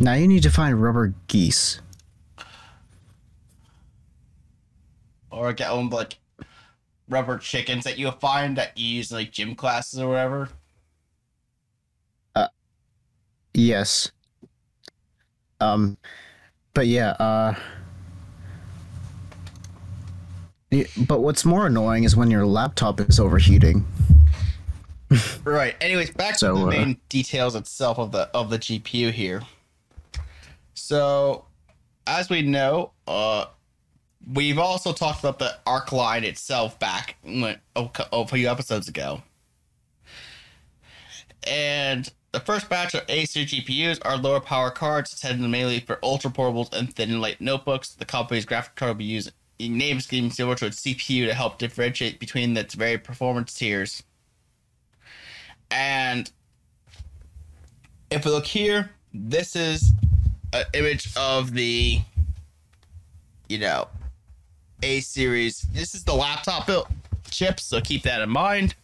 [SPEAKER 3] now you need to find rubber geese.
[SPEAKER 2] or get one like rubber chickens that you find at ease in like gym classes or whatever.
[SPEAKER 3] Yes. Um, but yeah, uh, but what's more annoying is when your laptop is overheating.
[SPEAKER 2] Right. Anyways, back
[SPEAKER 3] So,
[SPEAKER 2] to the
[SPEAKER 3] uh,
[SPEAKER 2] main details itself of the of the GPU here. So, as we know, uh, we've also talked about the Arc line itself back when, a few episodes ago. And the first batch of A series GPUs are lower power cards intended mainly for ultra portables and thin and light notebooks. The company's graphic card will be used name scheme similar to its CPU to help differentiate between its very performance tiers. And if we look here, this is an image of the, you know, A series. This is the laptop built chip, so keep that in mind.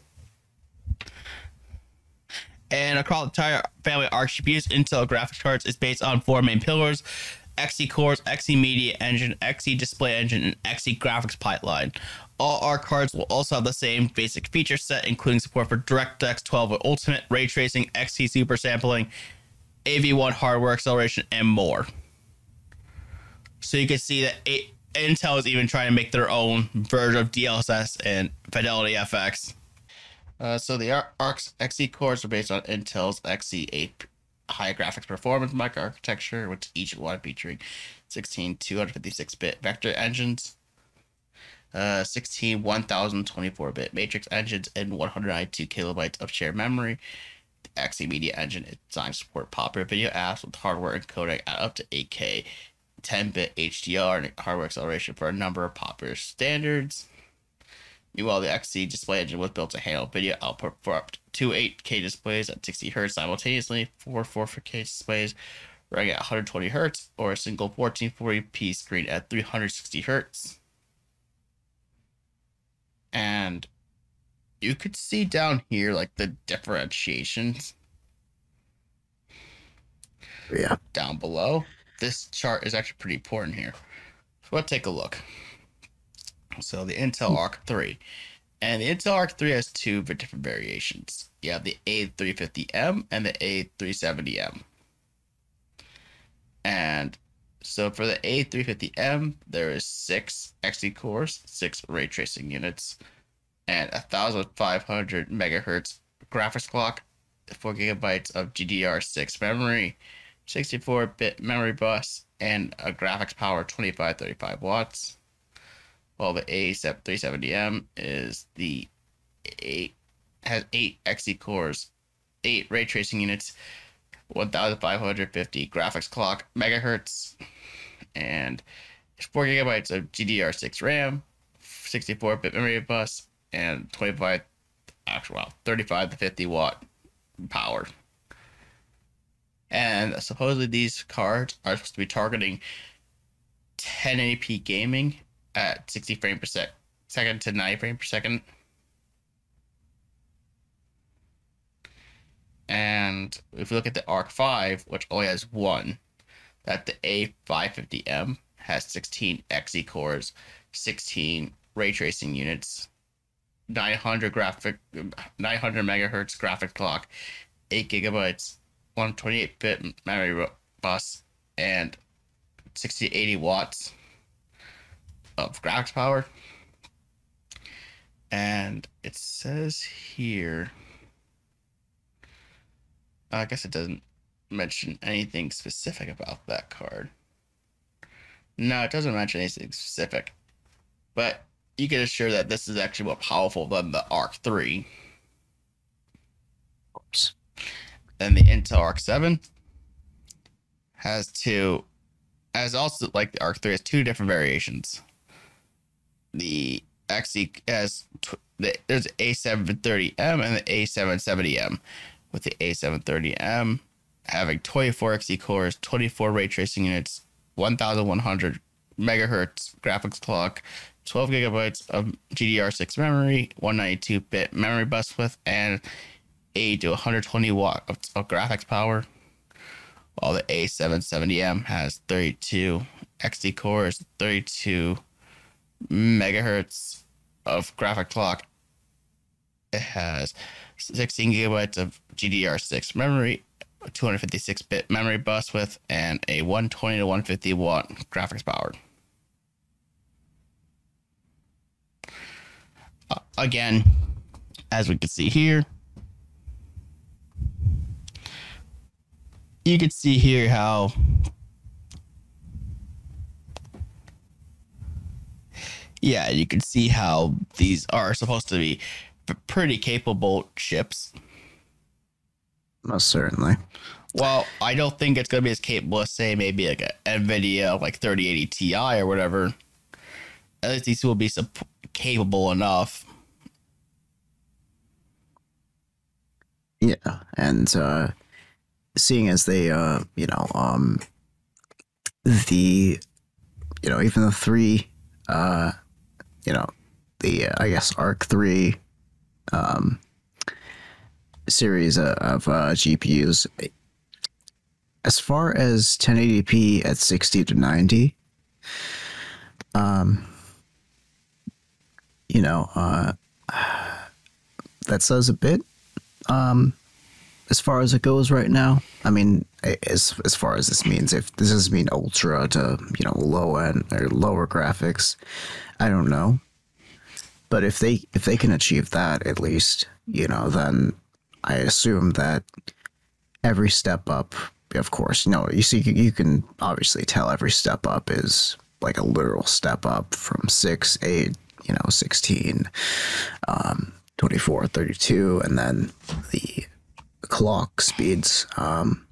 [SPEAKER 2] And across the entire family of GPUs, Intel graphics cards is based on four main pillars XE cores, XE media engine, XE display engine, and XE graphics pipeline. All our cards will also have the same basic feature set, including support for DirectX 12 with Ultimate, ray tracing, XE super sampling, AV1 hardware acceleration, and more. So you can see that Intel is even trying to make their own version of DLSS and Fidelity FX. Uh, so the Ar- ARC's XE cores are based on Intel's XE8 high graphics performance microarchitecture, with each one featuring 16 256-bit vector engines, uh, 16 1024-bit matrix engines, and 192 kilobytes of shared memory. The XE Media Engine is designed to support popular video apps with hardware encoding at up to 8K, 10-bit HDR, and hardware acceleration for a number of popular standards. Meanwhile, the XE display engine was built to handle video output for up to 8K displays at 60 Hz simultaneously, four 4K displays running at 120 Hz, or a single 1440p screen at 360 Hz. And you could see down here like the differentiations
[SPEAKER 3] Yeah.
[SPEAKER 2] down below. This chart is actually pretty important here. So let's take a look. So the Intel Arc 3. And the Intel Arc 3 has two different variations. You have the A350M and the A370M. And so for the A350M, there is six XE cores, six ray tracing units, and a 1500 megahertz graphics clock, 4 gigabytes of GDDR6 memory, 64 bit memory bus, and a graphics power 2535 watts. While the A370M is the eight has eight XE cores, eight ray tracing units, 1550 graphics clock megahertz, and 4 gigabytes of GDDR6 RAM, 64 bit memory bus, and 25 actual well, 35 to 50 watt power. And supposedly these cards are supposed to be targeting 1080p gaming at 60 frames per sec- second to 90 frames per second. And if we look at the Arc 5, which only has one, that the A550M has 16 XE cores, 16 ray tracing units, 900 graphic 900 megahertz graphic clock, 8 gigabytes, 128 bit memory bus, and 60 80 watts of graphics power. And it says here, I guess it doesn't mention anything specific about that card. No, it doesn't mention anything specific. But you can assure that this is actually more powerful than the Arc 3
[SPEAKER 3] Oops.
[SPEAKER 2] and the Intel Arc 7 has two has also like the Arc 3 has two different variations. The XE has the, there's A730M and the A770M with the A730M having 24 XE cores, 24 ray tracing units, 1100 megahertz graphics clock, 12 gigabytes of GDDR6 memory, 192 bit memory bus width, and 8 to 120 watt of, of graphics power. While the A770M has 32 XE cores, 32 megahertz of graphic clock. It has 16 gigabytes of GDDR6 memory, 256 bit memory bus width, and a 120 to 150 watt graphics power. Uh, again, as we can see here, you can see here how yeah you can see how these are supposed to be pretty capable chips
[SPEAKER 3] Most certainly.
[SPEAKER 2] well i don't think it's going to be as capable as say maybe like a nvidia like 3080 ti or whatever at least these will be sup- capable enough.
[SPEAKER 3] Yeah, and uh, seeing as they, uh, you know, um, the, you know, even the three, uh, you know, the uh, I guess Arc three, um, series of, of uh, GPUs. As far as 1080p at 60 to 90, um, you know, uh, that says a bit um, as far as it goes right now. I mean, as as far as this means, if this does mean ultra to you know low end or lower graphics, I don't know. But if they if they can achieve that at least, you know, then I assume that every step up, of course, you know, you see, you can obviously tell every step up is like a literal step up from six, eight, you know, 16, um, 24, 32, and then the clock speeds. Um,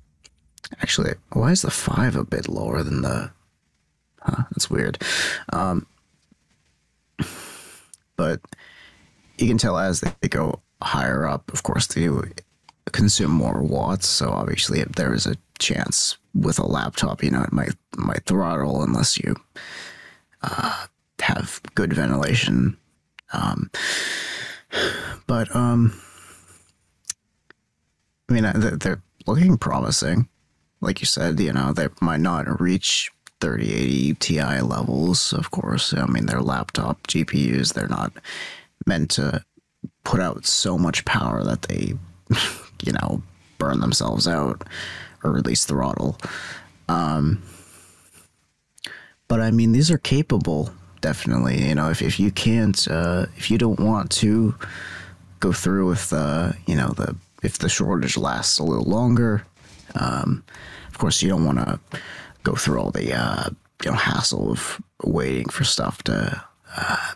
[SPEAKER 3] actually, why is the five a bit lower than the? Huh, that's weird. Um, but you can tell as they go higher up, of course, they consume more watts. So obviously, if there is a chance with a laptop, you know, it might might throttle unless you uh, have good ventilation. Um, but um, I mean, they're, they're looking promising. Like you said, you know, they might not reach 3080 Ti levels, of course. I mean, they're laptop GPUs. They're not meant to put out so much power that they, you know, burn themselves out or release throttle. Um, but I mean, these are capable, definitely. You know, if, if you can't, uh, if you don't want to go through with, uh, you know, the if the shortage lasts a little longer, um, of course, you don't want to go through all the uh, you know hassle of waiting for stuff to, uh,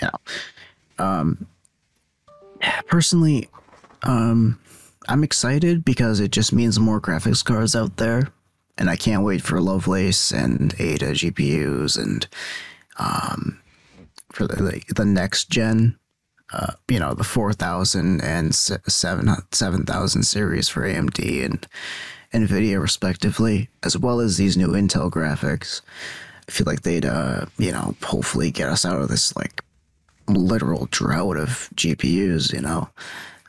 [SPEAKER 3] you know. Um, personally, um, I'm excited because it just means more graphics cards out there, and I can't wait for Lovelace and Ada GPUs and um, for the the next gen. Uh, you know the 4000 and 7 7000 series for AMD and Nvidia respectively, as well as these new Intel graphics. I feel like they'd, uh, you know, hopefully get us out of this like literal drought of GPUs. You know,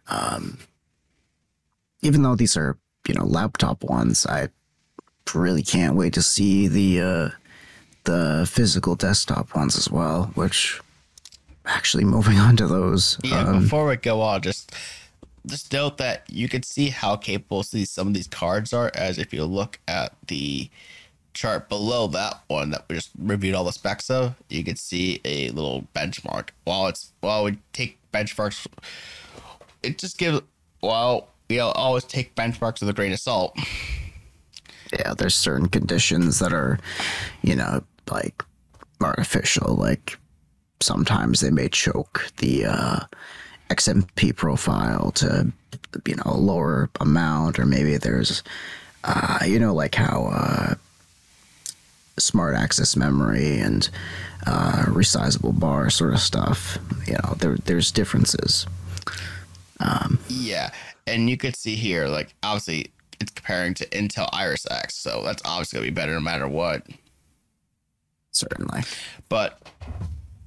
[SPEAKER 3] um, even though these are you know laptop ones, I really can't wait to see the uh, the physical desktop ones as well. Which actually moving on to those,
[SPEAKER 2] Yeah,
[SPEAKER 3] um,
[SPEAKER 2] before we go on, just just note that you can see how capable some of these cards are as if you look at the chart below that one that we just reviewed all the specs of, you can see a little benchmark. While it's while we take benchmarks it just gives well, we always take benchmarks with a grain of salt.
[SPEAKER 3] yeah, there's certain conditions that are, you know, like artificial. Like sometimes they may choke the uh, XMP profile to, you know, a lower amount, or maybe there's, uh, you know, like how uh, smart access memory and uh, resizable bar sort of stuff. You know, there there's differences.
[SPEAKER 2] Yeah, and you could see here, like obviously it's comparing to Intel Iris X, so that's obviously gonna be better no matter what.
[SPEAKER 3] Certainly.
[SPEAKER 2] But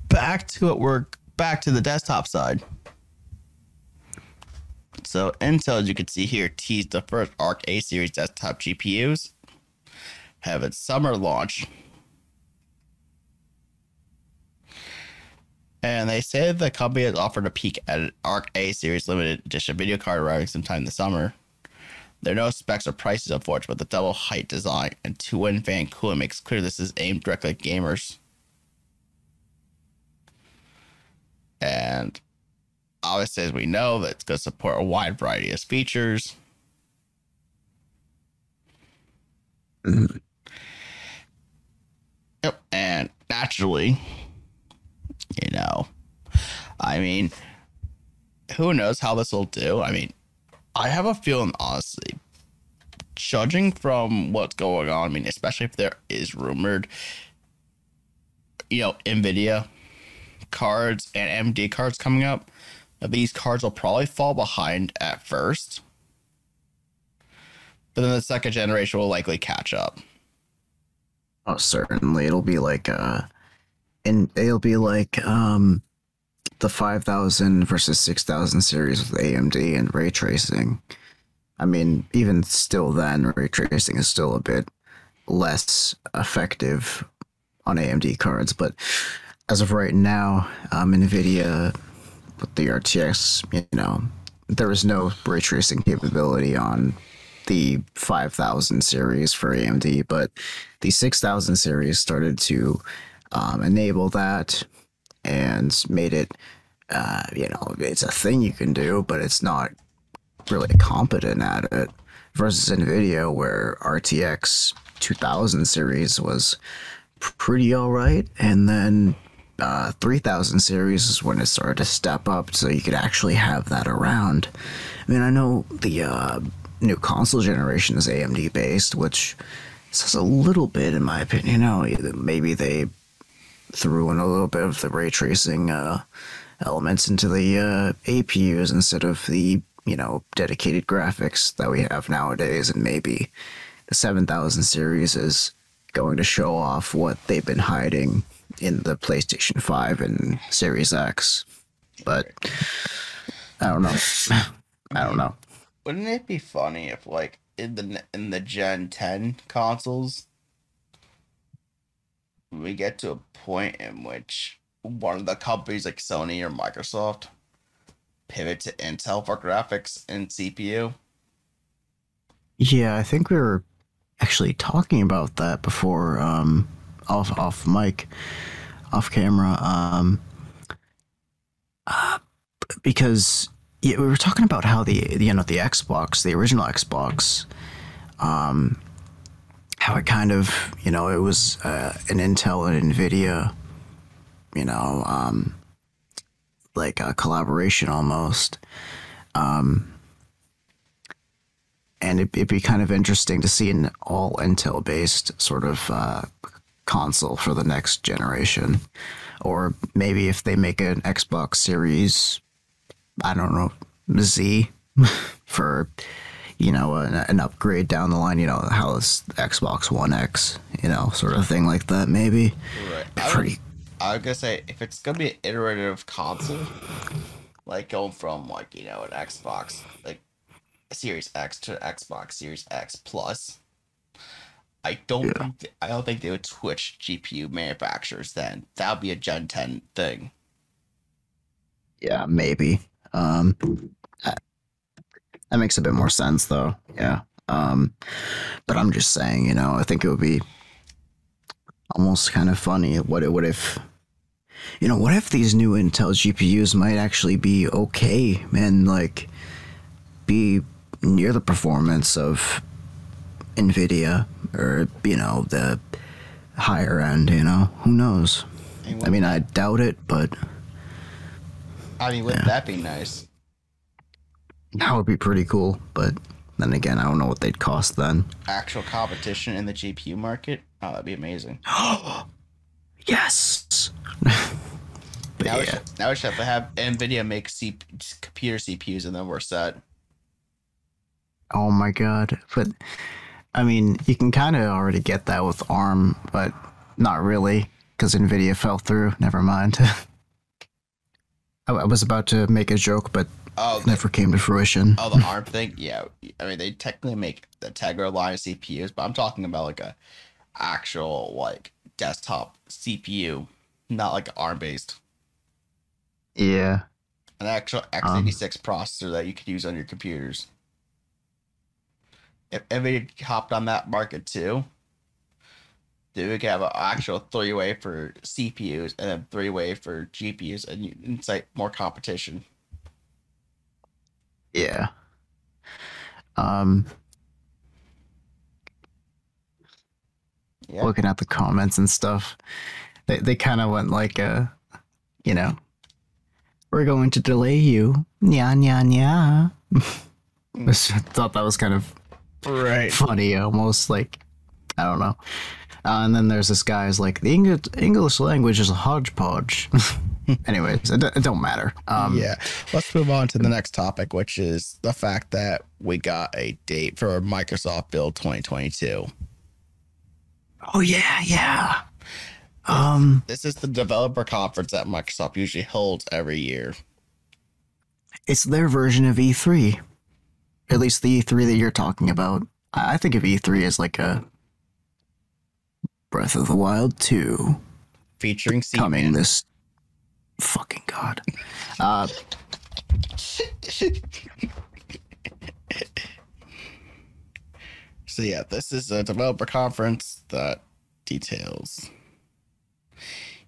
[SPEAKER 2] back to it, we're back to the desktop side. So Intel, as you can see here, teased the first Arc A series desktop GPUs. Have its summer launch. And they say the company has offered a peek at an Arc A series limited edition video card arriving sometime this summer. There are no specs or prices, unfortunately, but the double height design and two in fan cooling makes clear this is aimed directly at gamers. And obviously, as we know, that it's going to support a wide variety of features. Mm-hmm. Yep. And naturally, you know, I mean, who knows how this will do? I mean, I have a feeling, honestly, judging from what's going on, I mean, especially if there is rumored you know, NVIDIA cards and MD cards coming up, these cards will probably fall behind at first. But then the second generation will likely catch up.
[SPEAKER 3] Oh, certainly. It'll be like uh and it'll be like um the 5000 versus 6000 series with AMD and ray tracing. I mean, even still then ray tracing is still a bit less effective on AMD cards, but as of right now, um Nvidia with the RTX, you know, there was no ray tracing capability on the 5000 series for AMD, but the 6000 series started to um, enable that and made it, uh, you know, it's a thing you can do, but it's not really competent at it. Versus NVIDIA, where RTX 2000 series was pretty all right, and then uh, 3000 series is when it started to step up, so you could actually have that around. I mean, I know the uh, new console generation is AMD based, which says a little bit, in my opinion. You know, maybe they threw in a little bit of the ray tracing uh, elements into the uh, APUs instead of the you know dedicated graphics that we have nowadays, and maybe the 7000 series is going to show off what they've been hiding in the PlayStation 5 and Series X. But I don't know. I don't know.
[SPEAKER 2] Wouldn't it be funny if, like, in the in the Gen 10 consoles, we get to a point in which one of the companies like Sony or Microsoft pivot to Intel for graphics and CPU?
[SPEAKER 3] Yeah, I think we were actually talking about that before um off off mic off camera um uh, because yeah, we were talking about how the you know the Xbox, the original Xbox, um, how it kind of you know it was uh, an Intel and Nvidia, you know, um, like a collaboration almost, um, and it, it'd be kind of interesting to see an all Intel based sort of uh, console for the next generation, or maybe if they make an Xbox Series I don't know, Z for, you know, an, an, upgrade down the line, you know, how is Xbox One X, you know, sort of thing like that, maybe.
[SPEAKER 2] Right. I
[SPEAKER 3] Pretty.
[SPEAKER 2] I was gonna say if it's gonna be an iterative console, like going from like you know an Xbox like Series X to Xbox Series X Plus, I don't
[SPEAKER 3] Yeah.
[SPEAKER 2] think th- I don't think they would switch GPU manufacturers. Then that would be a Gen Ten thing.
[SPEAKER 3] Yeah, maybe. Um, that makes a bit more sense, though. Yeah. Um, but I'm just saying, you know, I think it would be almost kind of funny. What it would if, you know, what if these new Intel GPUs might actually be okay and like be near the performance of Nvidia or you know the higher end. You know, who knows? I mean, I doubt it, but
[SPEAKER 2] I mean, wouldn't that be nice?
[SPEAKER 3] that would be pretty cool. But then again, I don't know what they'd cost then.
[SPEAKER 2] Actual competition in the GPU market. Oh, that'd be amazing.
[SPEAKER 3] Yes. but
[SPEAKER 2] Now, we should, now we should have to have Nvidia make C- computer CPUs, and then we're set.
[SPEAKER 3] oh my god. But I mean, you can kind of already get that with ARM, but not really because Nvidia fell through. Never mind. I, I was about to make a joke, but
[SPEAKER 2] Oh, the,
[SPEAKER 3] never came to fruition.
[SPEAKER 2] oh, the ARM thing. Yeah, I mean they technically make the Tegra line of CPUs, but I'm talking about like a actual like desktop CPU, not like ARM based.
[SPEAKER 3] Yeah.
[SPEAKER 2] An actual um. x86 processor that you could use on your computers. If Nvidia hopped on that market too, then we could have an actual three way for CPUs and then three way for GPUs and you incite more competition.
[SPEAKER 3] Yeah. Um,
[SPEAKER 2] Yeah.
[SPEAKER 3] looking at the comments and stuff, they they kind of went like, uh, you know, we're going to delay you. Nya nya nya. I thought that was kind of
[SPEAKER 2] Right.
[SPEAKER 3] funny, almost like I don't know. Uh, and then there's this guy who's like, the English, English language is a hodgepodge. Anyways, it, it don't matter. Um,
[SPEAKER 2] yeah. Let's move on to the next topic, which is the fact that we got a date for Microsoft Build 2022.
[SPEAKER 3] Oh yeah, yeah. Um,
[SPEAKER 2] This is the developer conference that Microsoft usually holds every year.
[SPEAKER 3] it's their version of E3. At least the E3 that you're talking about. I think of E3 as like a Breath of the Wild 2
[SPEAKER 2] Featuring
[SPEAKER 3] coming this fucking god. Uh,
[SPEAKER 2] So yeah, this is a developer conference that details,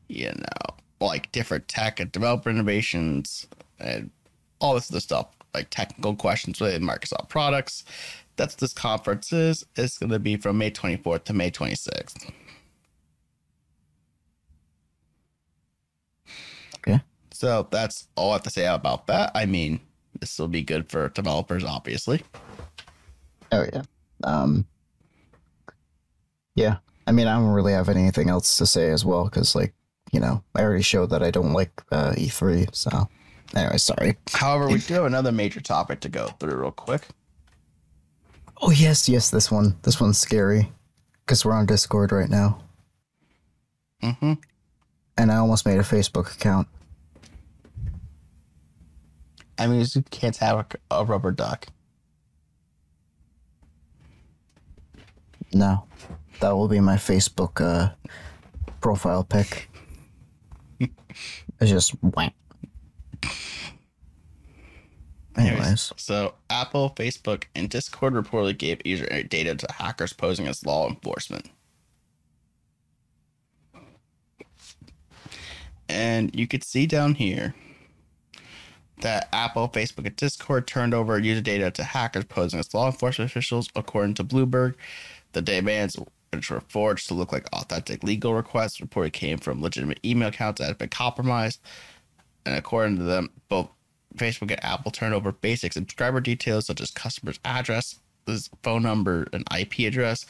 [SPEAKER 2] you know, like different tech and developer innovations and all this other stuff, like technical questions related to Microsoft products. That's this conference is. It's going to be from May 24th to May 26th.
[SPEAKER 3] okay.
[SPEAKER 2] So that's all I have to say about that. I mean, this will be good for developers, obviously.
[SPEAKER 3] Oh yeah. Um Yeah. I mean, I don't really have anything else to say as well cuz like, you know, I already showed that I don't like uh, E3, so anyway, sorry.
[SPEAKER 2] However, we do have another major topic to go through real quick.
[SPEAKER 3] Oh, yes, yes, this one. This one's scary cuz we're on Discord right now
[SPEAKER 2] Mm-hmm.
[SPEAKER 3] and I almost made a Facebook account.
[SPEAKER 2] I mean, you can't have a, a rubber duck.
[SPEAKER 3] No. That will be my Facebook uh profile pic. it's just whack. Anyways,
[SPEAKER 2] So, Apple, Facebook, and Discord reportedly gave user data to hackers posing as law enforcement. And you could see down here that Apple, Facebook, and Discord turned over user data to hackers posing as law enforcement officials, according to Bloomberg. The demands, which were forged to look like authentic legal requests, reported came from legitimate email accounts that had been compromised. And according to them, both Facebook and Apple turned over basic subscriber details such as customer's address, phone number, and IP address.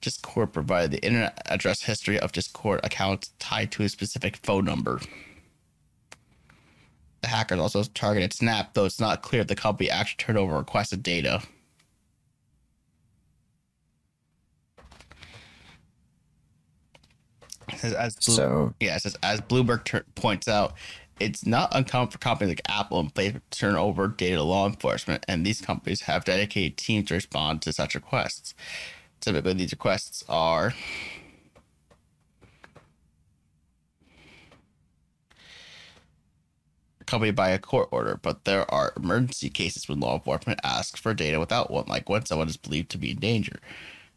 [SPEAKER 2] Discord provided the internet address history of Discord accounts tied to a specific phone number. The hackers also targeted Snap, though it's not clear if the company actually turned over requested data. It says, as Blue-
[SPEAKER 3] so
[SPEAKER 2] yeah, it says as Bloomberg ter- points out, it's not uncommon for companies like Apple and Facebook to turn over data to law enforcement, and these companies have dedicated teams to respond to such requests. Typically, these requests are accompanied by a court order, but there are emergency cases when law enforcement asks for data without one, like when someone is believed to be in danger.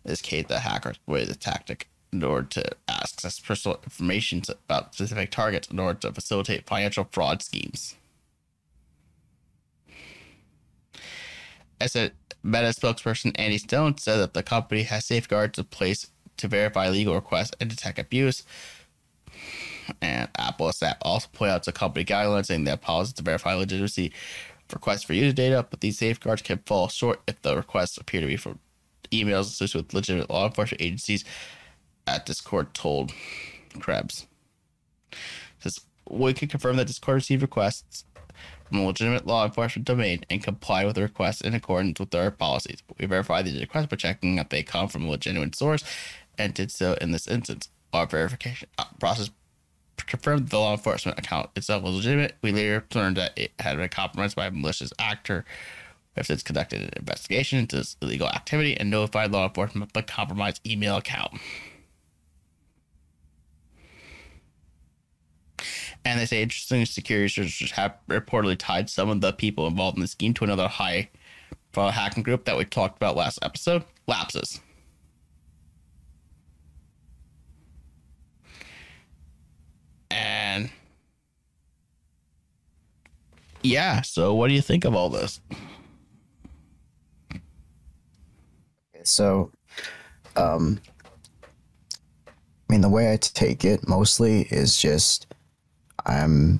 [SPEAKER 2] In this case, the hacker exploited the tactic in order to access personal information about specific targets in order to facilitate financial fraud schemes. As a Meta spokesperson, Andy Stone said that the company has safeguards in place to verify legal requests and detect abuse. And Apple SAP also pointed out the company guidelines saying that policies to verify legitimacy requests for user data, but these safeguards can fall short if the requests appear to be from emails associated with legitimate law enforcement agencies at Discord told Krebs. Says we can confirm that Discord received requests from a legitimate law enforcement domain and comply with the requests in accordance with our policies. We verify these requests by checking that they come from a legitimate source and did so in this instance. Our verification uh, process confirmed the law enforcement account itself was legitimate. We later learned that it had been compromised by a malicious actor. Have since conducted an investigation into this illegal activity and notified law enforcement of the compromised email account. And they say interesting security researchers have reportedly tied some of the people involved in the scheme to another high profile hacking group that we talked about last episode, Lapsus$. And yeah, so what do you think of all this?
[SPEAKER 3] So, um, I mean, the way I take it mostly is just I'm.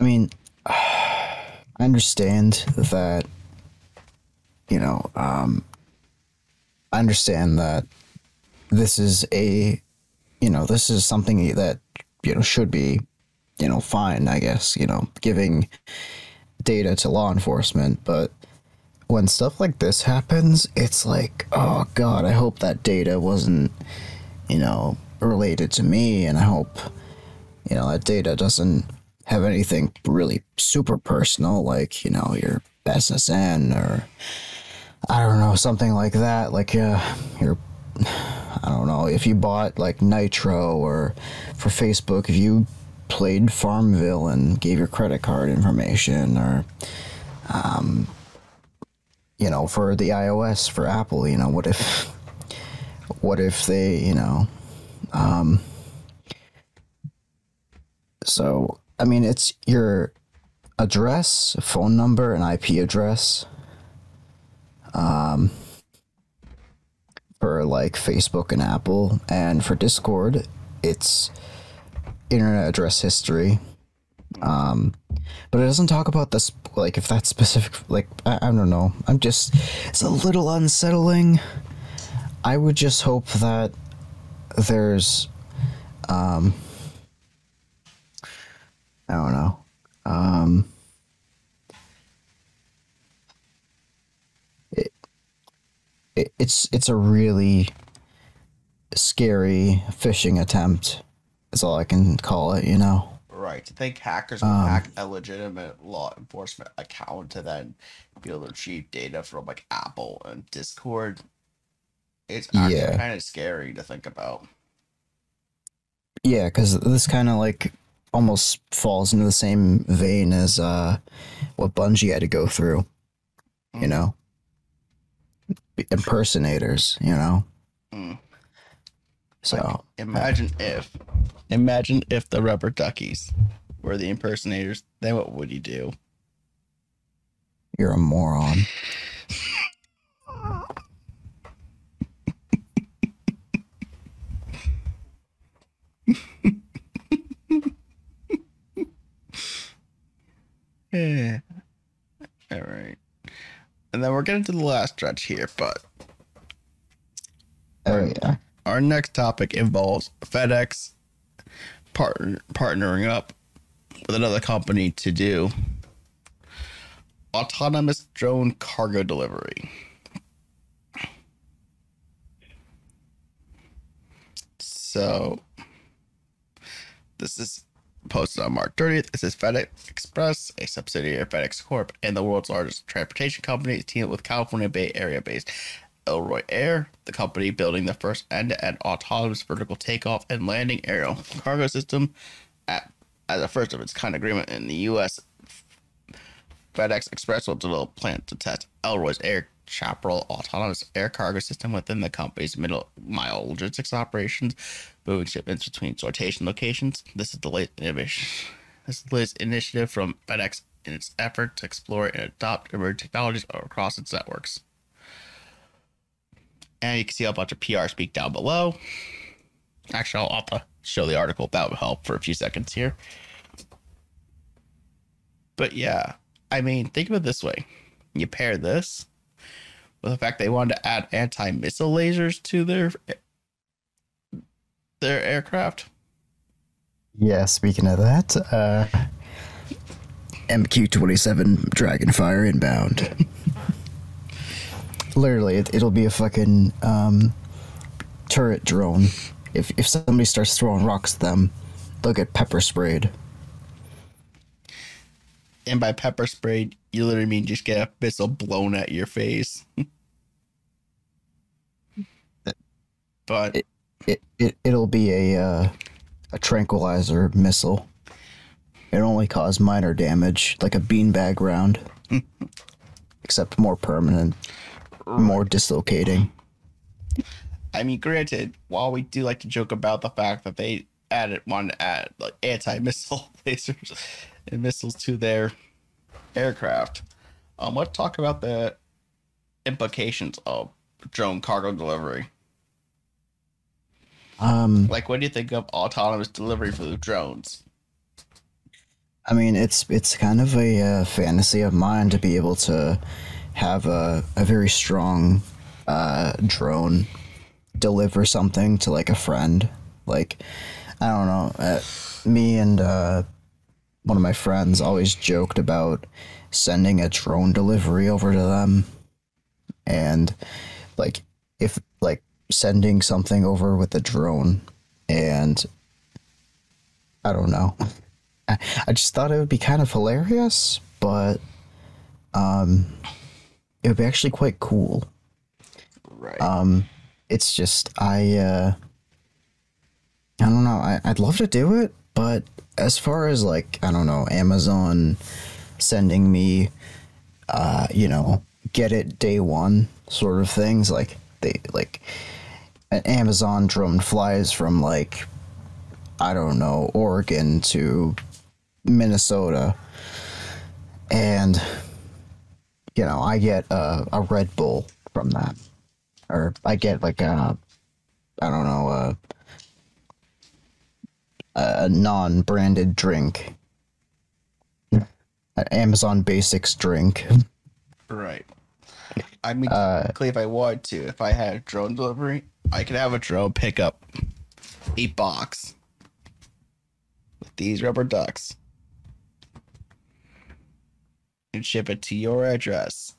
[SPEAKER 3] I mean, I understand that, you know, um, I understand that this is a, you know, this is something that you know should be, you know, fine. I guess you know, giving data to law enforcement, but when stuff like this happens, it's like, oh god, I hope that data wasn't, you know, related to me, and I hope, you know, that data doesn't have anything really super personal, like you know your SSN or I don't know something like that, like uh, your I don't know if you bought like Nitro or for Facebook if you played Farmville and gave your credit card information or um you know for the iOS for Apple you know what if what if they you know um so I mean it's your address phone number and IP address um for like Facebook and Apple, and for Discord, it's internet address history. Um, but it doesn't talk about this, like if that's specific. Like I, I don't know. I'm just it's a little unsettling. I would just hope that there's, um, I don't know. Um, it, it's it's a really scary phishing attempt. Is all I can call it. You know.
[SPEAKER 2] Right. To think hackers would hack a legitimate law enforcement account to then be able to retrieve data from like Apple and Discord. It's actually
[SPEAKER 3] Yeah.
[SPEAKER 2] kind of scary to think about.
[SPEAKER 3] Yeah, because this kind of like almost falls into the same vein as uh, what Bungie had to go through. You
[SPEAKER 2] Mm.
[SPEAKER 3] know, impersonators. You know.
[SPEAKER 2] Mm.
[SPEAKER 3] So
[SPEAKER 2] Imagine if, imagine if the rubber duckies were the impersonators. Then what would you do?
[SPEAKER 3] you're a moron.
[SPEAKER 2] Yeah. All right. And then we're getting to the last stretch here, but
[SPEAKER 3] Oh yeah.
[SPEAKER 2] our next topic involves FedEx partner, partnering up with another company to do autonomous drone cargo delivery. So this is posted on March 30th. It says FedEx Express, a subsidiary of FedEx Corp and the world's largest transportation company, teamed with California Bay Area based Elroy Air, the company building the first end-to-end autonomous vertical takeoff and landing aerial cargo system at, as a first of its kind agreement in the U.S. FedEx Express will develop plans to test Elroy's Air Chaparral autonomous air cargo system within the company's middle mile logistics operations, moving shipments between sortation locations. This is the latest innovation. This is the latest initiative from FedEx in its effort to explore and adopt emerging technologies across its networks. And you can see a bunch of PR speak down below. Actually, I'll to show the article. That would help for a few seconds here. But yeah, I mean, think of it this way: you pair this with the fact they wanted to add anti-missile lasers to their their aircraft.
[SPEAKER 3] Yeah, speaking of that, uh, MQ 27 Dragonfire inbound. Literally, it, it'll be a fucking um, turret drone. If, if somebody starts throwing rocks at them, they'll get pepper sprayed.
[SPEAKER 2] And by pepper spray, you literally mean just get a missile blown at your face. but
[SPEAKER 3] It, it, it, it'll be a, uh, a tranquilizer missile. It only cause minor damage, like a beanbag round. Except more permanent, more dislocating.
[SPEAKER 2] I mean, granted, while we do like to joke about the fact that they added one add like anti-missile lasers and missiles to their aircraft, um, let's talk about the implications of drone cargo delivery.
[SPEAKER 3] Um,
[SPEAKER 2] Like, what do you think of autonomous delivery for the drones?
[SPEAKER 3] I mean, it's it's kind of a uh, fantasy of mine to be able to have a, a very strong uh, drone deliver something to like a friend. Like, I don't know. Uh, me and uh, one of my friends always joked about sending a drone delivery over to them, and like if like sending something over with a drone, and I don't know. I, I just thought it would be kind of hilarious, but um, it would be actually quite cool.
[SPEAKER 2] Right.
[SPEAKER 3] Um, it's just I uh, I don't know. I, I'd love to do it, but as far as like I don't know, Amazon sending me, uh, you know, get it day one sort of things like they like an Amazon drone flies from like I don't know Oregon to Minnesota, and you know I get a, a Red Bull from that, or I get like a I don't know a a non-branded drink, an Amazon Basics drink.
[SPEAKER 2] Right. I mean,
[SPEAKER 3] Uh,
[SPEAKER 2] technically, if I wanted to, if I had drone delivery, I could have a drone pick up a box with these rubber ducks and ship it to your address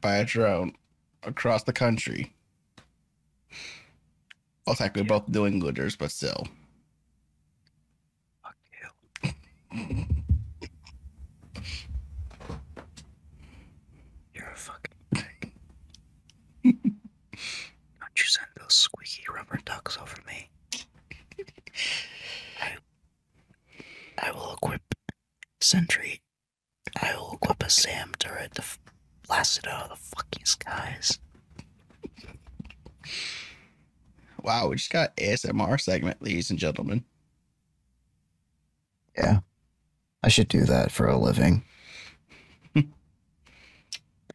[SPEAKER 2] by a drone across the country. Well, technically, both New Englanders, but still. Fuck you.
[SPEAKER 3] You're a fucking pig. Don't you send those squeaky rubber ducks over me. I, I will equip Sentry. I will equip a SAM turret to blast it out of the fucking skies.
[SPEAKER 2] Wow, we just got ASMR segment, ladies and gentlemen.
[SPEAKER 3] Yeah. I should do that for a living.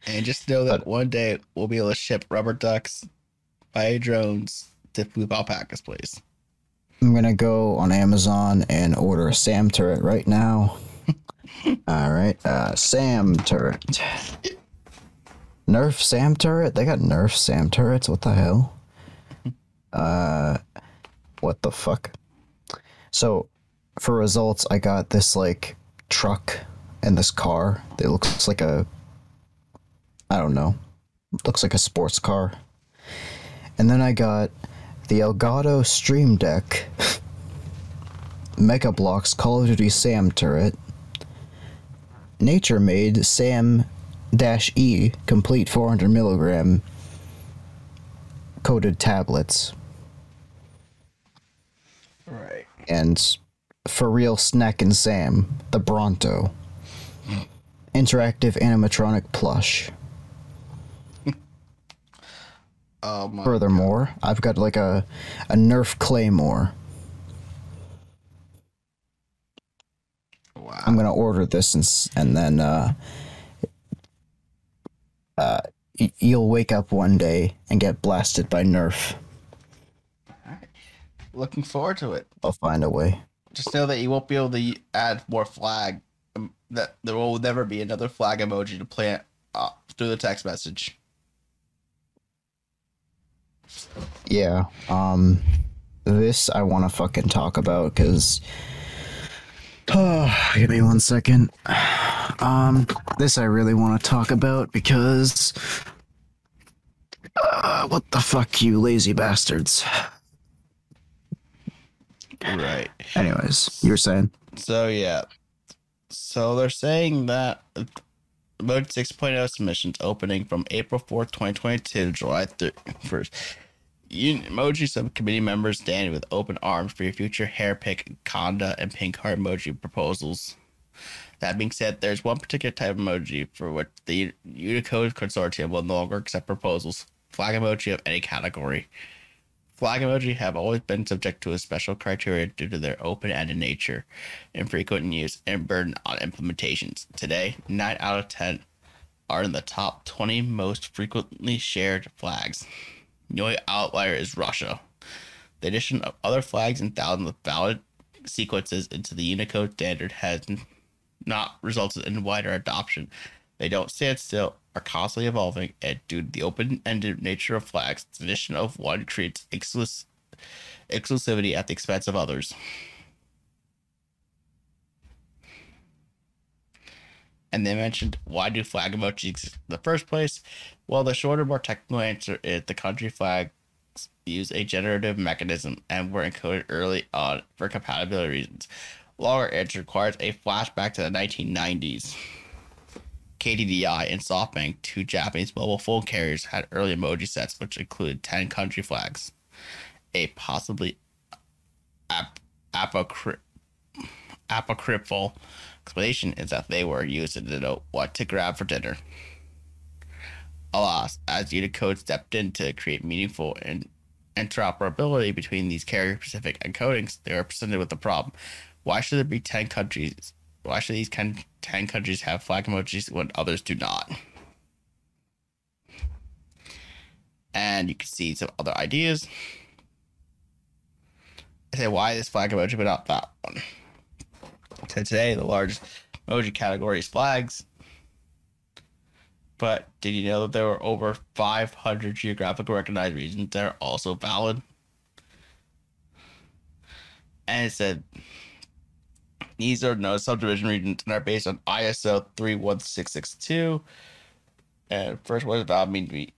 [SPEAKER 2] And just know that
[SPEAKER 3] But-
[SPEAKER 2] one day we'll be able to ship rubber ducks by drones to Poop Alpaca's place.
[SPEAKER 3] I'm gonna go on Amazon and order a SAM turret right now. All right, uh, SAM turret. Nerf SAM turret? They got Nerf SAM turrets? What the hell? Uh, what the fuck? So, for results, I got this like truck and this car. It looks like a, I don't know, looks like a sports car. And then I got the Elgato Stream Deck, Mega Bloks Call of Duty SAM turret, Nature Made SAM Dash E complete 400 milligram coated tablets,
[SPEAKER 2] Right.
[SPEAKER 3] and FurReal Snack and Sam, the Bronto, interactive animatronic plush.
[SPEAKER 2] Oh.
[SPEAKER 3] Furthermore, I've got like a a Nerf Claymore.
[SPEAKER 2] Wow.
[SPEAKER 3] I'm gonna order this and and then uh, uh, y- you'll wake up one day and get blasted by Nerf.
[SPEAKER 2] Looking forward to it.
[SPEAKER 3] I'll find a way.
[SPEAKER 2] Just know that you won't be able to add more flag. Um, that there will never be another flag emoji to plant uh, through the text message.
[SPEAKER 3] Yeah. Um, this I want to fucking talk about because. Oh, give me one second. Um, this I really want to talk about because. Uh, what the fuck, you lazy bastards.
[SPEAKER 2] Right.
[SPEAKER 3] Anyways, you were saying?
[SPEAKER 2] So yeah. So they're saying that Mode 6.0 submissions opening from April 4th, 2022 to July 31st. Emoji subcommittee members stand with open arms for your future hair pick, khanda, and pink heart emoji proposals. That being said, there's one particular type of emoji for which the Unicode Consortium will no longer accept proposals. Flag emoji of any category. Flag emoji have always been subject to a special criteria due to their open-ended nature, infrequent use, and burden on implementations. Today, 9 out of 10 are in the top 20 most frequently shared flags. The only outlier is Russia. The addition of other flags and thousands of valid sequences into the Unicode standard has not resulted in wider adoption. They don't stand still, are constantly evolving, and due to the open-ended nature of flags, the tradition of one creates exclus- exclusivity at the expense of others. And they mentioned why do flag emojis exist in the first place? Well, the shorter, more technical answer is the country flags use a generative mechanism and were encoded early on for compatibility reasons. Longer answer requires a flashback to the 1990s. KDDI and SoftBank, two Japanese mobile phone carriers, had early emoji sets which included 10 country flags. A possibly ap- apocry- apocryphal explanation is that they were used to denote what to grab for dinner. Alas, as Unicode stepped in to create meaningful and interoperability between these carrier specific encodings, they were presented with a problem. Why should there be 10 countries? Why should these 10, 10 countries have flag emojis when others do not? And you can see some other ideas. I say, why this flag emoji but not that one? So today, the largest emoji category is flags. But did you know that there were over 500 geographically recognized regions that are also valid? And it said these are no subdivision regions and are based on ISO 31662. And first, what does that mean to, me,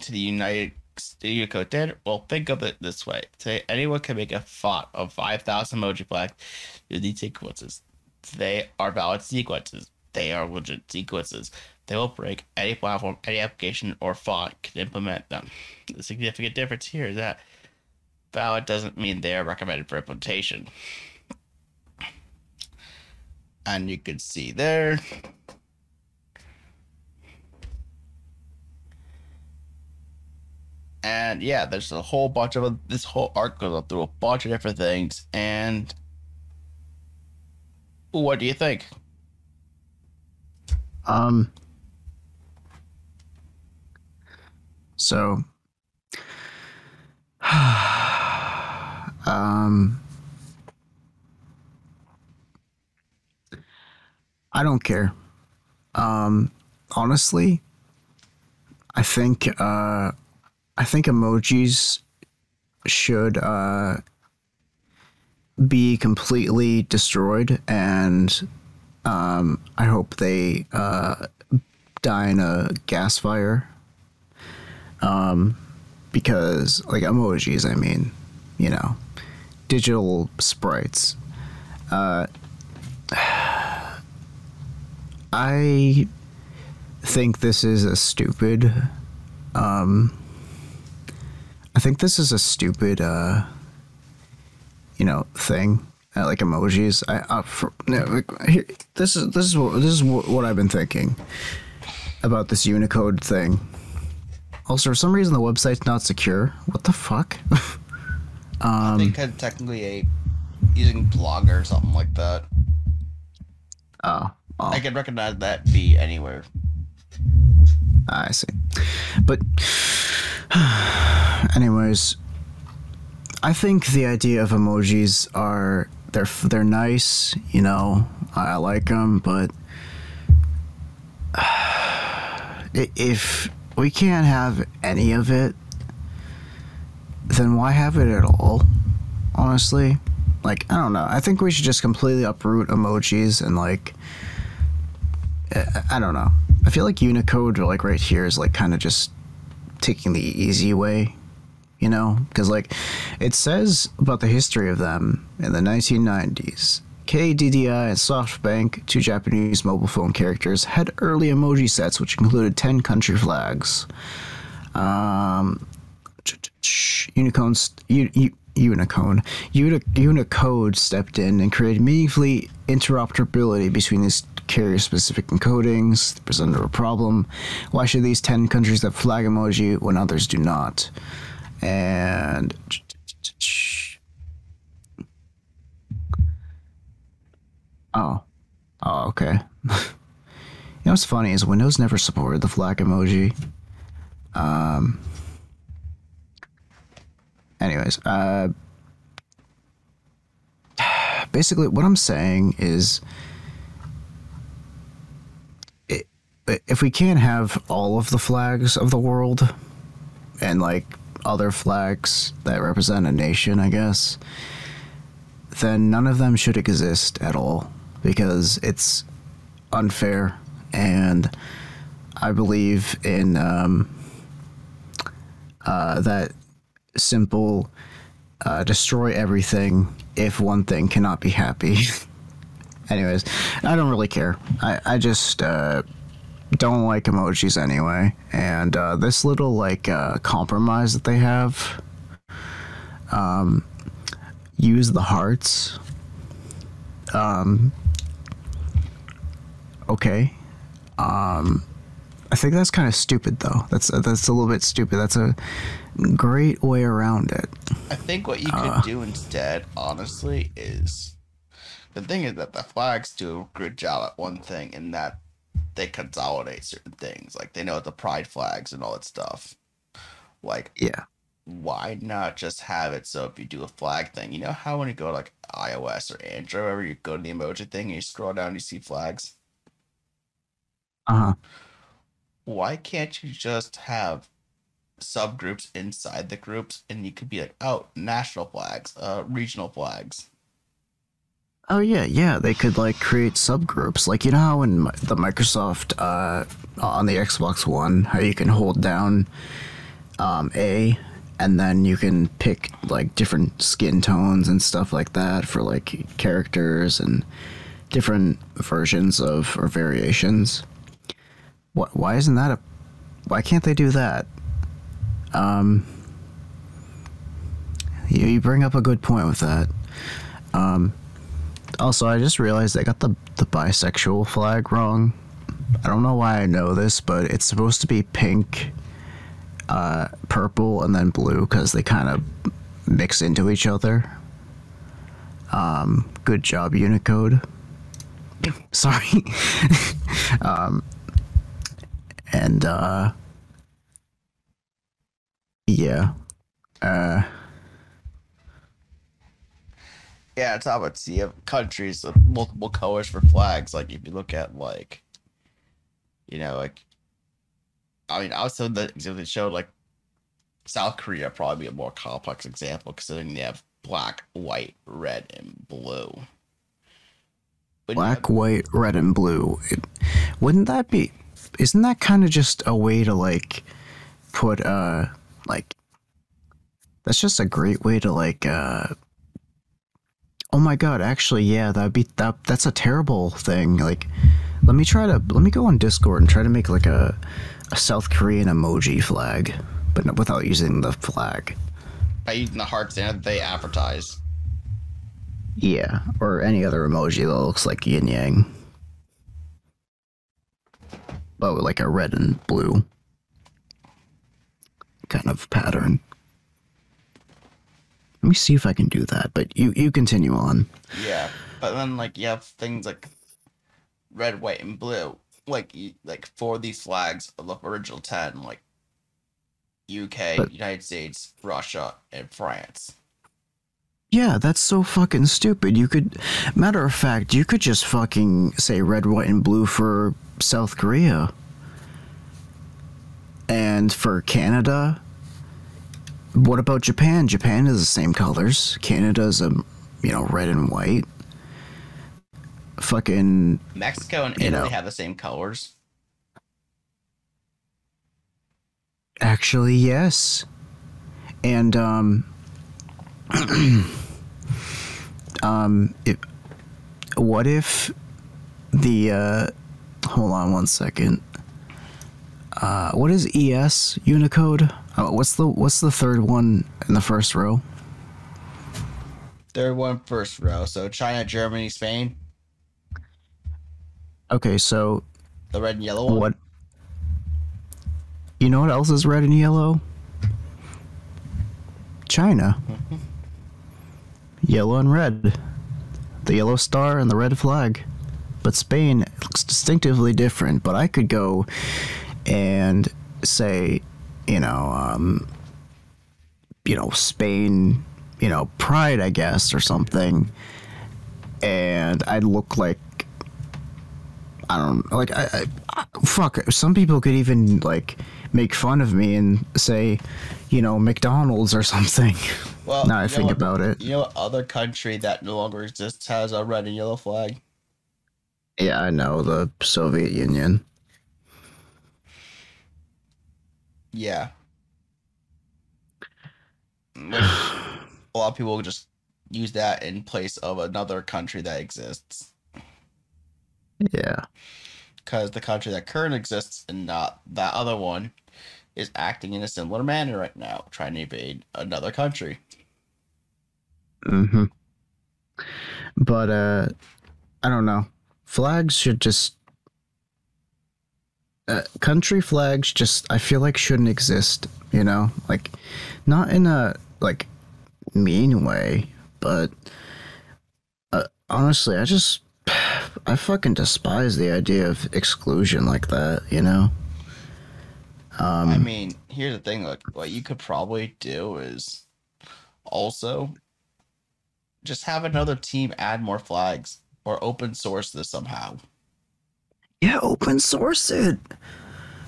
[SPEAKER 2] to the United Studio Code standard? Well, think of it this way. Today, anyone can make a font of 5,000 emoji flags using sequences. They are valid sequences. They are legit sequences. They will break any platform, any application, or font can implement them. The significant difference here is that valid doesn't mean they are recommended for implementation. And you could see there. And yeah, there's a whole bunch of this whole arc goes up through a bunch of different things. And what do you think?
[SPEAKER 3] Um. So. um. I don't care. Um, honestly, I think uh, I think emojis should uh, be completely destroyed, and um, I hope they uh, die in a gas fire. Um, because like emojis, I mean, you know, digital sprites. Uh, I think this is a stupid. Um, I think this is a stupid, uh, you know, thing. Uh, like emojis. I uh, for, no, like, here, this is this is what this is what, what I've been thinking about this Unicode thing. Also, for some reason, the website's not secure. What the fuck?
[SPEAKER 2] I think uh, technically a using Blogger or something like that.
[SPEAKER 3] oh, oh.
[SPEAKER 2] I can recognize that B anywhere.
[SPEAKER 3] I see. But, anyways, I think the idea of emojis are they're they're nice. You know, I, I like them, but if we can't have any of it, then why have it at all? Honestly, like I don't know. I think we should just completely uproot emojis and like I- don't know. I feel like Unicode, like right here, is like kind of just taking the easy way, you know? Because like it says about the history of them in the 1990s. KDDI and SoftBank, two Japanese mobile phone characters, had early emoji sets which included 10 country flags. Um, Unicode stepped in and created meaningfully interoperability between these carrier-specific encodings. They presented a problem. Why should these ten countries have flag emoji when others do not? And oh, oh, okay. you know what's funny is Windows never supported the flag emoji. Um. Anyways, uh, basically, what I'm saying is, it, if we can't have all of the flags of the world and like other flags that represent a nation, I guess, then none of them should exist at all because it's unfair and I believe in um, uh, that simple uh, destroy everything if one thing cannot be happy. Anyways, I don't really care. I, I just uh, don't like emojis anyway. And uh, this little like uh, compromise that they have, um, use the hearts. Um, okay. Um, I think that's kind of stupid though. That's that's a little bit stupid. That's a great way around it.
[SPEAKER 2] I think what you could
[SPEAKER 3] Uh.
[SPEAKER 2] do instead, honestly, is the thing is that the flags do a good job at one thing and that they consolidate certain things. Like they know the pride flags and all that stuff. Like
[SPEAKER 3] Yeah.
[SPEAKER 2] why not just have it so if you do a flag thing, you know how when you go to like iOS or Android, wherever you go to the emoji thing and you scroll down, you see flags.
[SPEAKER 3] Uh huh.
[SPEAKER 2] Why can't you just have subgroups inside the groups and you could be like, oh, national flags, uh, regional flags.
[SPEAKER 3] Oh yeah, yeah. They could like create subgroups, like you know how in the Microsoft uh, on the Xbox One, how you can hold down um, A, and then you can pick like different skin tones and stuff like that for like characters and different versions of or variations. What? Why isn't that a? Why can't they do that? Um, you, you bring up a good point with that. Um, also, I just realized I got the the bisexual flag wrong. I don't know why I know this, but it's supposed to be pink, uh, purple, and then blue because they kind of mix into each other. Um, good job, Unicode. Sorry. um, and uh, yeah. Uh,
[SPEAKER 2] Yeah, it's how it's you have countries with multiple colors for flags. Like if you look at like, you know, like, I mean, also the example they showed like South Korea probably be a more complex example considering they have black, white, red, and blue. But you
[SPEAKER 3] black, white, red, and blue. It, wouldn't that be? Isn't that kind of just a way to like put uh like? That's just a great way to like uh. Oh my god! Actually, yeah, that'd be that. That's a terrible thing. Like, let me try to let me go on Discord and try to make like a a South Korean emoji flag, but not, without using the flag.
[SPEAKER 2] by using the hearts there they advertise.
[SPEAKER 3] Yeah, or any other emoji that looks like yin yang. But with like a red and blue kind of pattern. Let me see if I can do that, but you you continue on.
[SPEAKER 2] Yeah, but then like you have things like red, white, and blue. Like like for these flags of the original ten, like UK,
[SPEAKER 3] But-
[SPEAKER 2] United States, Russia, and France.
[SPEAKER 3] Yeah, that's so fucking stupid. You could matter of fact, you could just fucking say red, white, and blue for South Korea. And for Canada, what about Japan? Japan is the same colors. Canada is a you know, red and white. Fucking
[SPEAKER 2] Mexico and Italy
[SPEAKER 3] know.
[SPEAKER 2] have the same colors.
[SPEAKER 3] Actually, yes. And um um it, what if the uh hold on one second. Uh what is ES Unicode? Uh, what's the what's the third one in the first row?
[SPEAKER 2] Third one, first row. So China, Germany, Spain,
[SPEAKER 3] Okay, so
[SPEAKER 2] the red and yellow one.
[SPEAKER 3] what You know what else is red and yellow? China. yellow and red. The yellow star and the red flag. But Spain looks distinctively different. But I could go and say, you know, um, you know, Spain, you know, pride, I guess, or something. And I'd look like I don't like I, I, fuck. Some people could even like make fun of me and say, you know, McDonald's or something.
[SPEAKER 2] Well,
[SPEAKER 3] now I think
[SPEAKER 2] what-
[SPEAKER 3] about it.
[SPEAKER 2] You know, other country that no longer exists has a red and yellow flag.
[SPEAKER 3] Yeah, I know the Soviet Union.
[SPEAKER 2] Yeah. Which a lot of people just use that in place of another country that exists.
[SPEAKER 3] Yeah.
[SPEAKER 2] Because the country that currently exists and not that other one is acting in a similar manner right now, trying to invade another country.
[SPEAKER 3] Mm-hmm. But uh, I don't know. Flags should just. Uh, country flags just I feel like shouldn't exist. You know, like not in a like mean way, but uh, honestly, I just I fucking despise the idea of exclusion like that. You know. Um,
[SPEAKER 2] I mean, here's the thing: like, what you could probably do is also just have another team add more flags or open source this somehow.
[SPEAKER 3] Yeah, open source it.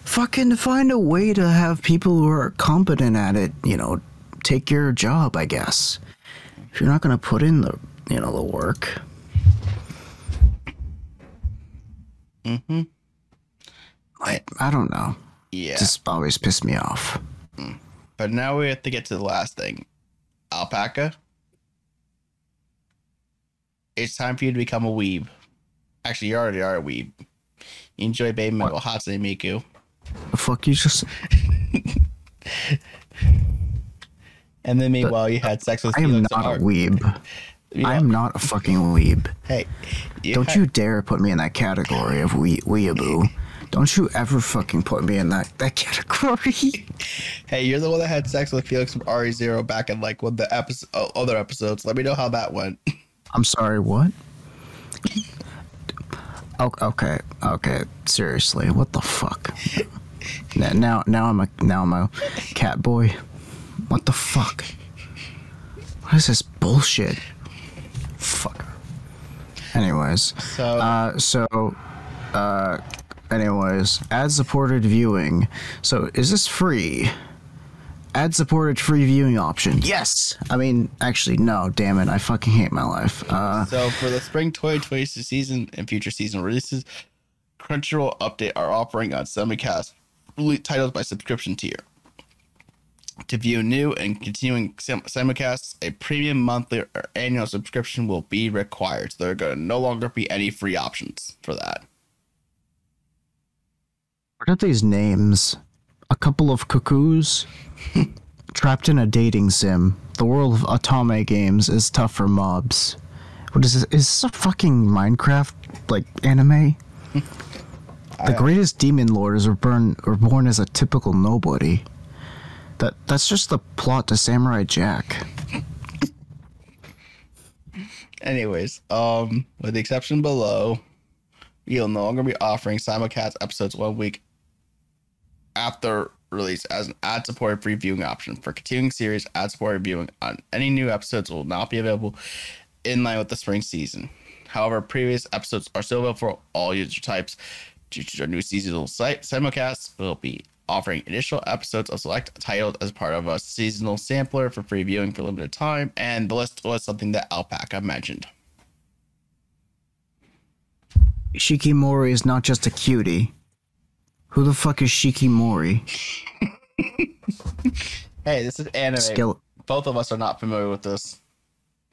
[SPEAKER 3] Fucking find a way to have people who are competent at it, you know, take your job, I guess. If you're not gonna put in the, you know, the work.
[SPEAKER 2] Mm-hmm.
[SPEAKER 3] I, I don't know.
[SPEAKER 2] Yeah.
[SPEAKER 3] Just always piss me off.
[SPEAKER 2] But now we have to get to the last thing. Alpaca. It's time for you to become a weeb. Actually, you already are a weeb. Enjoy Babymetal Hatsune eh, Miku.
[SPEAKER 3] The fuck you just
[SPEAKER 2] And then meanwhile you had sex with
[SPEAKER 3] I am not a weeb.
[SPEAKER 2] You
[SPEAKER 3] I am not a fucking weeb.
[SPEAKER 2] Hey, you
[SPEAKER 3] Don't
[SPEAKER 2] had-
[SPEAKER 3] you dare put me in that category of wee weeaboo. Don't you ever fucking put me in that, that category.
[SPEAKER 2] Hey, you're the one that had sex with Felix from Re:Zero back in like one of the episode, oh, other episodes. Let me know how that went.
[SPEAKER 3] I'm sorry, what? Okay, okay, seriously, what the fuck? N- Now, now I'm a now I'm a cat boy. What the fuck? What is this bullshit? Fuck. Anyways,
[SPEAKER 2] So
[SPEAKER 3] uh, so, uh, anyways, ad-supported viewing. So, is this free? Ad-supported free viewing option. Yes. I mean, actually, no. Damn it! I fucking hate my life. Uh,
[SPEAKER 2] So for the spring 2022 season and future season releases, Crunchyroll update are offering on simulcast titles by subscription tier. To view new and continuing sim- simulcasts, a premium monthly or annual subscription will be required. So there are going to no longer be any free options for that.
[SPEAKER 3] What are these names? A couple of cuckoos trapped in a dating sim. The world of Otome games is tough for mobs. What is this? Is this a fucking Minecraft like anime? the greatest demon lords are born are born as a typical nobody. That that's just the plot to Samurai Jack.
[SPEAKER 2] Anyways, um, with the exception below, you'll no longer be offering simulcast episodes one week after release as an ad-supported free viewing option. For continuing series, ad-supported viewing on any new episodes will not be available in line with the spring season. However, previous episodes are still available for all user types. Due to our new seasonal site simulcast, we'll be offering additional episodes of select titles as part of a seasonal sampler for free viewing for limited time, and the list was something that Alpaca mentioned.
[SPEAKER 3] Shikimori is not just a cutie. Who the fuck is Shikimori?
[SPEAKER 2] Hey, this is anime.
[SPEAKER 3] Skill.
[SPEAKER 2] Both of us are not familiar with this.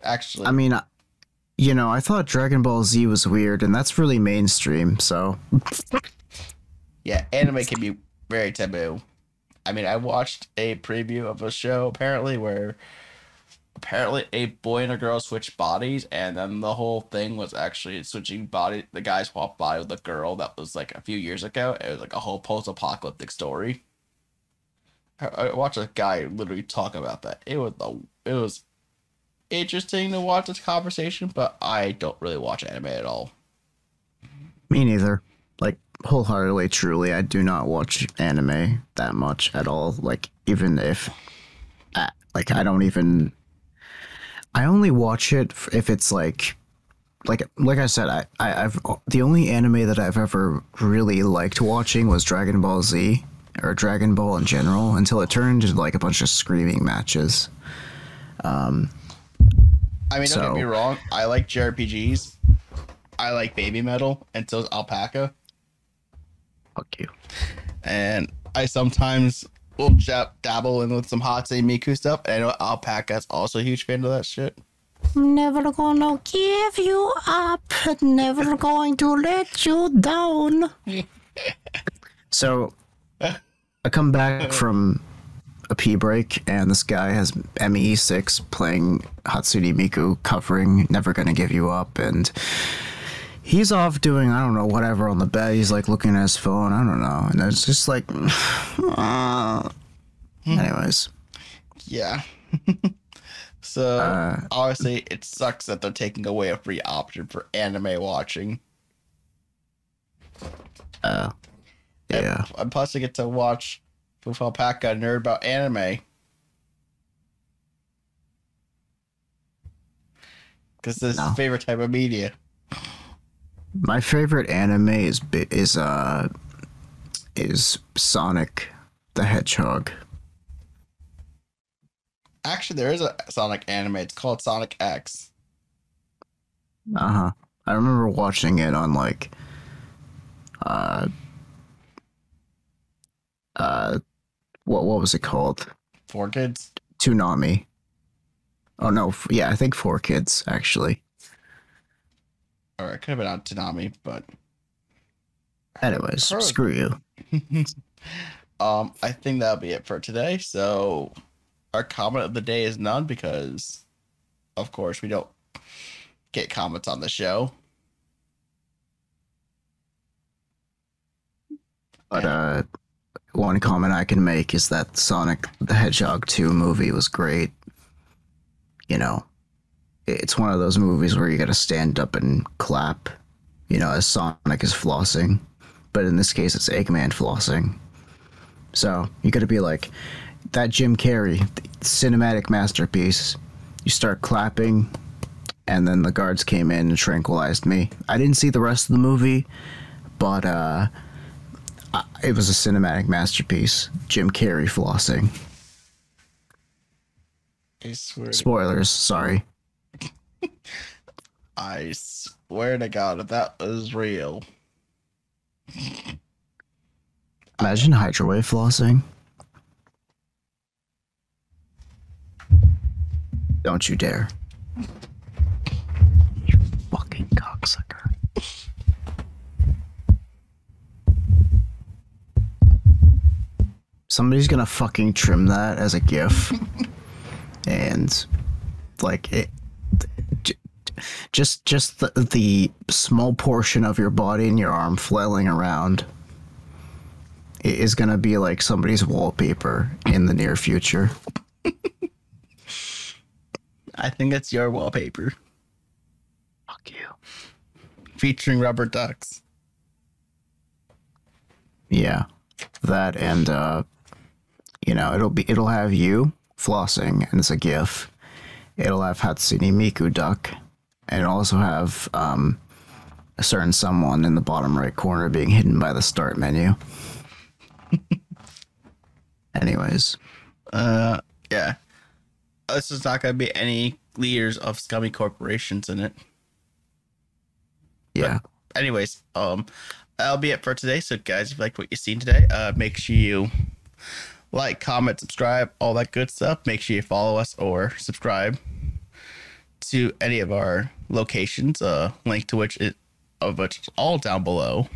[SPEAKER 2] Actually,
[SPEAKER 3] I mean, you know, I thought Dragon Ball Z was weird, and that's really mainstream. So
[SPEAKER 2] yeah, anime can be very taboo. I mean, I watched a preview of a show apparently where apparently a boy and a girl switched bodies, and then the whole thing was actually switching body. The guy swapped body with the girl that was like a few years ago. It was like a whole post-apocalyptic story. I, I watched a guy literally talk about that. It was the it was interesting to watch this conversation, but I don't really watch anime at all.
[SPEAKER 3] me neither. Like wholeheartedly, truly, I do not watch anime that much at all. Like even if, uh, like I don't even. I only watch it if it's like like like I said, I, I I've the only anime that I've ever really liked watching was Dragon Ball Z or Dragon Ball in general until it turned into like a bunch of screaming matches. Um,
[SPEAKER 2] I mean, don't get me wrong. I like JRPGs. I like Babymetal, and so is Alpaca.
[SPEAKER 3] fuck you.
[SPEAKER 2] And I sometimes will jab- dabble in with some Hatsune Miku stuff. And I know Alpaca's also a huge fan of that shit.
[SPEAKER 4] Never gonna give you up. Never going to let you down.
[SPEAKER 3] So I come back from a pee break, and this guy has MEE6 playing Hatsune Miku, covering "Never Gonna Give You Up," and he's off doing I don't know whatever on the bed. He's like looking at his phone. I don't know, and it's just like, uh, anyways.
[SPEAKER 2] Yeah. so obviously, it sucks that they're taking away a free option for anime watching.
[SPEAKER 3] Uh, yeah.
[SPEAKER 2] And plus, I get to watch with Alpaca nerd about anime. Because this is his favorite type of media.
[SPEAKER 3] My favorite anime is is uh is Sonic the Hedgehog.
[SPEAKER 2] Actually, there is a Sonic anime. It's called Sonic X.
[SPEAKER 3] Uh huh. I remember watching it on like, uh, uh, what what was it called?
[SPEAKER 2] Four kids.
[SPEAKER 3] Toonami. Oh no, f- yeah, I think four kids actually.
[SPEAKER 2] Or it could have been on Toonami, but
[SPEAKER 3] Anyways, screw you.
[SPEAKER 2] um, I think that'll be it for today. So our comment of the day is none because, of course, we don't get comments on the show.
[SPEAKER 3] But uh, one comment I can make is that Sonic the Hedgehog 2 movie was great. You know, it's one of those movies where you gotta stand up and clap, you know, as Sonic is flossing. But in this case, it's Eggman flossing. So you gotta be like, that Jim Carrey cinematic masterpiece. You start clapping, and then the guards came in and tranquilized me. I didn't see the rest of the movie, but uh, it was a cinematic masterpiece. Jim Carrey flossing.
[SPEAKER 2] I swear.
[SPEAKER 3] Spoilers, sorry.
[SPEAKER 2] I swear to God, if that was real,
[SPEAKER 3] Imagine Hydrowave flossing. Don't you dare. You fucking cocksucker. Somebody's gonna fucking trim that as a GIF. and like it just just the, the small portion of your body and your arm flailing around is gonna be like somebody's wallpaper in the near future.
[SPEAKER 2] I think that's your wallpaper
[SPEAKER 3] Fuck you.
[SPEAKER 2] featuring rubber ducks.
[SPEAKER 3] Yeah, that and uh, you know it'll be it'll have you flossing and it's a GIF. It'll have Hatsune Miku duck, and also have um, a certain someone in the bottom right corner being hidden by the start menu. Anyways,
[SPEAKER 2] Uh, yeah. This is not going to be any leaders of scummy corporations in it.
[SPEAKER 3] yeah,
[SPEAKER 2] anyways, um, that'll be it for today. So, guys, if you like what you've seen today, uh, make sure you like, comment, subscribe, all that good stuff. Make sure you follow us or subscribe to any of our locations. Uh, link to which is of which is all down below.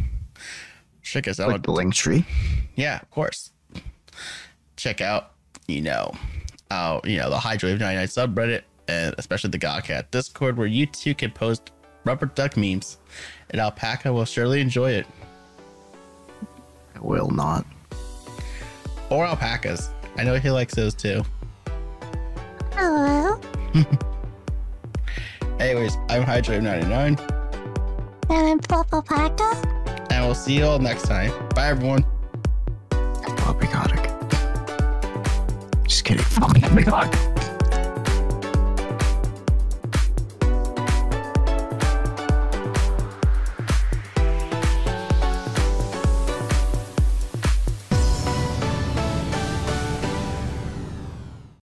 [SPEAKER 2] Check us out.
[SPEAKER 3] like the link tree.
[SPEAKER 2] Yeah, of course. Check out, you know, uh, you know, the Hydrowave 99 subreddit and especially the Godcat Discord where you too can post rubber duck memes. And Alpaca will surely enjoy it.
[SPEAKER 3] I will not.
[SPEAKER 2] Or alpacas. I know he likes those too.
[SPEAKER 4] Hello.
[SPEAKER 2] Anyways, I'm Hydrowave 99,
[SPEAKER 4] And I'm Papa Paca.
[SPEAKER 2] and we'll see you all next time. Bye everyone.
[SPEAKER 3] Poppycock. Just kidding. Fucking